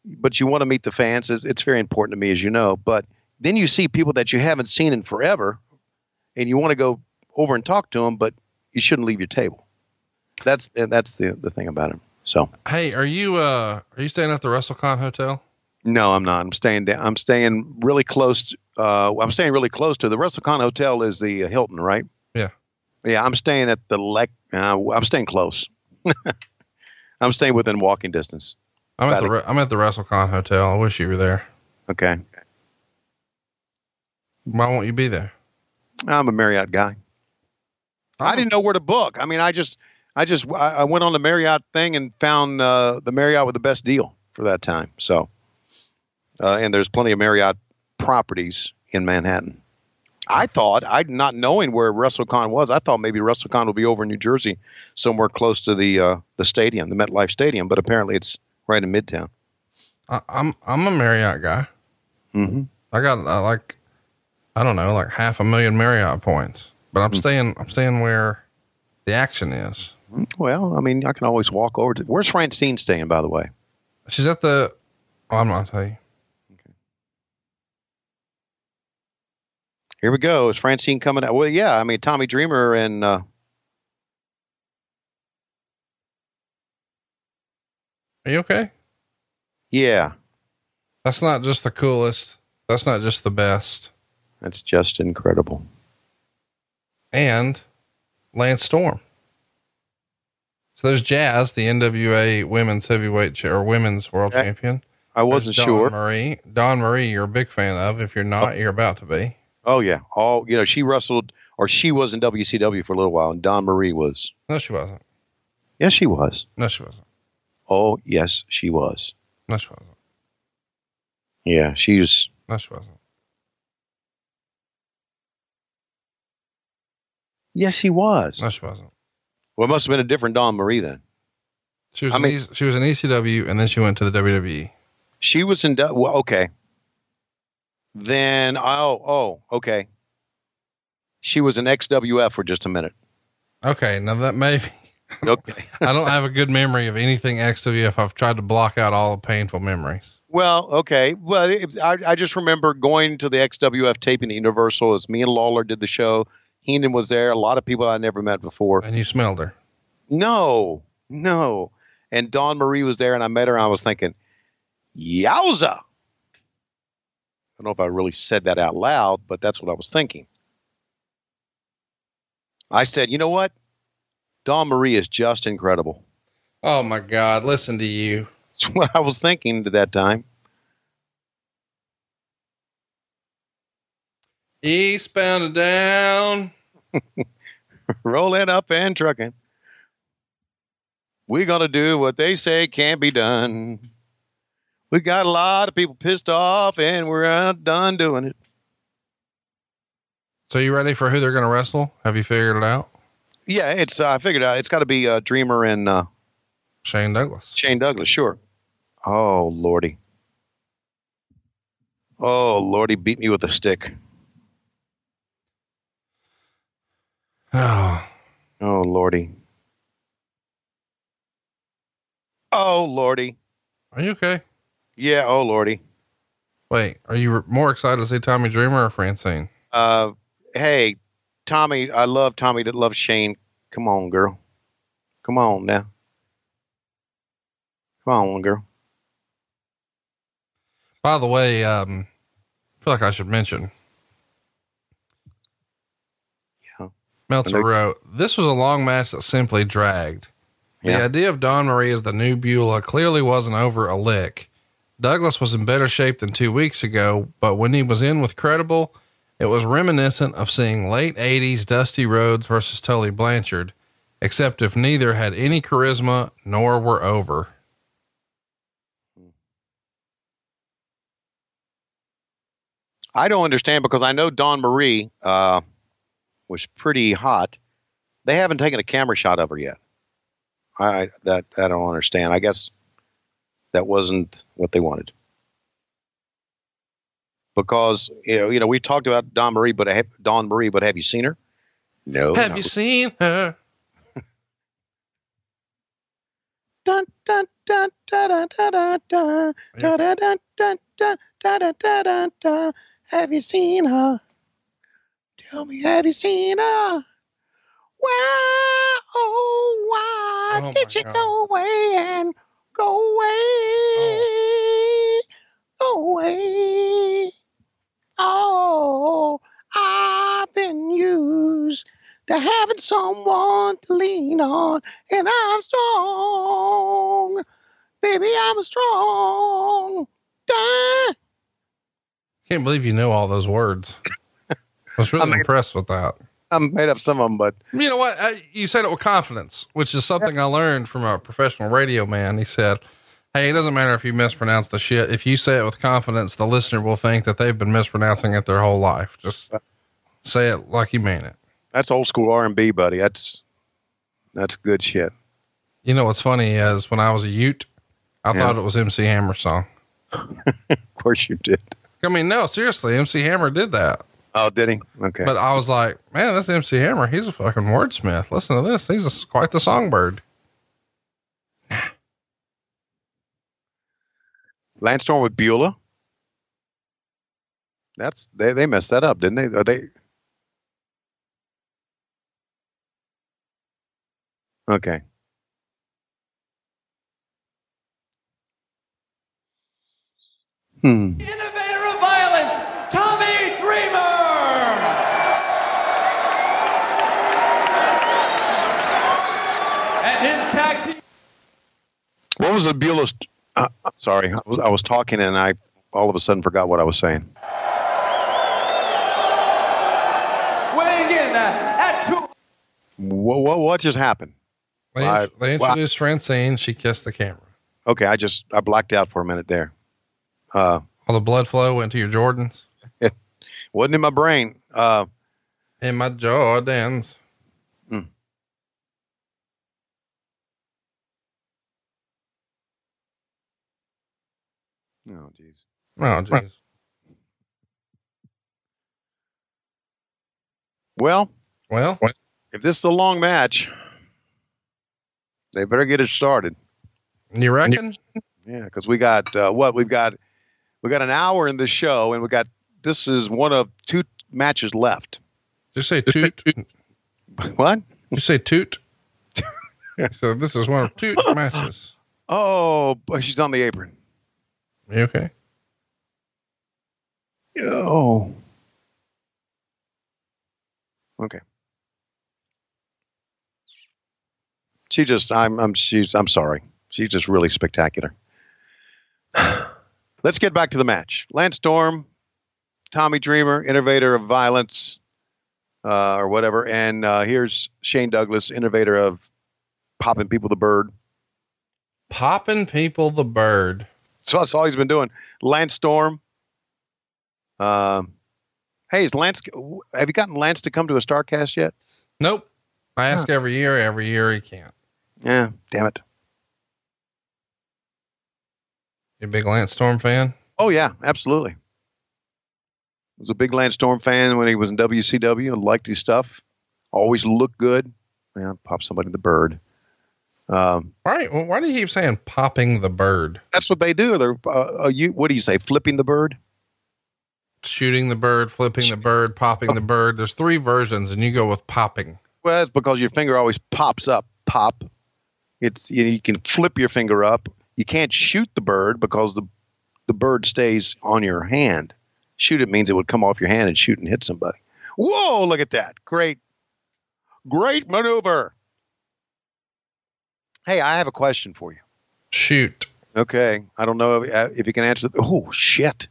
but you want to meet the fans. It's, it's very important to me, as you know. But then you see people that you haven't seen in forever, and you want to go over and talk to them, but you shouldn't leave your table. That's that's the the thing about it. So. hey, are you uh are you staying at the WrestleCon hotel? No, I'm not. I'm staying down. I'm staying really close. To, uh, I'm staying really close to the WrestleCon Hotel is the uh, Hilton, right? Yeah. Yeah, I'm staying at the Lec. Uh, I'm staying close. I'm staying within walking distance. I'm at the I'm at the WrestleCon hotel. I wish you were there. Okay. Why won't you be there? I'm a Marriott guy. I didn't know where to book. I mean, I just, I just, I, I went on the Marriott thing and found uh, the Marriott with the best deal for that time. So, uh, and there's plenty of Marriott properties in Manhattan. I thought, I not knowing where WrestleCon was, I thought maybe WrestleCon would be over in New Jersey, somewhere close to the uh, the stadium, the MetLife Stadium. But apparently, it's right in Midtown. I, I'm I'm a Marriott guy. Mm-hmm. I got uh, like I don't know, like half a million Marriott points. But I'm staying I'm staying where the action is. Well, I mean, I can always walk over to. Where's Francine staying, by the way? She's at the oh, I'm not gonna tell you. Okay. Here we go. Is Francine coming out? Well, yeah. I mean, Tommy Dreamer and uh, Are you okay? yeah, That's not just the coolest. That's not just the best. that's just incredible. And Lance Storm. So there's Jazz, the NWA women's heavyweight cha- or women's world Okay. champion. I wasn't Dawn sure. Marie. Dawn Marie, you're a big fan of. If you're not, oh. you're about to be. Oh yeah. All you know, she wrestled or she was in WCW for a little while, and Dawn Marie was. No, she wasn't. Yes, she was. No, she wasn't. Oh yes, she was. No, she wasn't. Yeah, she was. No, she wasn't. Yes, she was. No, she wasn't. Well, it must have been a different Dawn Marie then. She was. I mean- E- she was in ECW, and then she went to the. WWE. She was in. Well, okay. Then oh oh okay. She was in XWF for just a minute. Okay, now that may. be. Okay. I don't have a good memory of anything XWF. I've tried to block out all the painful memories. Well, okay. Well, it, I, I just remember going to the XWF taping at Universal as me and Lawler did the show. Heenan was there. A lot of people I never met before. And you smelled her. No, no. And Dawn Marie was there, and I met her, and I was thinking, yowza. I don't know if I really said that out loud, but that's what I was thinking. I said, you know what? Dawn Marie is just incredible. Oh my God! Listen to you. That's what I was thinking at that time. Eastbound and down. rolling up and trucking. We're going to do what they say can't be done. We got a lot of people pissed off and we're done doing it. So you ready for who they're going to wrestle? Have you figured it out? Yeah, it's, uh, I figured out it's got to be uh, Dreamer and uh, Shane Douglas. Shane Douglas, sure. Oh, Lordy. Oh, Lordy beat me with a stick. Oh, Oh, Lordy. Oh, Lordy. are you okay? Yeah, oh, Lordy. Wait, are you more excited to see Tommy Dreamer or Francine? Uh, hey, Tommy, I love Tommy that loves Shane. Come on, girl. Come on now. Come on, girl. By the way, um, I feel like I should mention. Meltzer wrote, This was a long match that simply dragged. Yeah. The idea of Dawn Marie as the new Beulah clearly wasn't over a lick. Douglas was in better shape than two weeks ago, but when he was in with Credible, it was reminiscent of seeing late 80s Dusty Rhodes versus Tully Blanchard, except if neither had any charisma nor were over. I don't understand because I know Dawn Marie, uh, was pretty hot. They haven't taken a camera shot of her yet. I that I don't understand. I guess that wasn't what they wanted. Because you know, you know, we talked about Dawn Marie, but have, Dawn Marie, but have you seen her? No. Have you seen her? dun dun dun dun dun dun dun dun dun dun dun dun dun dun dun dun dun. Have you seen her? Tell me, have you seen her? Why, oh, why Oh, did you God. go away and go away? Go away. Oh, I've been used to having someone to lean on, and I'm strong. Baby, I'm strong. Can't believe you know all those words. I was really I mean- impressed with that. I made up some of them, but You know what? I, you said it with confidence, which is something I learned from a professional radio man. He said, Hey, it doesn't matter if you mispronounce the shit. If you say it with confidence, the listener will think that they've been mispronouncing it their whole life. Just say it like you mean it. that's old school R and B, buddy. That's that's good shit. You know what's funny is when I was a Ute, I Yeah. thought it was MC Hammer song. Of course you did. I mean, no, seriously, MC Hammer did that. Oh, did he? Okay. But I was like, man, that's MC Hammer. He's a fucking wordsmith. Listen to this. He's a, quite the songbird. Lance Storm with Beulah. That's they they messed that up, didn't they? Are they? Okay. Hmm. Innovator of violence, Tommy Dreamer. And his tag team. What was the Beulah? St- uh, sorry, I was, I was talking and I all of a sudden forgot what I was saying. weighing in at two. What what, what just happened? They, I- they well, introduced Francine. She kissed the camera. Okay, I just I blacked out for a minute there. Uh, All the blood flow went to your Jordans It wasn't in my brain. Uh, and my Jordans. Oh jeez. Oh, jeez. Well, Well, if this is a long match, they better get it started. you reckon? Yeah, because we got uh, what we've got. We got an hour in the show, and we got this is one of two matches left. Did you say toot? Did What? you say toot? so this is one of two matches. Oh, but she's on the apron. You okay? Oh. Okay. She just I'm I'm she's I'm sorry. She's just really spectacular. Let's get back to the match. Lance Storm, Tommy Dreamer, innovator of violence, uh, or whatever, and uh, here's Shane Douglas, innovator of popping people the bird. Popping people the bird. So that's all he's been doing. Lance Storm. Um, hey, is Lance? Have you gotten Lance to come to a Starcast yet? Nope. I ask every year. Every year he can't. Yeah, damn it. You a big Lance Storm fan? Oh yeah, absolutely. Was a big Lance Storm fan when he was in WCW and liked his stuff. Always looked good. Yeah, pop somebody in the bird. Um, Why? Why do you keep saying popping the bird? that's what they do. They're uh, uh, you. What do you say? Flipping the bird? Shooting the bird, flipping the bird, popping the bird. There's three versions, and you go with popping. Well, that's because your finger always pops up. Pop. It's you, know, you can flip your finger up. You can't shoot the bird because the the bird stays on your hand. Shoot it means it would come off your hand and shoot and hit somebody. Whoa! Look at that. Great, great maneuver. Hey, I have a question for you. Shoot. Okay, I don't know if, uh, if you can answer. The, oh shit!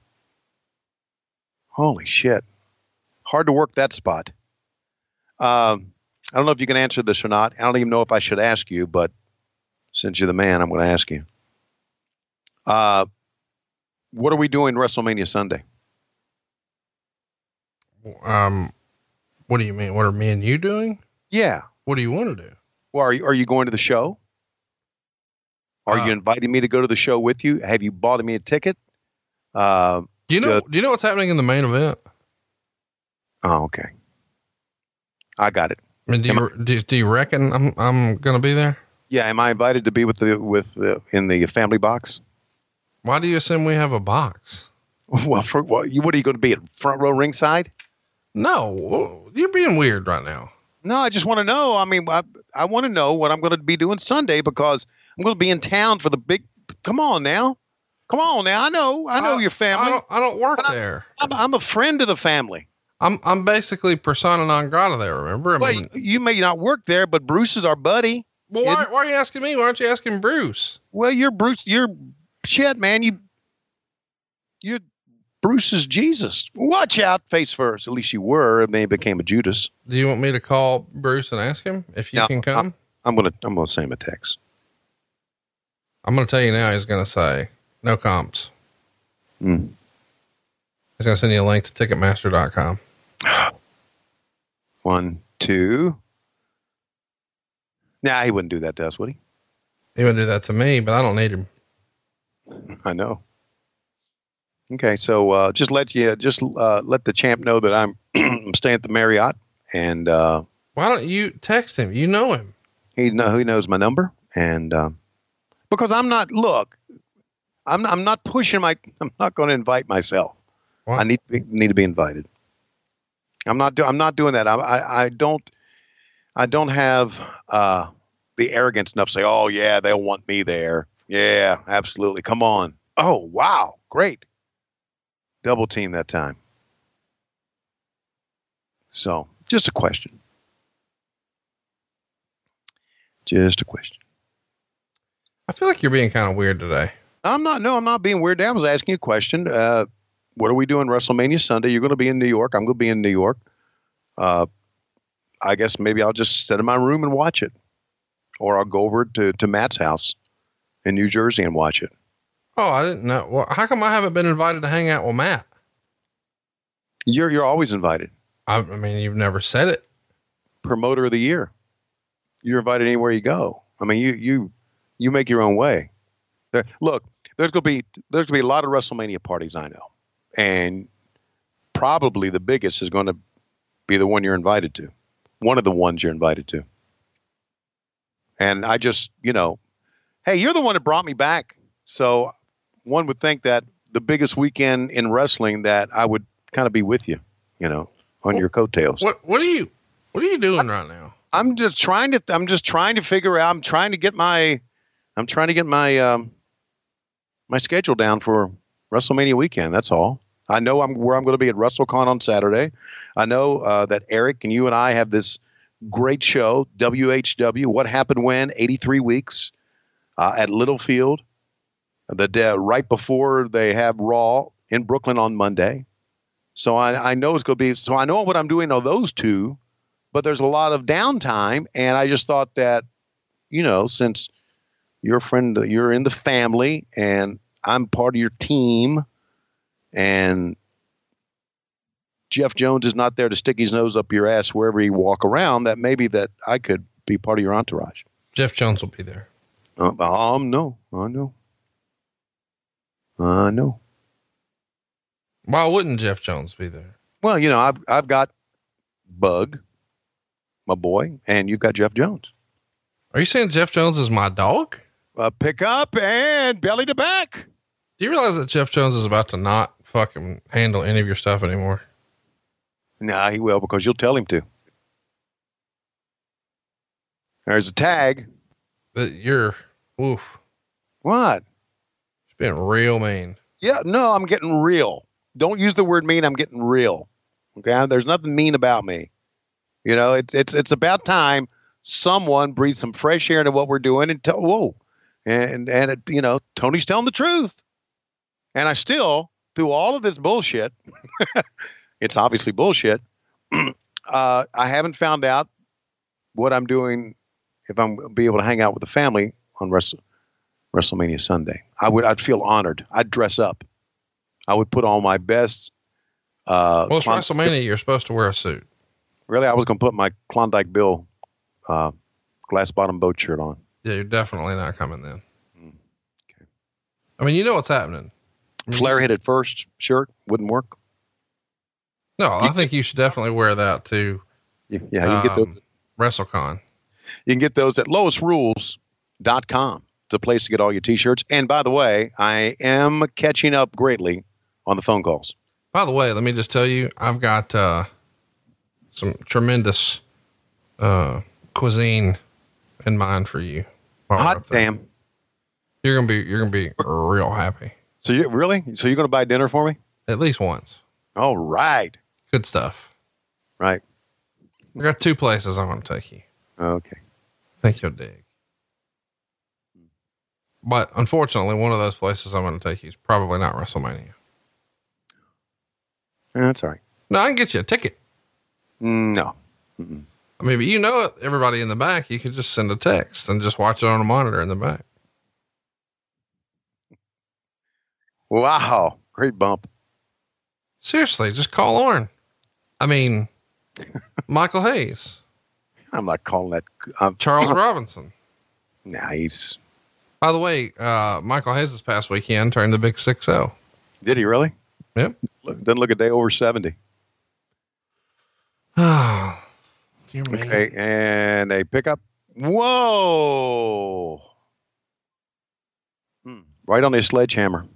Holy shit! Hard to work that spot. Um, I don't know if you can answer this or not. I don't even know if I should ask you, but since you're the man, I'm going to ask you. Uh, what are we doing WrestleMania Sunday? Um, what do you mean? What are me and you doing? Yeah. What do you want to do? Well, are you, are you going to the show? Are you inviting me to go to the show with you? Have you bought me a ticket? Uh, Do you know? Do you know what's happening in the main event? oh, okay. I got it. I mean, do Am you do, do you reckon I'm I'm gonna be there? Yeah, am I invited to be with the with the in the family box? Why do you assume we have a box? Well, for, what, you, what are you going to be at front row ringside? No, you're being weird right now. No, I just want to know. I mean, I, I want to know what I'm going to be doing Sunday because I'm going to be in town for the big. Come on now, come on now. I know, I know your I family. don't. I don't work I- there. I'm, I'm a friend of the family. I'm I'm basically persona non grata there. Remember? I Well, mean, you may not work there, but Bruce is our buddy. well, why, why are you asking me? Why aren't you asking Bruce? Well, you're Bruce. You're shit, man. You you're Bruce's Jesus. Watch out, face first. At least you were, and then he became a Judas. Do you want me to call Bruce and ask him if you No, can come? I'm gonna I'm gonna send him a text. I'm gonna tell you now. He's gonna say no comps. Hmm. He's gonna send you a link to Ticketmaster.com. One, two. Nah, he wouldn't do that to us, would he? He wouldn't do that to me, but I don't need him. I know. Okay, so uh, just let you just uh, let the champ know that I'm I'm staying at the Marriott, and uh, Why don't you text him? You know him. he know he knows my number, and um, because I'm not look, I'm I'm not pushing my I'm not going to invite myself. I need to be, need to be invited. I'm not do, I'm not doing that. I, I I don't I don't have uh, the arrogance enough to say, oh yeah, they'll want me there. Yeah, absolutely. Come on. Oh wow, great. Double team that time. So just a question. Just a question. I feel like you're being kind of weird today. I'm not. No, I'm not being weird. I was asking you a question. Uh, what are we doing WrestleMania Sunday? You're going to be in New York. I'm going to be in New York. Uh, I guess maybe I'll just sit in my room and watch it, or I'll go over to to Matt's house in New Jersey and watch it. Oh, I didn't know. Well, how come I haven't been invited to hang out with Matt? You're you're always invited. I, I mean, you've never said it. Promoter of the year. You're invited anywhere you go. I mean, you you you make your own way. There, look, there's gonna be there's gonna be a lot of WrestleMania parties I know, and probably the biggest is going to be the one you're invited to. One of the ones you're invited to. And I just, you know, hey, you're the one that brought me back. So one would think that the biggest weekend in wrestling that I would kind of be with you, you know, on your coattails. What What are you What are you doing right now? I'm just trying to I'm just trying to figure out I'm trying to get my I'm trying to get my um my schedule down for WrestleMania weekend. That's all. I know I'm where I'm going to be at WrestleCon on Saturday. I know uh, that Eric and you and I have this great show, WHW. What happened when? 83 weeks uh, at Littlefield. The day right before they have Raw in Brooklyn on Monday. So I, I know it's going to be. So I know what I'm doing on those two but there's a lot of downtime and i just thought that you know since you're a friend you're in the family and i'm part of your team and jeff jones is not there to stick his nose up your ass wherever you walk around that maybe that i could be part of your entourage Jeff Jones will be there. um, um no i know i know Why wouldn't Jeff Jones be there? well you know i've, I've got bug my boy and you've got jeff jones Are you saying Jeff Jones is my dog? Uh, pick up and belly to back Do you realize that Jeff Jones is about to not fucking handle any of your stuff anymore? Nah, he will because you'll tell him to. There's a tag. That you're, oof, What? it's been real mean. Yeah, no, I'm getting real. Don't use the word mean. I'm getting real. Okay, there's nothing mean about me. You know, it's it's it's about time someone breathes some fresh air into what we're doing and tell whoa, and and it, you know Tony's telling the truth, and I still through all of this bullshit, it's obviously bullshit. uh, I haven't found out what I'm doing if I'm be able to hang out with the family on Wrestle, WrestleMania Sunday. I would I'd feel honored. I'd dress up. I would put on my best Uh, Well, it's Klon- WrestleMania. You're supposed to wear a suit. Really, I was going to put my Klondike Bill uh, glass bottom boat shirt on. Yeah, you're definitely not coming then. Hmm, I mean, you know what's happening. I mean, hit it first shirt wouldn't work. No, I think you should definitely wear that to Yeah, you can get those. um, WrestleCon. You can get those at lowestrules.com. It's a place to get all your t-shirts. And by the way, I am catching up greatly on the phone calls. By the way, let me just tell you, I've got uh, some tremendous uh, cuisine in mind for you. Hot damn. You're gonna be you're gonna be real happy. So you really? So you're going to buy dinner for me? At least once. All right. Good stuff. Right. I got two places I want to take you. Okay. I think you'll dig. But unfortunately, one of those places I'm going to take you is probably not WrestleMania. That's all right. No, I can get you a ticket. No. I mean, but you know it, everybody in the back. You could just send a text and just watch it on a monitor in the back. Wow. Great bump. Seriously, just call Lauren. I mean, Michael Hayes, I'm not calling that. Um, Charles Robinson. Nah, he's. By the way, uh, Michael Hayes this past weekend turned the big six zero. Did he really? Yep. Doesn't look a day over 70. Dear me. Okay. And a pickup. Whoa. Hmm, Right on his sledgehammer.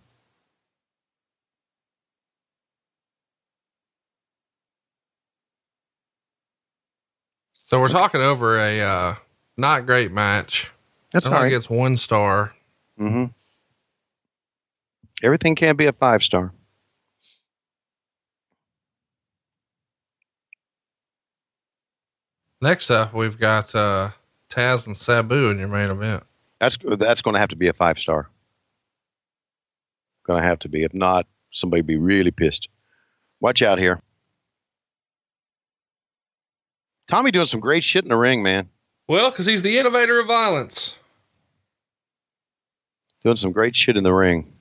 So we're talking over a uh, not great match. That's It all only right. gets one star. Mm-hmm. Everything can be a five star. Next up, we've got uh, Taz and Sabu in your main event. That's that's going to have to be a five star. Going to have to be. If not, somebody be really pissed. Watch out here. Tommy doing some great shit in the ring, man. Well, because he's the innovator of violence. Doing some great shit in the ring.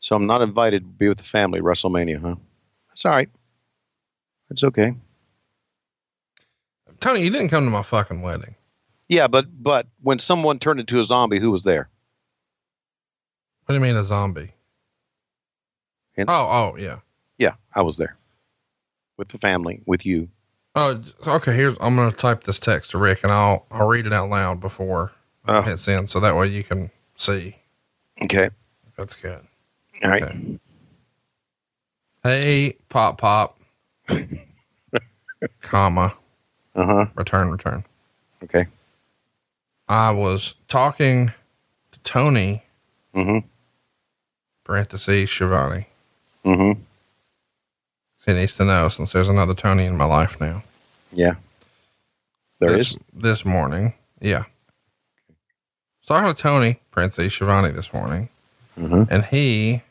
So I'm not invited to be with the family WrestleMania, huh? That's all right. It's okay. Tony, you didn't come to my fucking wedding. Yeah, but but when someone turned into a zombie, who was there? What do you mean a zombie? And- oh, oh, yeah. Yeah, I was there with the family, with you. Oh, okay. Here's I'm gonna type this text to Ric, and I'll I'll read it out loud before Oh. I hit send, so that way you can see. Okay. That's good. All right. Okay. Hey, pop, pop, comma, Uh huh. return, return. Okay. I was talking to Tony, Mm-hmm. parentheses, Schiavone. Mm-hmm. He needs to know since there's another Tony in my life now. Yeah. There this, is. This morning. Yeah. So I talking to Tony, parentheses, Schiavone this morning, Mm-hmm. and he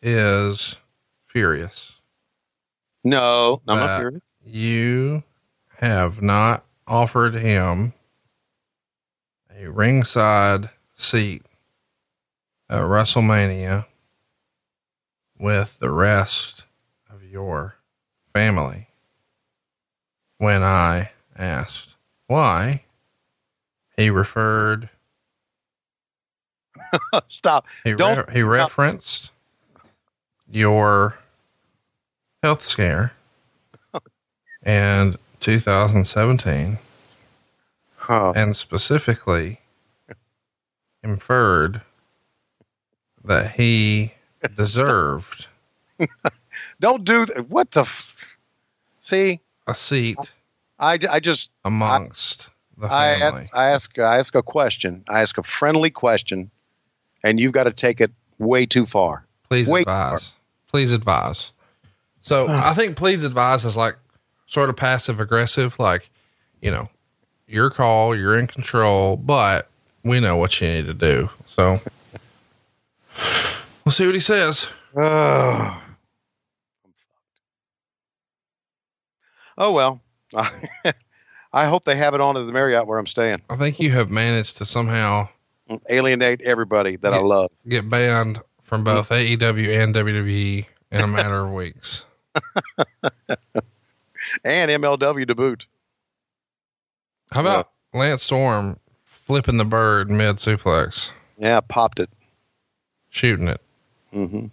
is furious. No, I'm not furious. You have not offered him a ringside seat at WrestleMania with the rest of your family. When I asked why, he referred, Stop. he, Don't- re- he referenced your health scare and 2017 Huh. and specifically inferred that he deserved Don't do that. What the? F- See, a seat I, I just amongst the I family. ask, I ask I ask a question. I ask a friendly question, and you've got to take it way too far. please wait. advise. Please advise. So I think please advise is like sort of passive aggressive, like, you know, your call, you're in control, but we know what you need to do. So we'll see what he says. Oh, oh well. I hope they have it on at the Marriott where I'm staying. I think you have managed to somehow alienate everybody that I love. Get banned from both mm-hmm. AEW and WWE in a matter of weeks. And MLW to boot. How about Lance Storm flipping the bird mid suplex, Yeah, popped it. shooting it? hmm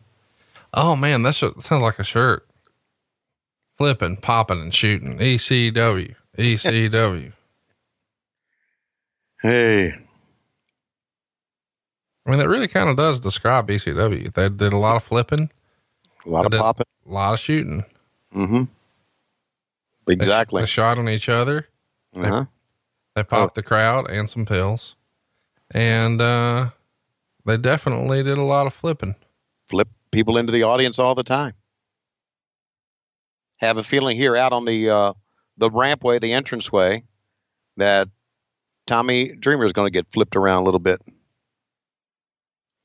Oh man, that sounds like a shirt. Flipping, popping, and shooting. ECW, ECW. Hey, I mean, that really kind of does describe ECW. They did a lot of flipping, a lot of popping. a lot of shooting. Mm-hmm. They, Exactly. They shot on each other. Uh-huh. They popped the crowd and some pills. And uh, they definitely did a lot of flipping. Flip people into the audience all the time. Have a feeling here out on the uh, the rampway, the entranceway, that Tommy Dreamer is going to get flipped around a little bit.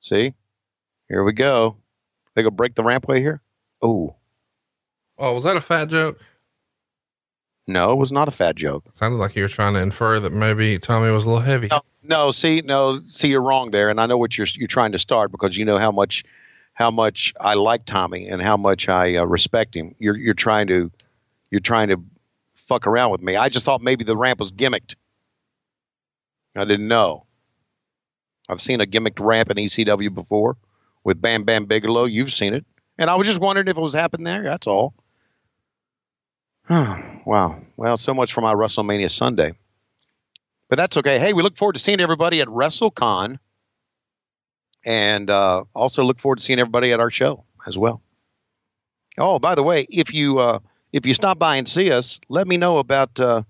See, here we go. They go break the rampway here. Oh Oh, was that a fat joke? no, it was not a fat joke. Sounded like you were trying to infer that maybe Tommy was a little heavy. No, no, see, no, see, you're wrong there, and I know what you're you're trying to start because you know how much how much I like Tommy and how much I uh, respect him. You're you're trying to you're trying to fuck around with me. I just thought maybe the ramp was gimmicked. I didn't know. I've seen a gimmicked ramp in ECW before with Bam Bam Bigelow. You've seen it, and I was just wondering if it was happening there. That's all. wow. Well, so much for my WrestleMania Sunday. But that's okay. Hey, we look forward to seeing everybody at WrestleCon, and uh, also look forward to seeing everybody at our show as well. Oh, by the way, if you uh, if you stop by and see us, let me know about. Uh,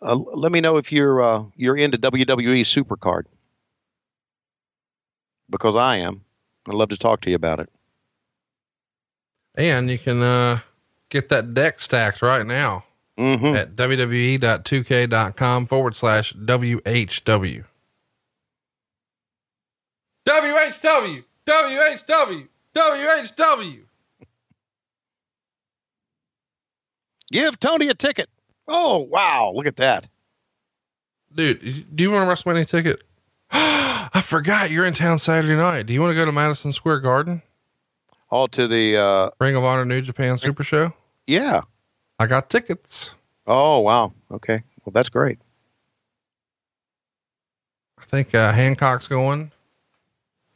uh, let me know if you're uh, you're into WWE Supercard because I am. I'd love to talk to you about it. And you can uh, get that deck stacked right now Mm-hmm. at www.2k.com forward slash WHW. WHW! WHW! WHW! Give Tony a ticket. Oh wow! Look at that. Dude, do you want a WrestleMania ticket? I forgot you're in town Saturday night. Do you want to go to Madison Square Garden? All to the uh, Ring of Honor New Japan Super Show? yeah. I got tickets. Oh wow. Okay. Well, that's great. I think uh, Hancock's going.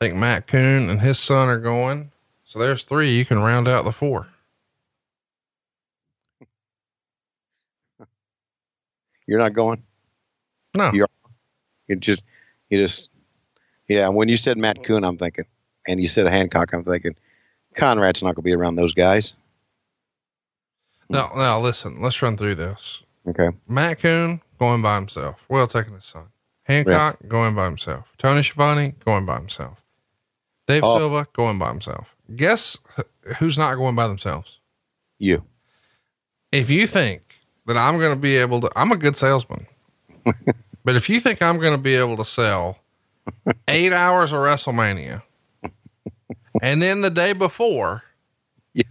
I think Matt Koon and his son are going. So there's three. You can round out the four. You're not going. No. You're. You just. You just. Yeah. When you said Matt Koon, I'm thinking, and you said Hancock, I'm thinking, Conrad's not going to be around those guys. No, no, listen, let's run through this. Okay. Matt Koon going by himself. Well, taking his son. Hancock going by himself. Tony Schiavone going by himself. Dave Oh. Silva going by himself. Guess who's not going by themselves? You. If you think that I'm going to be able to, I'm a good salesman. but if you think I'm going to be able to sell eight hours of WrestleMania and then the day before, Yeah.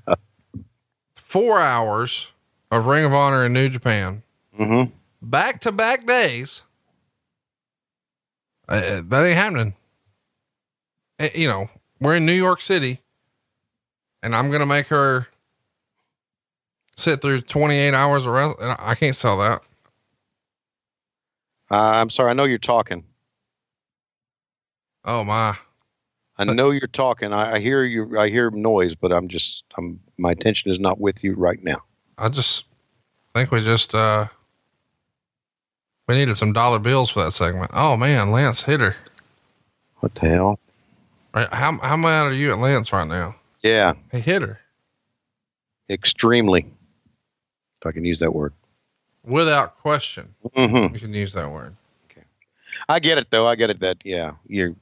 four hours of Ring of Honor in New Japan, back to back days. Uh, that ain't happening. Uh, you know, we're in New York City and I'm going to make her sit through 28 hours of rest. and I can't sell that. Uh, I'm sorry. I know you're talking. Oh my. I know you're talking. I, I hear you. I hear noise, but I'm just. I'm. My attention is not with you right now. I just think we just, uh, we needed some dollar bills for that segment. Oh man, Lance hit her. What the hell? Right, How, how mad are you at Lance right now? Yeah. He hit her Extremely. If I can use that word. Without question. Mm-hmm. You can use that word. Okay. I get it though. I get it that yeah, you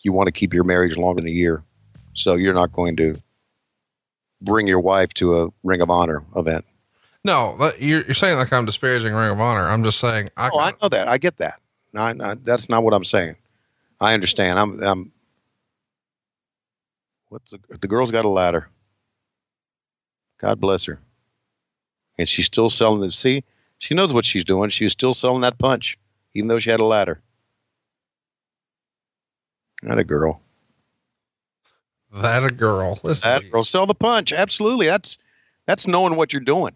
you want to keep your marriage longer than a year, so you're not going to bring your wife to a Ring of Honor event. No, you're, you're saying like I'm disparaging Ring of Honor. I'm just saying I, Oh, I know that. I get that. No, I- I- that's not what I'm saying. I understand. I'm. I'm what's the, the girl's got a ladder. God bless her. And she's still selling the. See, she knows what she's doing. She's still selling that punch, even though she had a ladder. Not a girl. That a girl. Listen, That girl sell the punch. Absolutely. That's that's knowing what you're doing.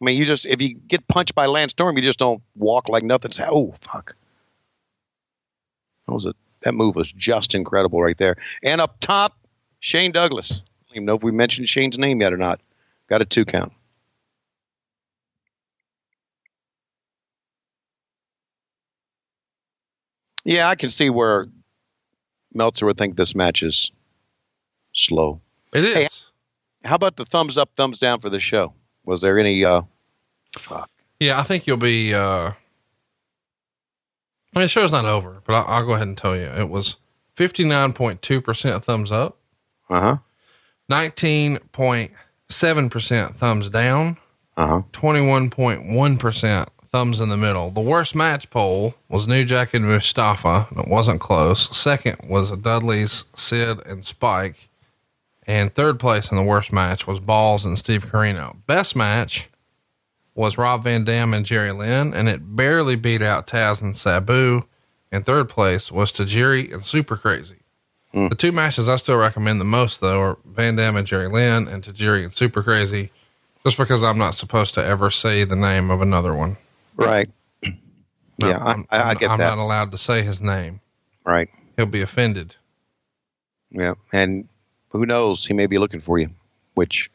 I mean, you just if you get punched by Lance Storm, you just don't walk like nothing's. Oh fuck! That was a that move was just incredible right there. And up top, Shane Douglas. I don't even know if we mentioned Shane's name yet or not. Got a two count. Yeah, I can see where Meltzer would think this match is slow. it is. Hey, How about the thumbs up, thumbs down for the show? Was there any? uh Fuck. Yeah, I think you'll be. uh I mean, the show's not over, but I'll, I'll go ahead and tell you it was fifty nine point two percent thumbs up, Uh huh. nineteen point seven percent thumbs down, Uh huh. twenty one point one percent thumbs in the middle. The worst match poll was New Jack and Mustafa. and It wasn't close. Second was Dudley's Sid and Spike, and third place in the worst match was Balls and Steve Corino. Best match was Rob Van Dam and Jerry Lynn, and it barely beat out Taz and Sabu. And third place was Tajiri and Super Crazy. Hmm. The two matches I still recommend the most, though, are Van Dam and Jerry Lynn and Tajiri and Super Crazy, just because I'm not supposed to ever say the name of another one. Right. No, yeah, I, I'm, I, I I'm- get I'm that. not allowed to say his name. right. He'll be offended. Yeah, and who knows? He may be looking for you. Which,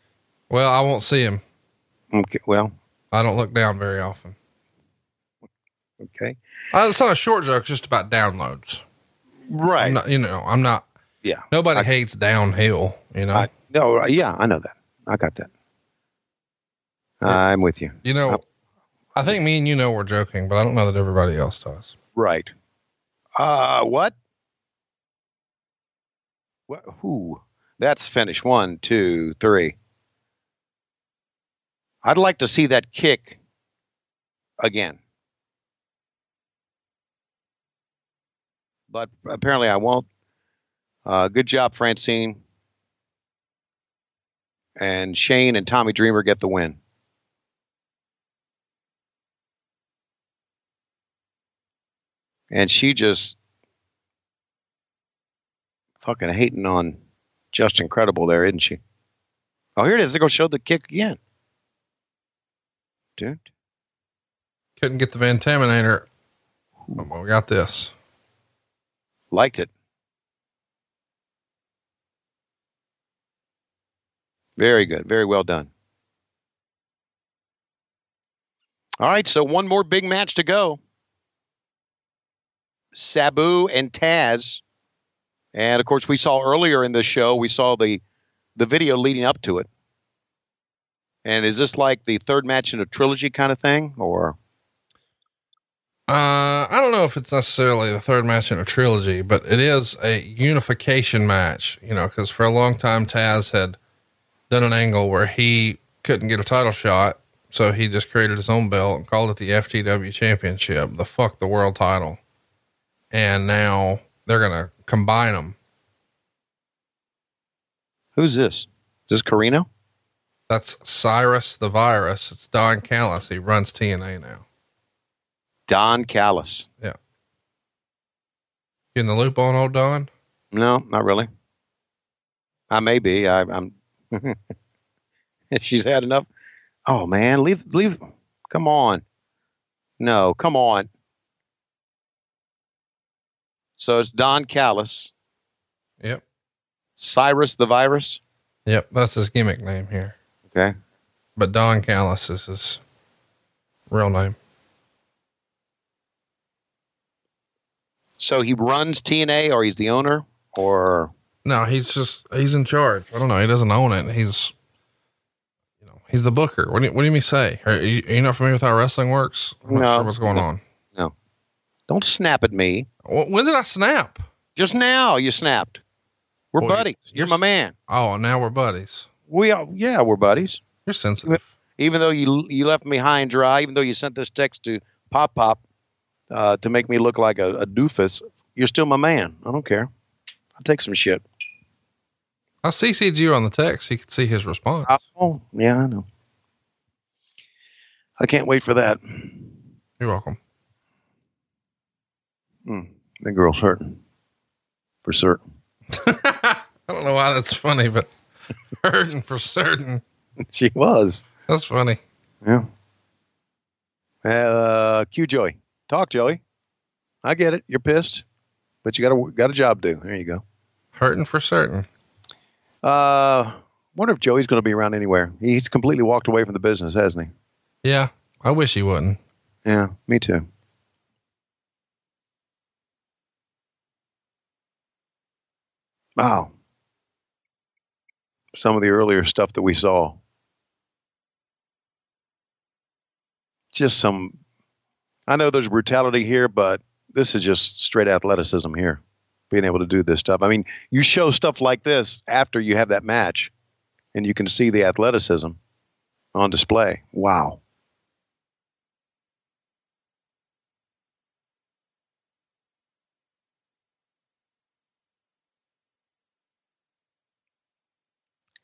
Well, I won't see him. okay, well, I don't look down very often. okay, Uh, it's not a short joke, it's just about downloads. right. Not, you know, I'm not, yeah. nobody I- hates downhill, you know. I, no, yeah, I know that. I got that. I'm with you. you know, I think me and you know we're joking, but I don't know that everybody else does. Right. Uh, what? What? Who? That's finished. One, two, three. I'd like to see that kick again. But apparently I won't. Uh, good job, Francine. And Shane and Tommy Dreamer get the win. And she just fucking hating on just incredible there, isn't she? Oh, here it is. They go show the kick again. Dude. Couldn't get the Van Daminator. Oh, well, we got this. Liked it. Very good. Very well done. All right, so one more big match to go. Sabu and Taz. And of course, we saw earlier in the show, we saw the the video leading up to it. And is this like the third match in a trilogy kind of thing, or Uh, I don't know if it's necessarily the third match in a trilogy, but it is a unification match, you know, because for a long time Taz had done an angle where he couldn't get a title shot. So he just created his own belt and called it the FTW championship, the fuck the world title. And now they're going to combine them. who's this? Is this Corino? That's Cyrus the virus. It's Don Callis. He runs TNA now. Don Callis. Yeah. You in the loop on old Don? No, not really. I may be. I, I'm. She's had enough. Oh man, leave, leave. Come on. No, come on. So it's Don Callis, Yep. Cyrus the Virus. Yep. That's his gimmick name here. Okay. But Don Callis is his real name. So he runs TNA, or he's the owner, or No, he's just he's in charge. I don't know. He doesn't own it. He's you know he's the booker. What do you, what do you mean say? Are you, are you not familiar with how wrestling works? I'm not No. sure what's going on. Don't snap at me. Wh- When did I snap? Just now you snapped. We're you- buddies. You're you're my man. Oh, now we're buddies. We are. Yeah, we're buddies. You're sensitive. even though you you left me high and dry, even though you sent this text to Pop Pop uh, to make me look like a, a doofus, you're still my man. I don't care. I'll take some shit. I CC'd you on the text. You could see his response. Oh, yeah, I know. I can't wait for that. You're welcome. Hmm. That girl's hurting. For certain. I don't know why that's funny, but hurting for certain. She was. That's funny. Yeah. Uh, Q Joey. Talk, Joey. I get it. You're pissed, but you got a got a job to do. There you go. Hurting for certain. Uh, wonder if Joey's going to be around anywhere. He's completely walked away from the business, hasn't he? Yeah. I wish he wouldn't. Yeah, me too. Wow. Some of the earlier stuff that we saw. Just some, I know there's brutality here, but this is just straight athleticism here, being able to do this stuff. I mean, you show stuff like this after you have that match, and you can see the athleticism on display. Wow.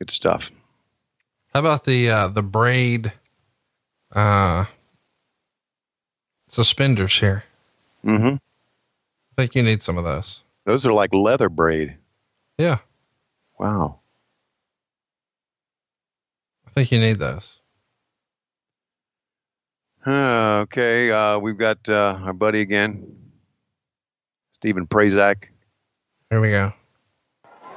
Good stuff. How about the uh the braid uh suspenders here? Mm-hmm. I think you need some of those. Those are like leather braid. Yeah. Wow. I think you need those. Uh, okay, uh, we've got uh, our buddy again, Stephen Prazak. Here we go.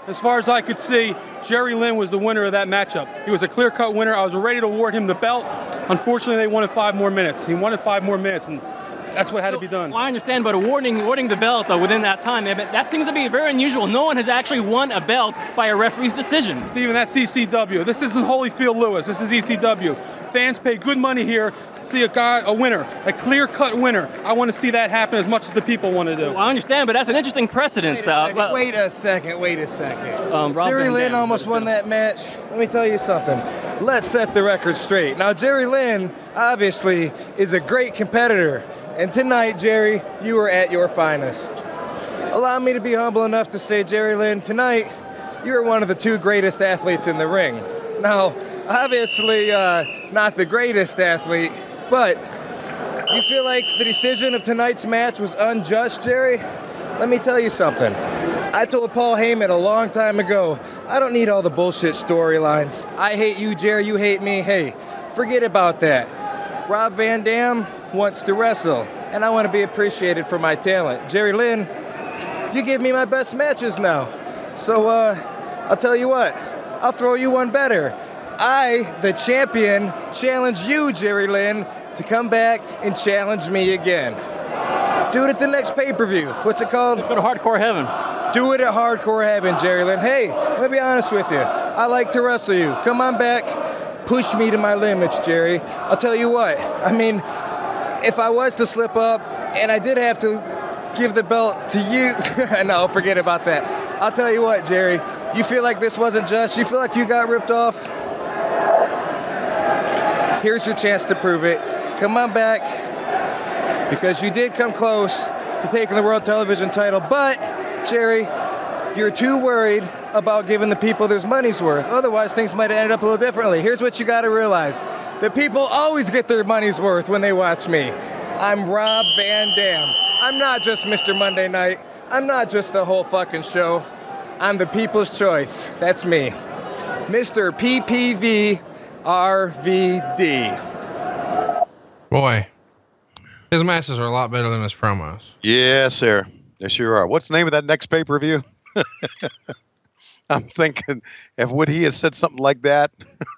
As far as I could see, Jerry Lynn was the winner of that matchup. He was a clear cut winner. I was ready to award him the belt. Unfortunately, they wanted five more minutes. He wanted five more minutes, and that's what had to be done. Well, I understand, but awarding awarding the belt uh, within that time, that seems to be very unusual. No one has actually won a belt by a referee's decision. Steven, that's ECW. This isn't Holyfield Lewis. This is ECW. Fans pay good money here to see a guy, a winner, a clear cut winner. I want to see that happen as much as the people want to do. Well, I understand, but that's an interesting precedent. Wait a, uh, second, well, wait a second, wait a second. Um, Rob Jerry Van Lynn Dam. almost won that match. Let me tell you something. Let's set the record straight. Now, Jerry Lynn obviously is a great competitor. And tonight, Jerry, you were at your finest. Allow me to be humble enough to say, Jerry Lynn, tonight you're one of the two greatest athletes in the ring. Now, obviously, uh, not the greatest athlete, but you feel like the decision of tonight's match was unjust, Jerry? Let me tell you something. I told Paul Heyman a long time ago, I don't need all the bullshit storylines. I hate you, Jerry, you hate me. Hey, forget about that. Rob Van Dam wants to wrestle, and I want to be appreciated for my talent. Jerry Lynn, you give me my best matches now. So, uh, I'll tell you what, I'll throw you one better. I, the champion, challenge you, Jerry Lynn, to come back and challenge me again. Do it at the next pay per view. What's it called? Let's go to Hardcore Heaven. Do it at Hardcore Heaven, Jerry Lynn. Hey, let me be honest with you. I like to wrestle you. Come on back. Push me to my limits, Jerry. I'll tell you what. I mean, if I was to slip up and I did have to give the belt to you, no, forget about that. I'll tell you what, Jerry. You feel like this wasn't just? You feel like you got ripped off? Here's your chance to prove it. Come on back because you did come close to taking the world television title, but Jerry, you're too worried about giving the people their money's worth. Otherwise, things might have ended up a little differently. Here's what you got to realize the people always get their money's worth when they watch me. I'm Rob Van Dam. I'm not just Mr. Monday Night. I'm not just the whole fucking show. I'm the people's choice. That's me. Mr. PPV RVD. Boy, his matches are a lot better than his promos. Yes, sir. They sure are. What's the name of that next pay per view? I'm thinking if would he have said something like that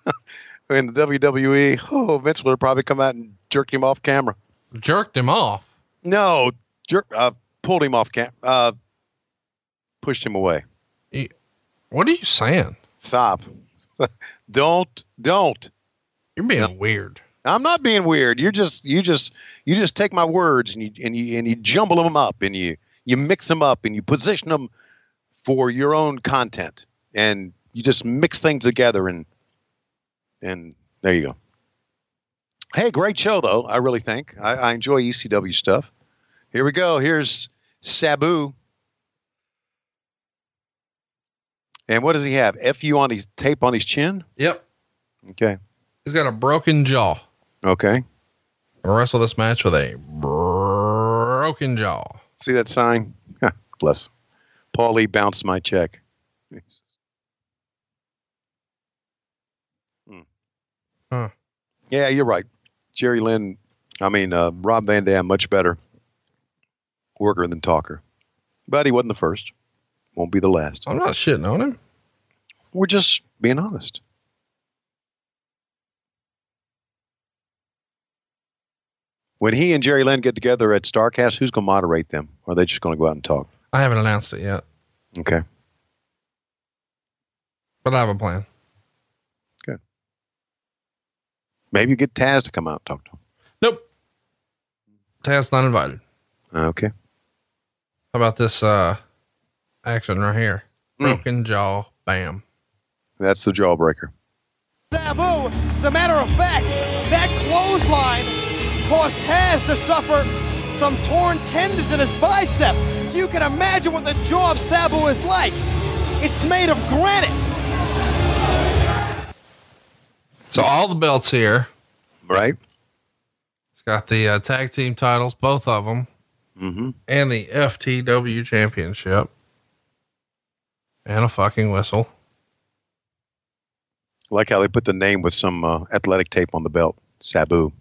in the WWE, oh, Vince would have probably come out and jerked him off camera. Jerked him off. No, jerk, uh, pulled him off cam, uh, pushed him away. What are you saying? Stop. don't, don't. You're being weird. I'm not being weird. You're just, you just, you just take my words and you and you and you jumble them up and you you mix them up and you position them for your own content and you just mix things together and and there you go. Hey, great show though. I really think I, I enjoy ECW stuff. Here we go. Here's Sabu. And what does he have? FU on his tape on his chin? Yep. Okay. He's got a broken jaw. Okay. I'll wrestle this match with a broken jaw. See that sign? Bless. Paulie bounced my check. Hmm. Huh. Yeah, you're right. Jerry Lynn, I mean, uh, Rob Van Dam, much better worker than talker. But he wasn't the first. Won't be the last. I'm not shitting on him. We're just being honest. When he and Jerry Lynn get together at Starcast, who's going to moderate them? Or are they just going to go out and talk? I haven't announced it yet, Okay. but I have a plan. Good. Maybe you get Taz to come out and talk to him. Nope. Taz not invited. Okay. How about this uh action right here? Broken jaw, bam. That's the jawbreaker. Sabu, as a matter of fact, that clothesline caused Taz to suffer some torn tendons in his bicep. So you can imagine what the jaw of Sabu is like. It's made of granite. So all the belts here. Right. It's got the uh, tag team titles, both of them, mm-hmm. and the FTW championship, and a fucking whistle. like how they put the name with some uh, athletic tape on the belt. Sabu.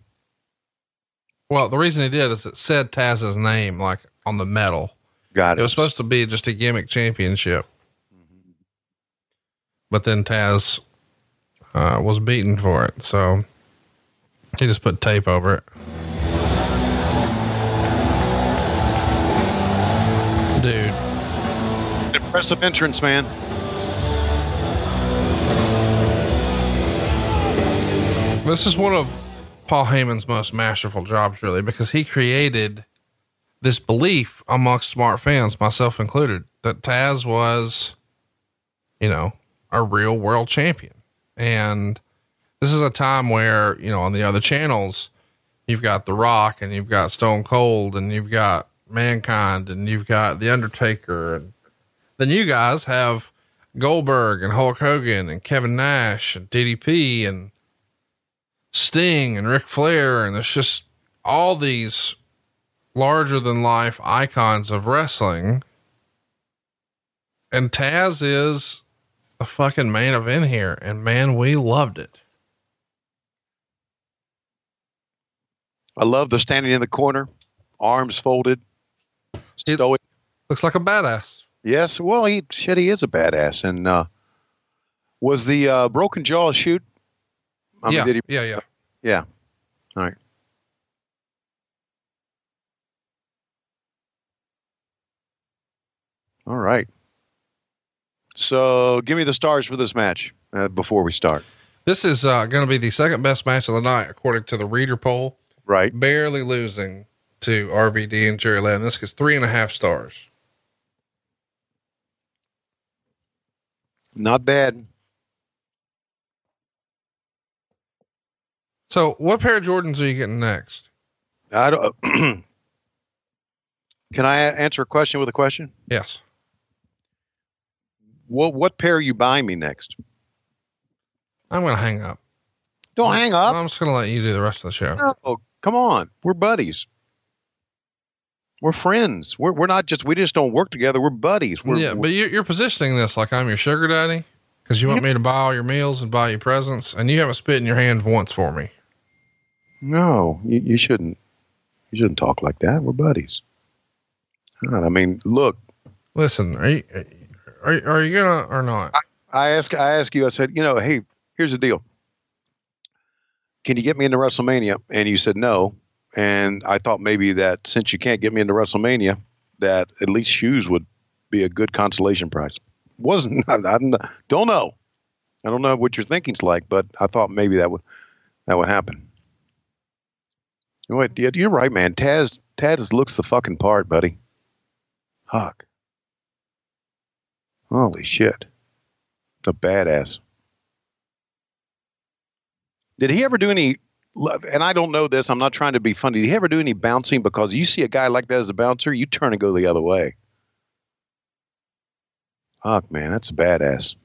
Well, the reason he did is it said Taz's name like on the medal. Got it. It was supposed to be just a gimmick championship. But then Taz uh, was beaten for it. So he just put tape over it. Impressive entrance, man. This is one of Paul Heyman's most masterful jobs, really, because he created this belief amongst smart fans, myself included, that Taz was, you know, a real world champion. And this is a time where, you know, on the other channels, you've got The Rock and you've got Stone Cold and you've got Mankind and you've got The Undertaker. And then you guys have Goldberg and Hulk Hogan and Kevin Nash and DDP and Sting and Ric Flair. And it's just all these larger than life icons of wrestling. And Taz is the fucking main event here. And man, we loved it. I love the standing in the corner, arms folded, stoic. Looks like a badass. Yes, well, he shit, he is a badass. And uh, was the uh, broken jaw shoot? I yeah, did he- yeah, yeah. yeah. All right. All right. So, give me the stars for this match uh, before we start. This is uh, going to be the second best match of the night, according to the reader poll. Right. Barely losing to RVD and Jerry Lynn. This gets three and a half stars. Not bad. So, what pair of Jordans are you getting next? I don't. Can I answer a question with a question? Yes. What what pair are you buying me next? I'm going to hang up. Don't hang up. I'm just going to let you do the rest of the show. Oh, come on. We're buddies. We're friends. We're we're not just we just don't work together. We're buddies. We're, yeah, but you're, you're positioning this like I'm your sugar daddy because you want me to buy all your meals and buy you presents, and you haven't spit in your hand once for me. no, you, you shouldn't. You shouldn't talk like that. We're buddies. God, I mean, look. Listen, are you are, are you gonna or not? I ask I ask you. I said, you know, hey, here's the deal. Can you get me into WrestleMania? And you said no. And I thought maybe that since you can't get me into WrestleMania, that at least shoes would be a good consolation prize. Wasn't I, I don't know. I don't know what your thinking's like, but I thought maybe that would that would happen. You're right, man. Taz Taz looks the fucking part, buddy. Huck. Holy shit. The badass. Did he ever do any? And I don't know this. I'm not trying to be funny. Do you ever do any bouncing? Because you see a guy like that as a bouncer, you turn and go the other way. Fuck, man, that's a badass.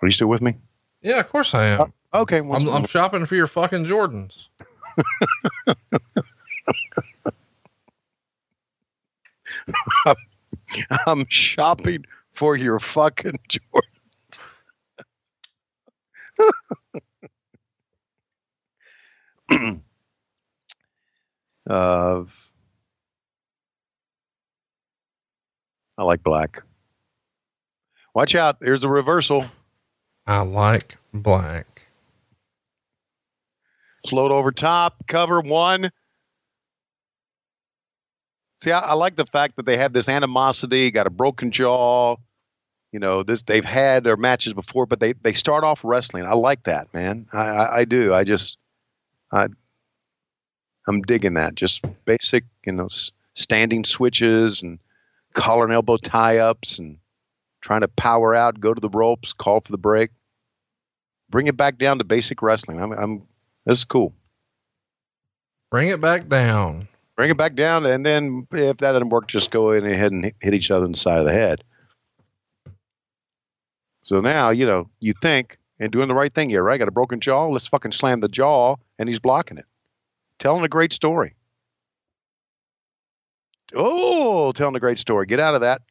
Are you still with me? Yeah, of course I am. Uh, okay, I'm, I'm shopping for your fucking Jordans. I'm shopping for your fucking Jordan. uh, I like black. Watch out. Here's a reversal. I like black. Float over top, cover one. See, I, I like the fact that they have this animosity, got a broken jaw. You know, this they've had their matches before, but they they start off wrestling. I like that, man. I, I, I do. I just I I'm digging that. Just basic, you know, s- standing switches and collar and elbow tie ups and trying to power out, go to the ropes, call for the break. Bring it back down to basic wrestling. I'm, I'm this is cool. Bring it back down. Bring it back down, and then if that doesn't work, just go in ahead and hit- hit each other in the side of the head. So now you know you think and doing the right thing here, right? Got a broken jaw. Let's fucking slam the jaw, and he's blocking it. Telling a great story. Oh, telling a great story. Get out of that.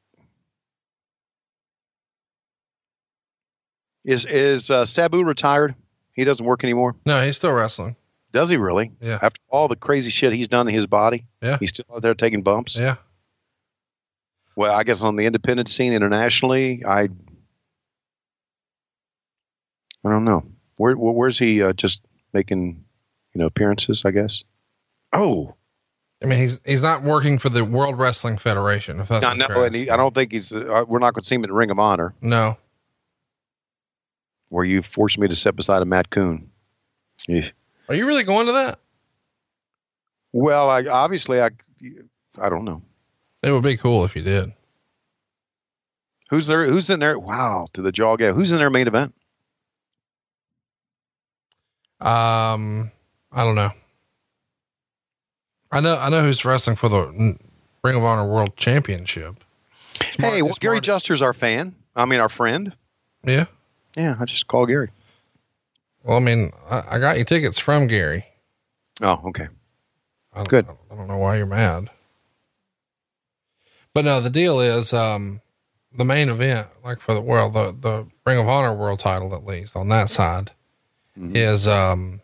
Is is uh, Sabu retired? He doesn't work anymore. No, he's still wrestling. Does he really? Yeah. After all the crazy shit he's done to his body, Yeah. he's still out there taking bumps. Yeah. Well, I guess on the independent scene internationally, I I don't know. Where, where where's he uh, just making, you know, appearances? I guess. Oh, I mean, he's he's not working for the World Wrestling Federation. If that's no, no, and he, I don't think he's. Uh, we're not going to see him in Ring of Honor, asking. no. where you forced me to step beside a Matt Koon. Yeah. Are you really going to that? Well, I obviously I, I don't know It would be cool if you did. who's there. Who's in there? Wow, to the jaw game. Who's in their main event? Um, I don't know. I know I know who's wrestling for the Ring of Honor World Championship. hey, well, Gary Juster's our fan. I mean, our friend. Yeah. Yeah, I just call Gary. Well, I mean, I, I got you tickets from Gary. Oh, okay. I, Good. I don't know why you're mad. But no, the deal is, um, the main event, like for the world, the, the Ring of Honor world title, at least on that side is, um,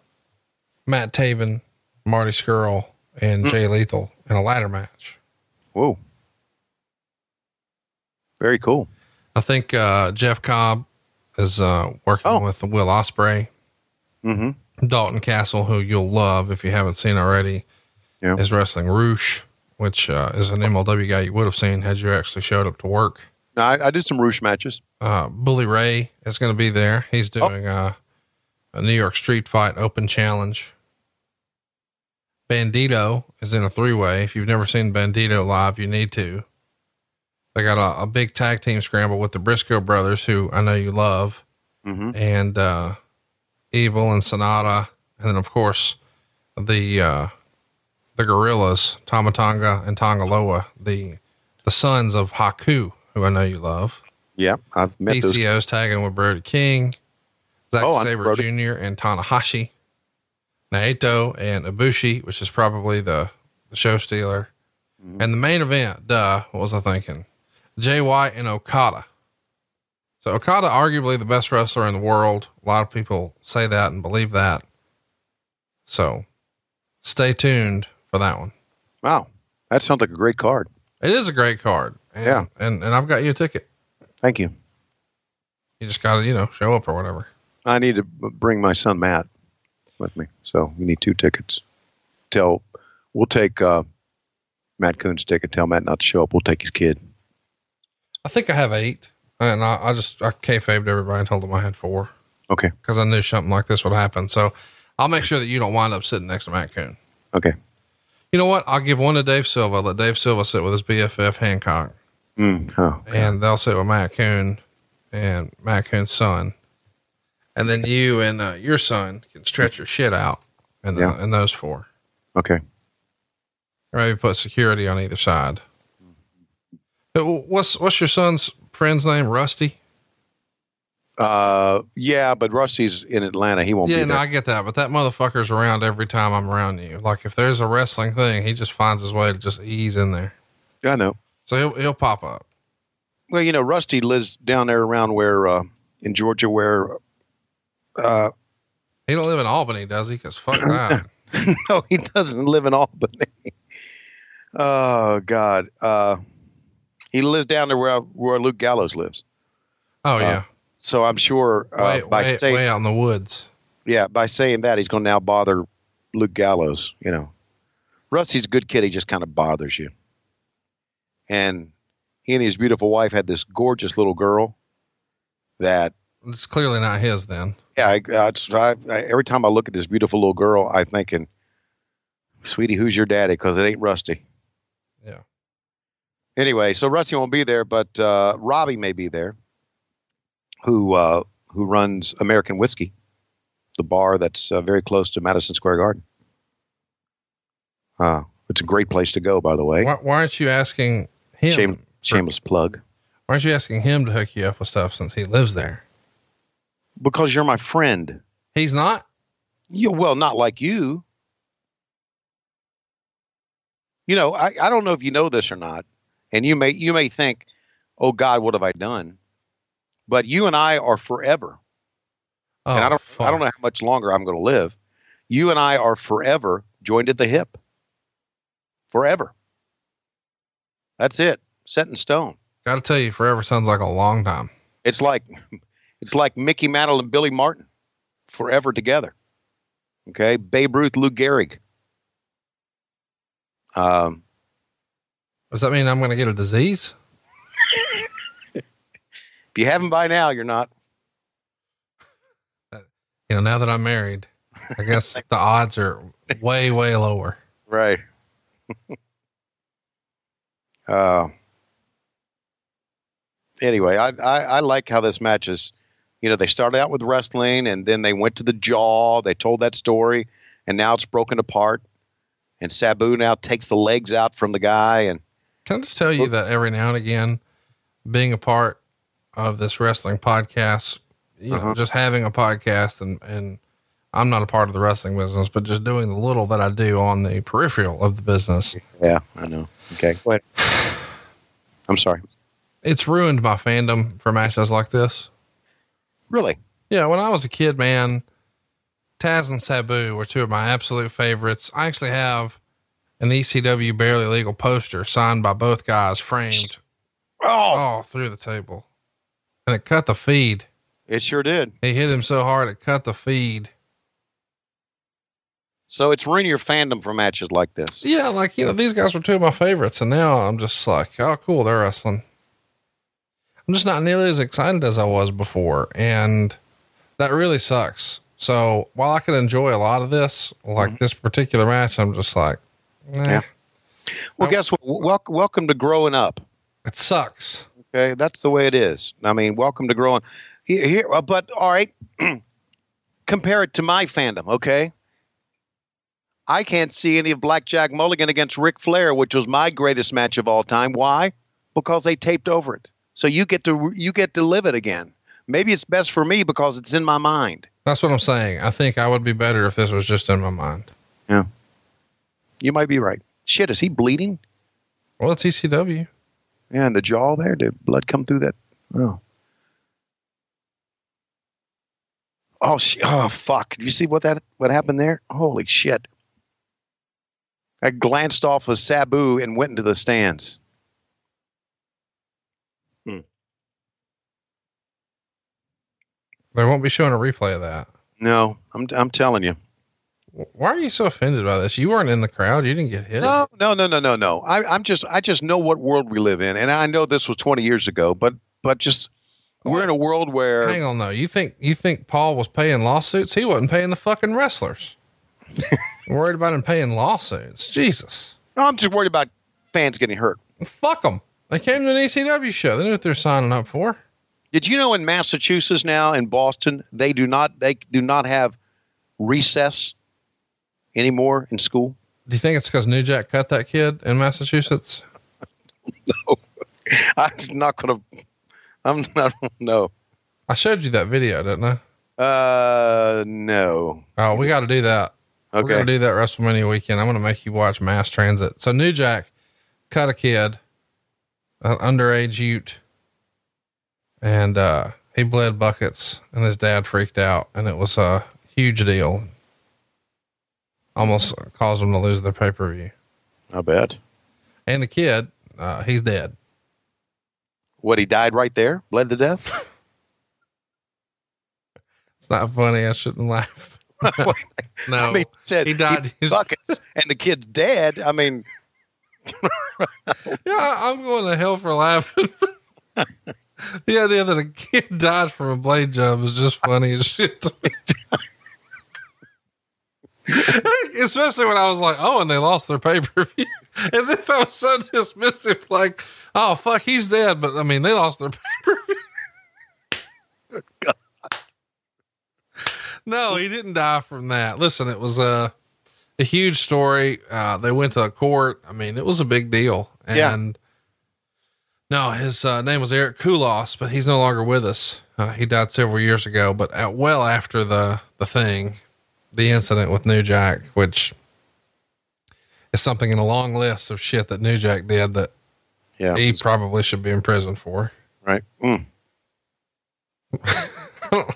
Matt Taven, Marty Scurll and Jay Lethal in a ladder match. Whoa. Very cool. I think, uh, Jeff Cobb is, uh, working with Will Ospreay. Mm-hmm. Dalton Castle, who you'll love if you haven't seen already, Yeah. is wrestling Rush, which uh, is an MLW guy you would have seen had you actually showed up to work. No, I, I did some Rush matches. Uh, Bully Ray is going to be there. He's doing uh, a New York Street Fight Open Challenge. Bandito is in a three way. If you've never seen Bandito live, you need to. They got a, a big tag team scramble with the Briscoe brothers, who I know you love, Mm-hmm. and uh, Evil and Sanada, and then of course the uh, the Guerrillas, Tamatanga and Tanga Loa, the the sons of Haku, who I know you love. Yeah, I've met those. PCO's tagging with Brody King, Zack Oh, Sabre. Jr. and Tanahashi, Naito and Ibushi, which is probably the, the show stealer. Mm-hmm. And the main event, duh, what was I thinking? Jay White and Okada. So Okada, arguably the best wrestler in the world. A lot of people say that and believe that. So stay tuned for that one. Wow, that sounds like a great card. It is a great card. And, Yeah. And, and I've got you a ticket. Thank you. You just got to, you know, show up or whatever. I need to bring my son Matt with me, so we need two tickets. Tell we'll take uh, Matt Koon's ticket. Tell Matt not to show up. We'll take his kid. I think I have eight. And I, I just, I kayfabed everybody and told them I had four Okay. because I knew something like this would happen. So I'll make sure that you don't wind up sitting next to Matt Koon. Okay. You know what? I'll give one to Dave Silva. Let Dave Silva sit with his BFF Hancock Mm, oh, and they'll sit with Matt Koon and Matt Koon's son. And then you and uh, your son can stretch your shit out and, Yeah. and those four. okay. Or maybe put security on either side. But what's, what's your son's friend's name? Rusty? Uh, yeah, but Rusty's in Atlanta. He won't Yeah, no. I get that, but that motherfucker's around every time I'm around you. Like if there's a wrestling thing, he just finds his way to just ease in there. I know. So he'll he'll pop up. Well, you know, Rusty lives down there around where uh, in Georgia, where uh, He don't live in Albany, does he? Because fuck that. no, he doesn't live in Albany. oh God, uh, he lives down there where where Luke Gallows lives. Oh yeah, So I'm sure uh, way, by way, saying way out in the woods. yeah, by saying that he's going to now bother Luke Gallows. You know, Rusty's a good kid. He just kind of bothers you. And he and his beautiful wife had this gorgeous little girl that It's clearly not his then. Yeah, I, I, it's- I, I, every time I look at this beautiful little girl, I'm thinking, "Sweetie, who's your daddy?" Because it ain't Rusty. Yeah. Anyway, so Rusty won't be there, but uh, Robbie may be there, who uh, who runs American Whiskey, the bar that's uh, very close to Madison Square Garden. Uh, it's a great place to go, by the way. Why, why aren't you asking him? Shame, shameless plug. Why aren't you asking him to hook you up with stuff since he lives there? Because you're my friend. He's not. Yeah, well, not like you. You know, I, I don't know if you know this or not, and you may you may think, "Oh God, what have I done?" But you and I are forever, Oh, and I don't fuck. I don't know how much longer I'm going to live. You and I are forever joined at the hip, forever. That's it, set in stone. Got to tell you, forever sounds like a long time. It's like it's like Mickey Mantle and Billy Martin, forever together. Okay, Babe Ruth, Lou Gehrig. Um, Does that mean I'm going to get a disease? if you haven't by now, you're not. You know, now that I'm married, I guess the odds are way, way lower. Right. uh, anyway, I, I I like how this match is. You know, they started out with wrestling, and then they went to the jaw. They told that story, and now it's broken apart. And Sabu now takes the legs out from the guy, and Can I just tell you that every now and again, being a part of this wrestling podcast, you know, Uh-huh. just having a podcast and, and I'm not a part of the wrestling business, but just doing the little that I do on the peripheral of the business, yeah, I know. Okay, go ahead. I'm sorry. it's ruined my fandom for matches like this. Really? Yeah. When I was a kid, man, Taz and Sabu were two of my absolute favorites. I actually have an ECW barely legal poster signed by both guys framed Oh, all through the table and it cut the feed. it sure did. He hit him so hard it cut the feed. So it's ruining your fandom for matches like this. Yeah, like you know, these guys were two of my favorites, and now I'm just like, oh, cool, they're wrestling. I'm just not nearly as excited as I was before, and that really sucks. So while I can enjoy a lot of this, like this particular match, I'm just like, nah, Yeah. Well, guess what? Wel- welcome to growing up. it sucks. Okay, that's the way it is. I mean, welcome to growing. Here, here uh, but all right, compare it to my fandom. Okay, I can't see any of Blackjack Mulligan against Ric Flair, which was my greatest match of all time. Why? Because they taped over it. So you get to you get to live it again. Maybe it's best for me because it's in my mind. That's what I'm saying. I think I would be better if this was just in my mind. Yeah, you might be right. Shit, is he bleeding? Well, it's ECW. Yeah, and the jaw there. Did blood come through that? Oh. Oh, sh- oh, fuck! Did you see what that what happened there? Holy shit! I glanced off of Sabu and went into the stands. They won't be showing a replay of that. No, I'm I'm telling you. Why are you so offended by this? You weren't in the crowd. You didn't get hit. No, no, no, no, no, no. I, I'm just I just know what world we live in, and I know this was 20 years ago, but but just we're in a world where Hang on though. You think you think Paul was paying lawsuits? He wasn't paying the fucking wrestlers. worried about him paying lawsuits. Jesus. No, I'm just worried about fans getting hurt. Fuck them. They came to an ECW show. They knew what they're signing up for. Did you know in Massachusetts now in Boston they do not they do not have recess anymore in school? Do you think it's because New Jack cut that kid in Massachusetts? No, I'm not gonna. I'm not. No. I showed you that video, didn't I? Uh, no. Oh, we got to do that. We're Okay. going to do that WrestleMania weekend. I'm going to make you watch Mass Transit. So New Jack cut a kid an underage Ute, and uh, he bled buckets, and his dad freaked out, and it was a huge deal. Almost caused them to lose their pay per view. I bet. And the kid, uh, he's dead. What, he died right there? Bled to death? It's not funny. I shouldn't laugh. no, I mean, said he died. he buckets and the kid's dead. I mean, yeah, I'm going to hell for laughing. the idea that a kid died from a blade job is just funny as shit to me. Especially when I was like, oh, and they lost their pay per view. As if I was so dismissive, like, oh, fuck, he's dead. But I mean, they lost their pay per view. No, he didn't die from that. Listen, it was a, a huge story. Uh, they went to a court. I mean, it was a big deal. And Yeah. No, his uh, name was Erich Kulas, but he's no longer with us. Uh, he died several years ago, but at, well after the, the thing, the incident with New Jack, which is something in a long list of shit that New Jack did that yeah, he probably should be in prison for. right. Mm.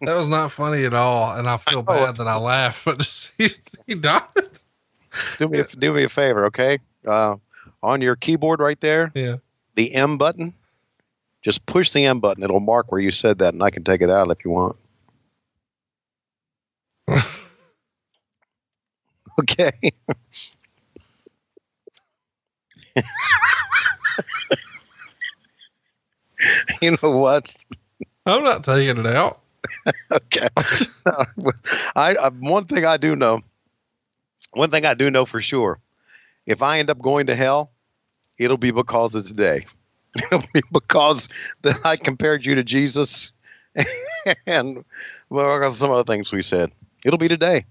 That was not funny at all. And I feel bad that I laughed, but he, he died. Do me, a, do me a favor, okay? Uh, on your keyboard right there, Yeah. The M button, just push the M button. It'll mark where you said that, and I can take it out if you want. okay. you know what? I'm not taking it out. okay. I, I one thing I do know. One thing I do know for sure. If I end up going to hell, it'll be because of today. It'll be because that I compared you to Jesus, and well, some other things we said. It'll be today.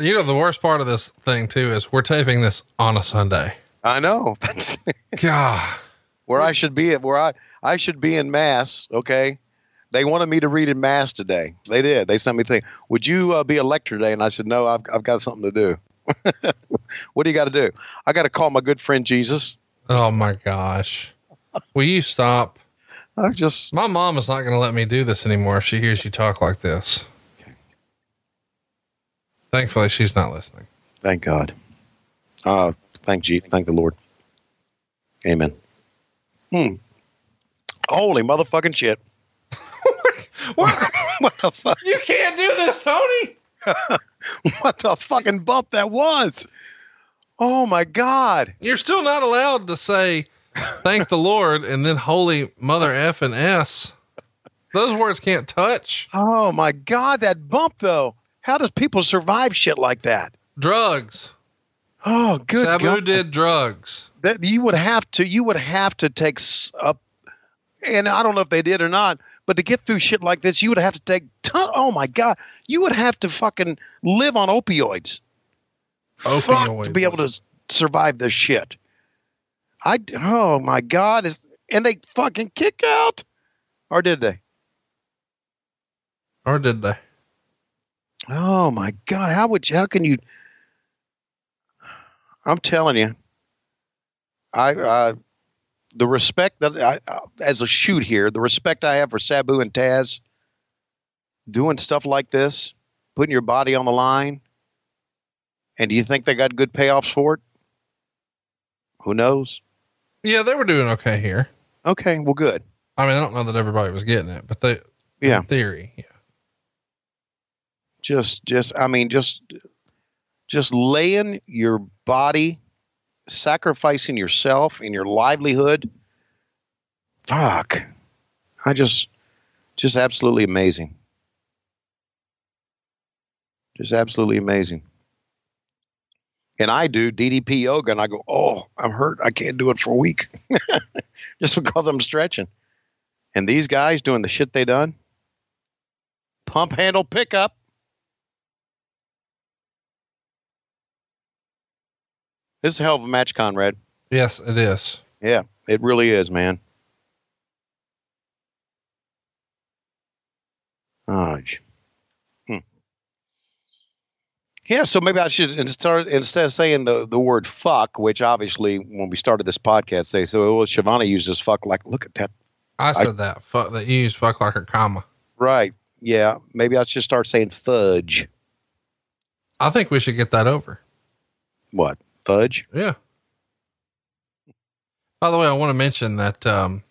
You know, the worst part of this thing too is we're taping this on a Sunday. I know. God. where I should be at where I I should be in mass. Okay, they wanted me to read in mass today. They did. They sent me a thing. Would you uh, be a lector today? And I said, no. I've I've got something to do. what do you got to do? I got to call my good friend Jesus. Oh my gosh. Will you stop? I just my mom is not going to let me do this anymore if she hears you talk like this. Thankfully, she's not listening. Thank God. Uh, thank G. Thank the Lord. Amen. Hmm. Holy motherfucking shit. what? what the fuck? You can't do this, Tony. what the fucking bump that was? Oh my God. You're still not allowed to say thank the Lord and then holy mother F and S. Those words can't touch. Oh my God, that bump though. How does people survive shit like that? Drugs. Oh, good Sabu God. did drugs. That you would have to. You would have to take up. And I don't know if they did or not, but to get through shit like this, you would have to take. Ton, oh my God, you would have to fucking live on opioids. Fuck, to be able to survive this shit. I. Oh my God, is and they fucking kick out, or did they? Or did they? Oh my God! How would you, how can you? I'm telling you, I uh, the respect that I as a shoot here, the respect I have for Sabu and Taz doing stuff like this, putting your body on the line, and do you think they got good payoffs for it? Who knows? Yeah, they were doing okay here. Okay, well, good. I mean, I don't know that everybody was getting it, but they, Yeah. in theory, yeah. just just i mean just just laying your body sacrificing yourself and your livelihood? Fuck. I just just absolutely amazing. Just absolutely amazing. And i do ddp yoga and i go oh i'm hurt. I can't do it for a week. Just because i'm stretching. And these guys doing the shit they done pump handle pickup This is a hell of a match, Conrad. Yes, it is. Yeah, it really is, man. Gosh. Hmm. Yeah, so maybe I should instead instead of saying the, the word fuck, which obviously when we started this podcast they said, well, Schiavone uses fuck like look at that. I said that. Fuck that you use fuck like a comma. Right. Yeah. Maybe I should start saying fudge. I think we should get that over. What? Fudge? Yeah. By the way, I want to mention that um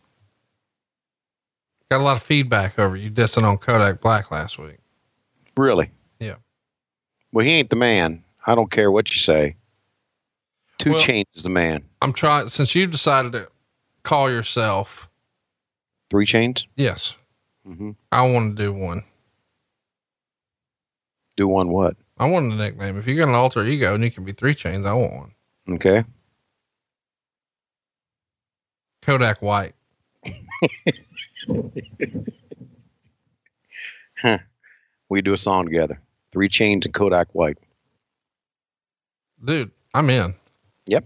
got a lot of feedback over you dissing on Kodak Black last week. Really? Yeah. Well, he ain't the man. I don't care what you say. Two Well- Chains is the man. I'm trying since you've decided to call yourself Three Chains? yes. Mm-hmm. I want to do one. Do one what? I want a nickname. If you got an alter ego and you can be three chains, I want one. Okay. Kodak White. Huh. We do a song together. Three Chains and Kodak White. Dude, I'm in. Yep.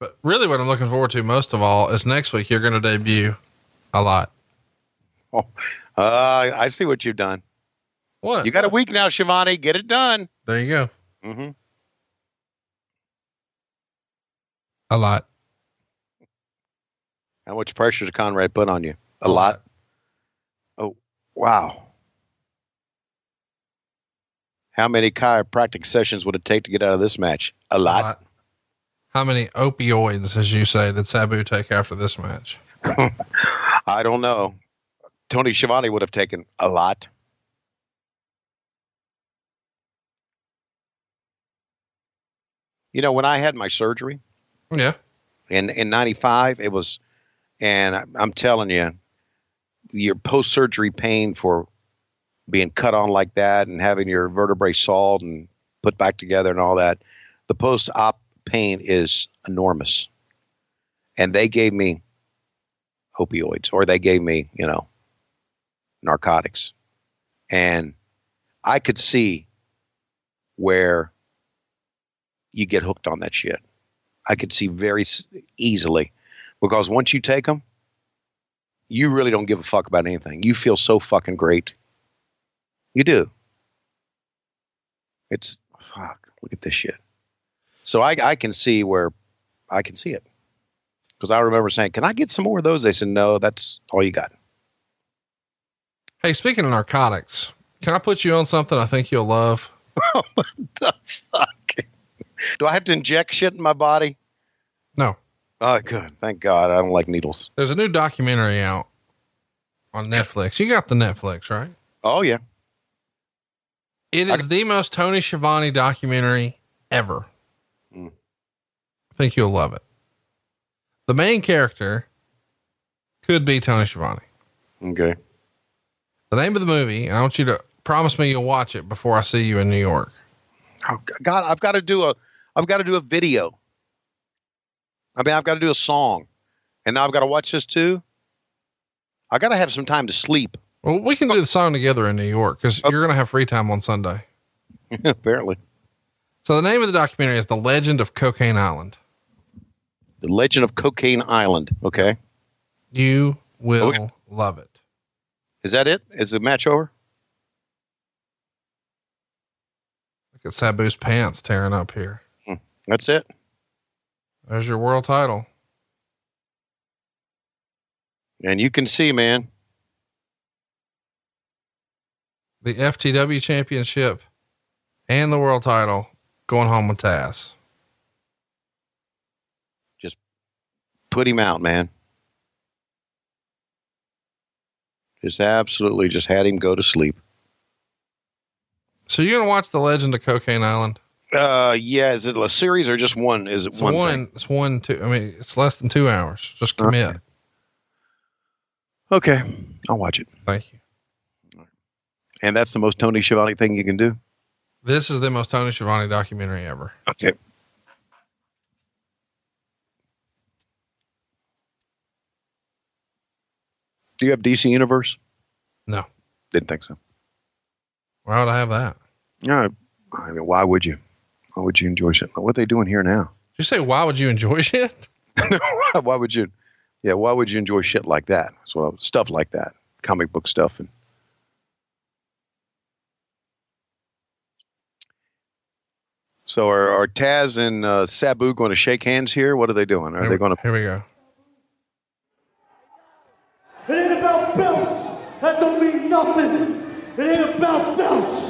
But really what I'm looking forward to most of all is next week you're going to debut a lot. Oh, uh, I see what you've done. What? You got a week now, Schiavone. Get it done. There you go. Mm-hmm. A lot. How much pressure did Conrad put on you? A lot. Oh, wow. How many chiropractic sessions would it take to get out of this match? A lot. How many opioids, as you say, did Sabu take after this match? I don't know. Tony Schiavone would have taken a lot. You know, when I had my surgery Yeah. in in '95, it was, and I- I'm telling you, your post surgery pain for being cut on like that and having your vertebrae sawed and put back together and all that, the post op pain is enormous. And they gave me opioids or they gave me, you know, narcotics. And I could see where you get hooked on that shit. I could see very easily because once you take them, you really don't give a fuck about anything. You feel so fucking great. You do. It's fuck. Look at this shit. So I, I can see where I can see it because I remember saying, "Can I get some more of those?" They said, "No, that's all you got." Hey, speaking of narcotics, can I put you on something I think you'll love? Oh Do I have to inject shit in my body? No. Oh, good. Thank God. I don't like needles. There's a new documentary out on Netflix. You got the Netflix, right? Oh yeah. It is the most Tony Schiavone documentary ever. Mm. I think you'll love it. The main character could be Tony Schiavone. Okay. The name of the movie, and I want you to promise me you'll watch it before I see you in New York. Oh God, I've got to do a, I've got to do a video. I mean, I've got to do a song, and now I've got to watch this too. I got to have some time to sleep. Well, we can do the song together in New York because oh. you're going to have free time on Sunday. Apparently, So the name of the documentary is The Legend of Cocaine Island. the Legend of Cocaine Island. Okay, You will Okay. love it. is that it? Is the match over? Look at Sabu's pants tearing up here. That's it. There's your world title. And you can see, man. The FTW championship and the world title going home with Taz. Just put him out, man. Just absolutely, just had him go to sleep. So you're going to watch The Legend of Cocaine Island? Uh, yeah. Is it a series or just one? Is it It's one? one, thing? it's one, two. I mean, it's less than two hours. Just commit. Okay, I'll watch it. Thank you. And that's the most Tony Schiavone thing you can do. This is the most Tony Schiavone documentary ever. Okay. Do you have DC Universe? No. Didn't think so. Why would I have that? No. I mean, why would you? Why would you enjoy shit? What are they doing here now? Did you say, why would you enjoy shit? why would you? Yeah, why would you enjoy shit like that? So stuff like that, comic book stuff, and So are, are Taz and uh, Sabu going to shake hands here? What are they doing? Are Here- they going to? Here we go. It ain't about belts. That don't mean nothing. It ain't about belts.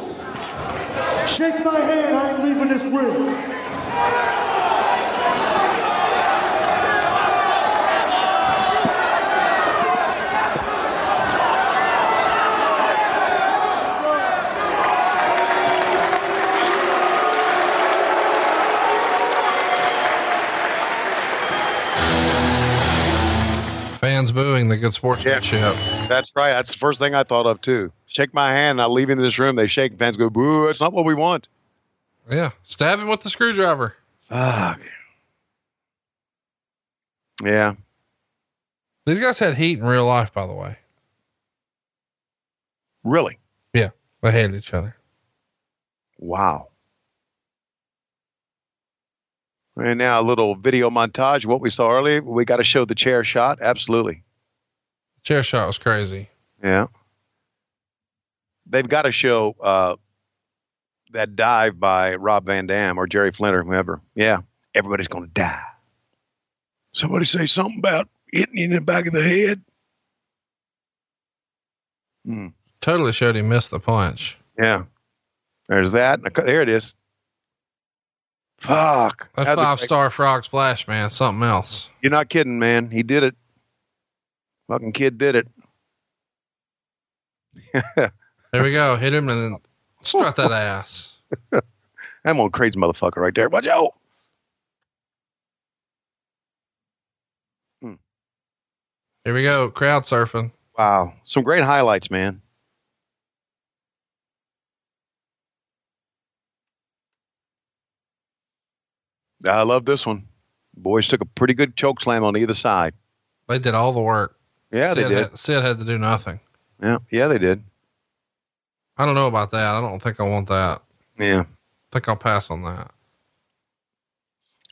Shake my hand. I ain't leaving this ring. Fans booing the good sportsmanship. That's right. That's the first thing I thought of too. Shake my hand. I leave into this room. They shake. Fans go, "Boo! That's not what we want." Yeah. Stab him with the screwdriver. Fuck. Yeah. These guys had heat in real life, by the way. Really? Yeah. They hated each other. Wow. And now a little video montage of what we saw earlier. We got to show the chair shot. Absolutely. Chair shot was crazy. Yeah. They've got to show uh, that dive by Rob Van Dam or Jerry Flynn or whoever. Yeah. Everybody's going to die. Somebody say something about hitting you in the back of the head. Hmm. Totally showed he missed the punch. Yeah. There's that. There it is. Fuck. That That's a five great- star frog splash, man. Something else. You're not kidding, man. He did it. Fucking kid did it. There we go. Hit him and then strut that ass. I'm on crazy motherfucker right there. Watch out. Here we go. Crowd surfing. Wow. Some great highlights, man. I love this one. Boys took a pretty good choke slam on either side. They did all the work. Yeah, they did. Had, Sid had to do nothing. Yeah, yeah, they did. I don't know about that. I don't think I want that. Yeah. I think I'll pass on that.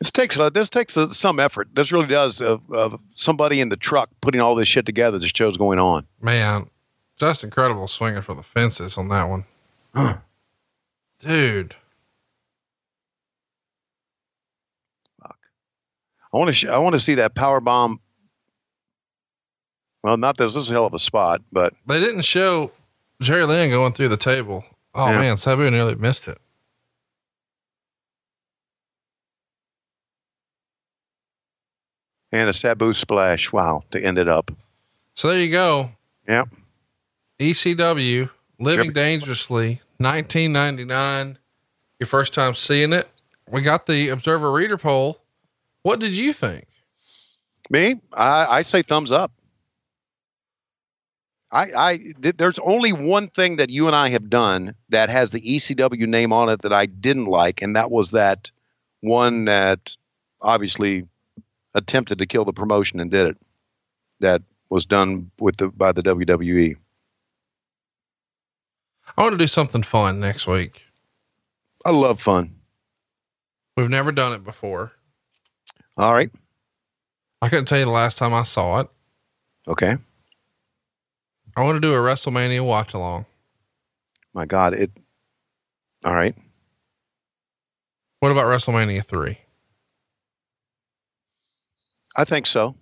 This takes uh, this takes uh, some effort. This really does of, of somebody in the truck putting all this shit together. This show's going on. Man, just incredible swinging for the fences on that one. Dude. Fuck. I want to sh- I want to see that power bomb. Well, not this. This is a hell of a spot, but They didn't show Jerry Lynn going through the table. Oh Yeah. man, Sabu nearly missed it. and a Sabu splash. Wow, to end it up. So there you go. Yep. ECW Living Dangerously, 1999. Your first time seeing it. We got the Observer Reader poll. What did you think? Me, I, I say thumbs up. I, I th- there's only one thing that you and I have done that has the ECW name on it that I didn't like, and that was that one that obviously attempted to kill the promotion and did it. That was done with the by the. WWE. I want to do something fun next week. I love fun. We've never done it before. All right. I couldn't tell you the last time I saw it. Okay. I want to do a WrestleMania watch along. My God, it. All right. What about WrestleMania 3? I think so.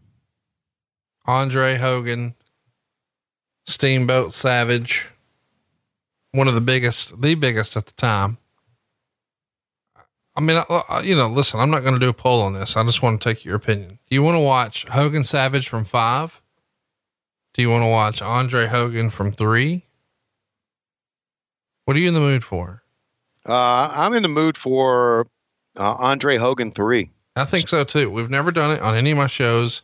Andre Hogan, Steamboat Savage, one of the biggest, the biggest at the time. I mean, you know, listen, I'm not going to do a poll on this. I just want to take your opinion. Do you want to watch Hogan Savage from five? Do you want to watch Andre Hogan from three? What are you in the mood for? Uh, I'm in the mood for uh, Andre Hogan three. I think so too. We've never done it on any of my shows.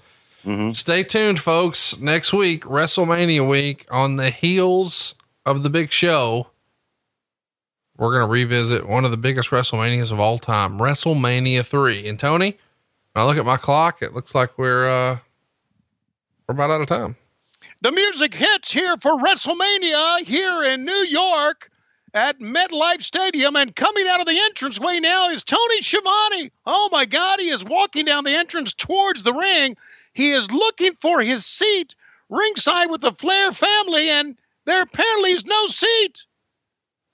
Stay tuned, folks. Next week, WrestleMania week, on the heels of the big show, we're going to revisit one of the biggest WrestleManias of all time, WrestleMania 3. And Tony, when I look at my clock, it looks like we're, uh, we're about out of time. The music hits here for WrestleMania here in New York at MetLife Stadium. And coming out of the entranceway now is Tony Schiavone. Oh my God, he is walking down the entrance towards the ring. He is looking for his seat ringside with the Flair family, and there apparently is no seat.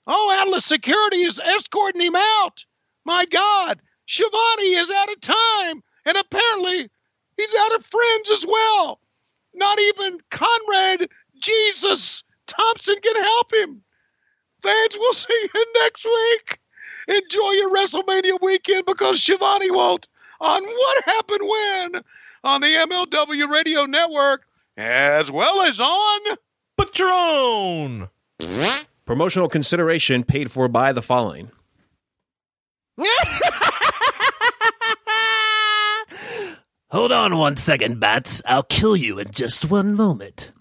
Oh, Atlas Security is escorting him out. My God, Schiavone is out of time, and apparently he's out of friends as well. Not even Conrad Jesus Thompson can help him. Fans, we'll see you next week. Enjoy your WrestleMania weekend because Schiavone won't. On What Happened When on the MLW Radio Network, as well as on Patreon. Promotional consideration paid for by the following. Hold on one second, Bats. I'll kill you in just one moment.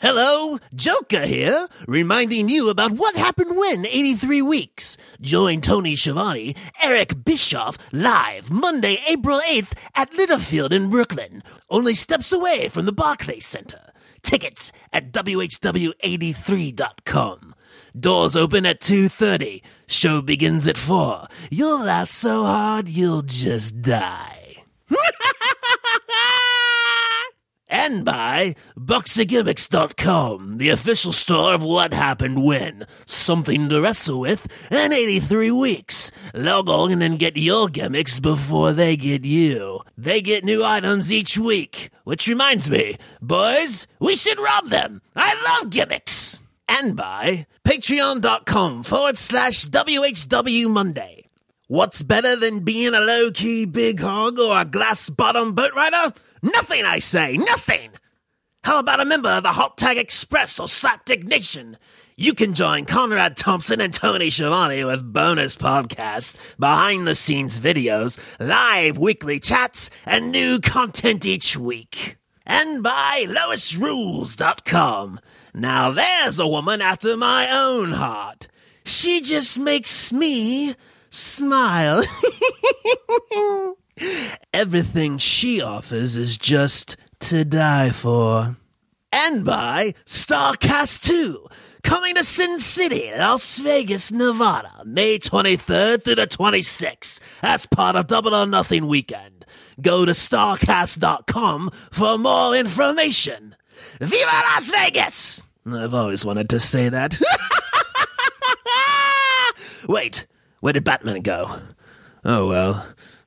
Hello, Joker here, reminding you about what happened when 83 weeks. Join Tony Schiavone, Eric Bischoff, live Monday, April 8th at Littlefield in Brooklyn, only steps away from the Barclays Center. Tickets at WHW83.com. Doors open at 2.30. Show begins at 4. You'll laugh so hard you'll just die. and by BoxerGimmicks.com, the official store of what happened when, something to wrestle with, and 83 weeks. Log on and get your gimmicks before they get you. They get new items each week, which reminds me, boys, we should rob them. I love gimmicks. And by Patreon.com forward slash WHW Monday. What's better than being a low key big hog or a glass bottom boat rider? Nothing, I say, nothing! How about a member of the Hot Tag Express or Slapdick Nation? You can join Conrad Thompson and Tony Schiavone with bonus podcasts, behind the scenes videos, live weekly chats, and new content each week. And by LoisRules.com. Now there's a woman after my own heart. She just makes me smile. Everything she offers is just to die for. And by Starrcast 2, coming to Sin City, Las Vegas, Nevada, May 23rd through the 26th. That's part of Double or Nothing weekend. Go to Starrcast.com for more information. Viva Las Vegas! I've always wanted to say that. Wait, where did Batman go? Oh well,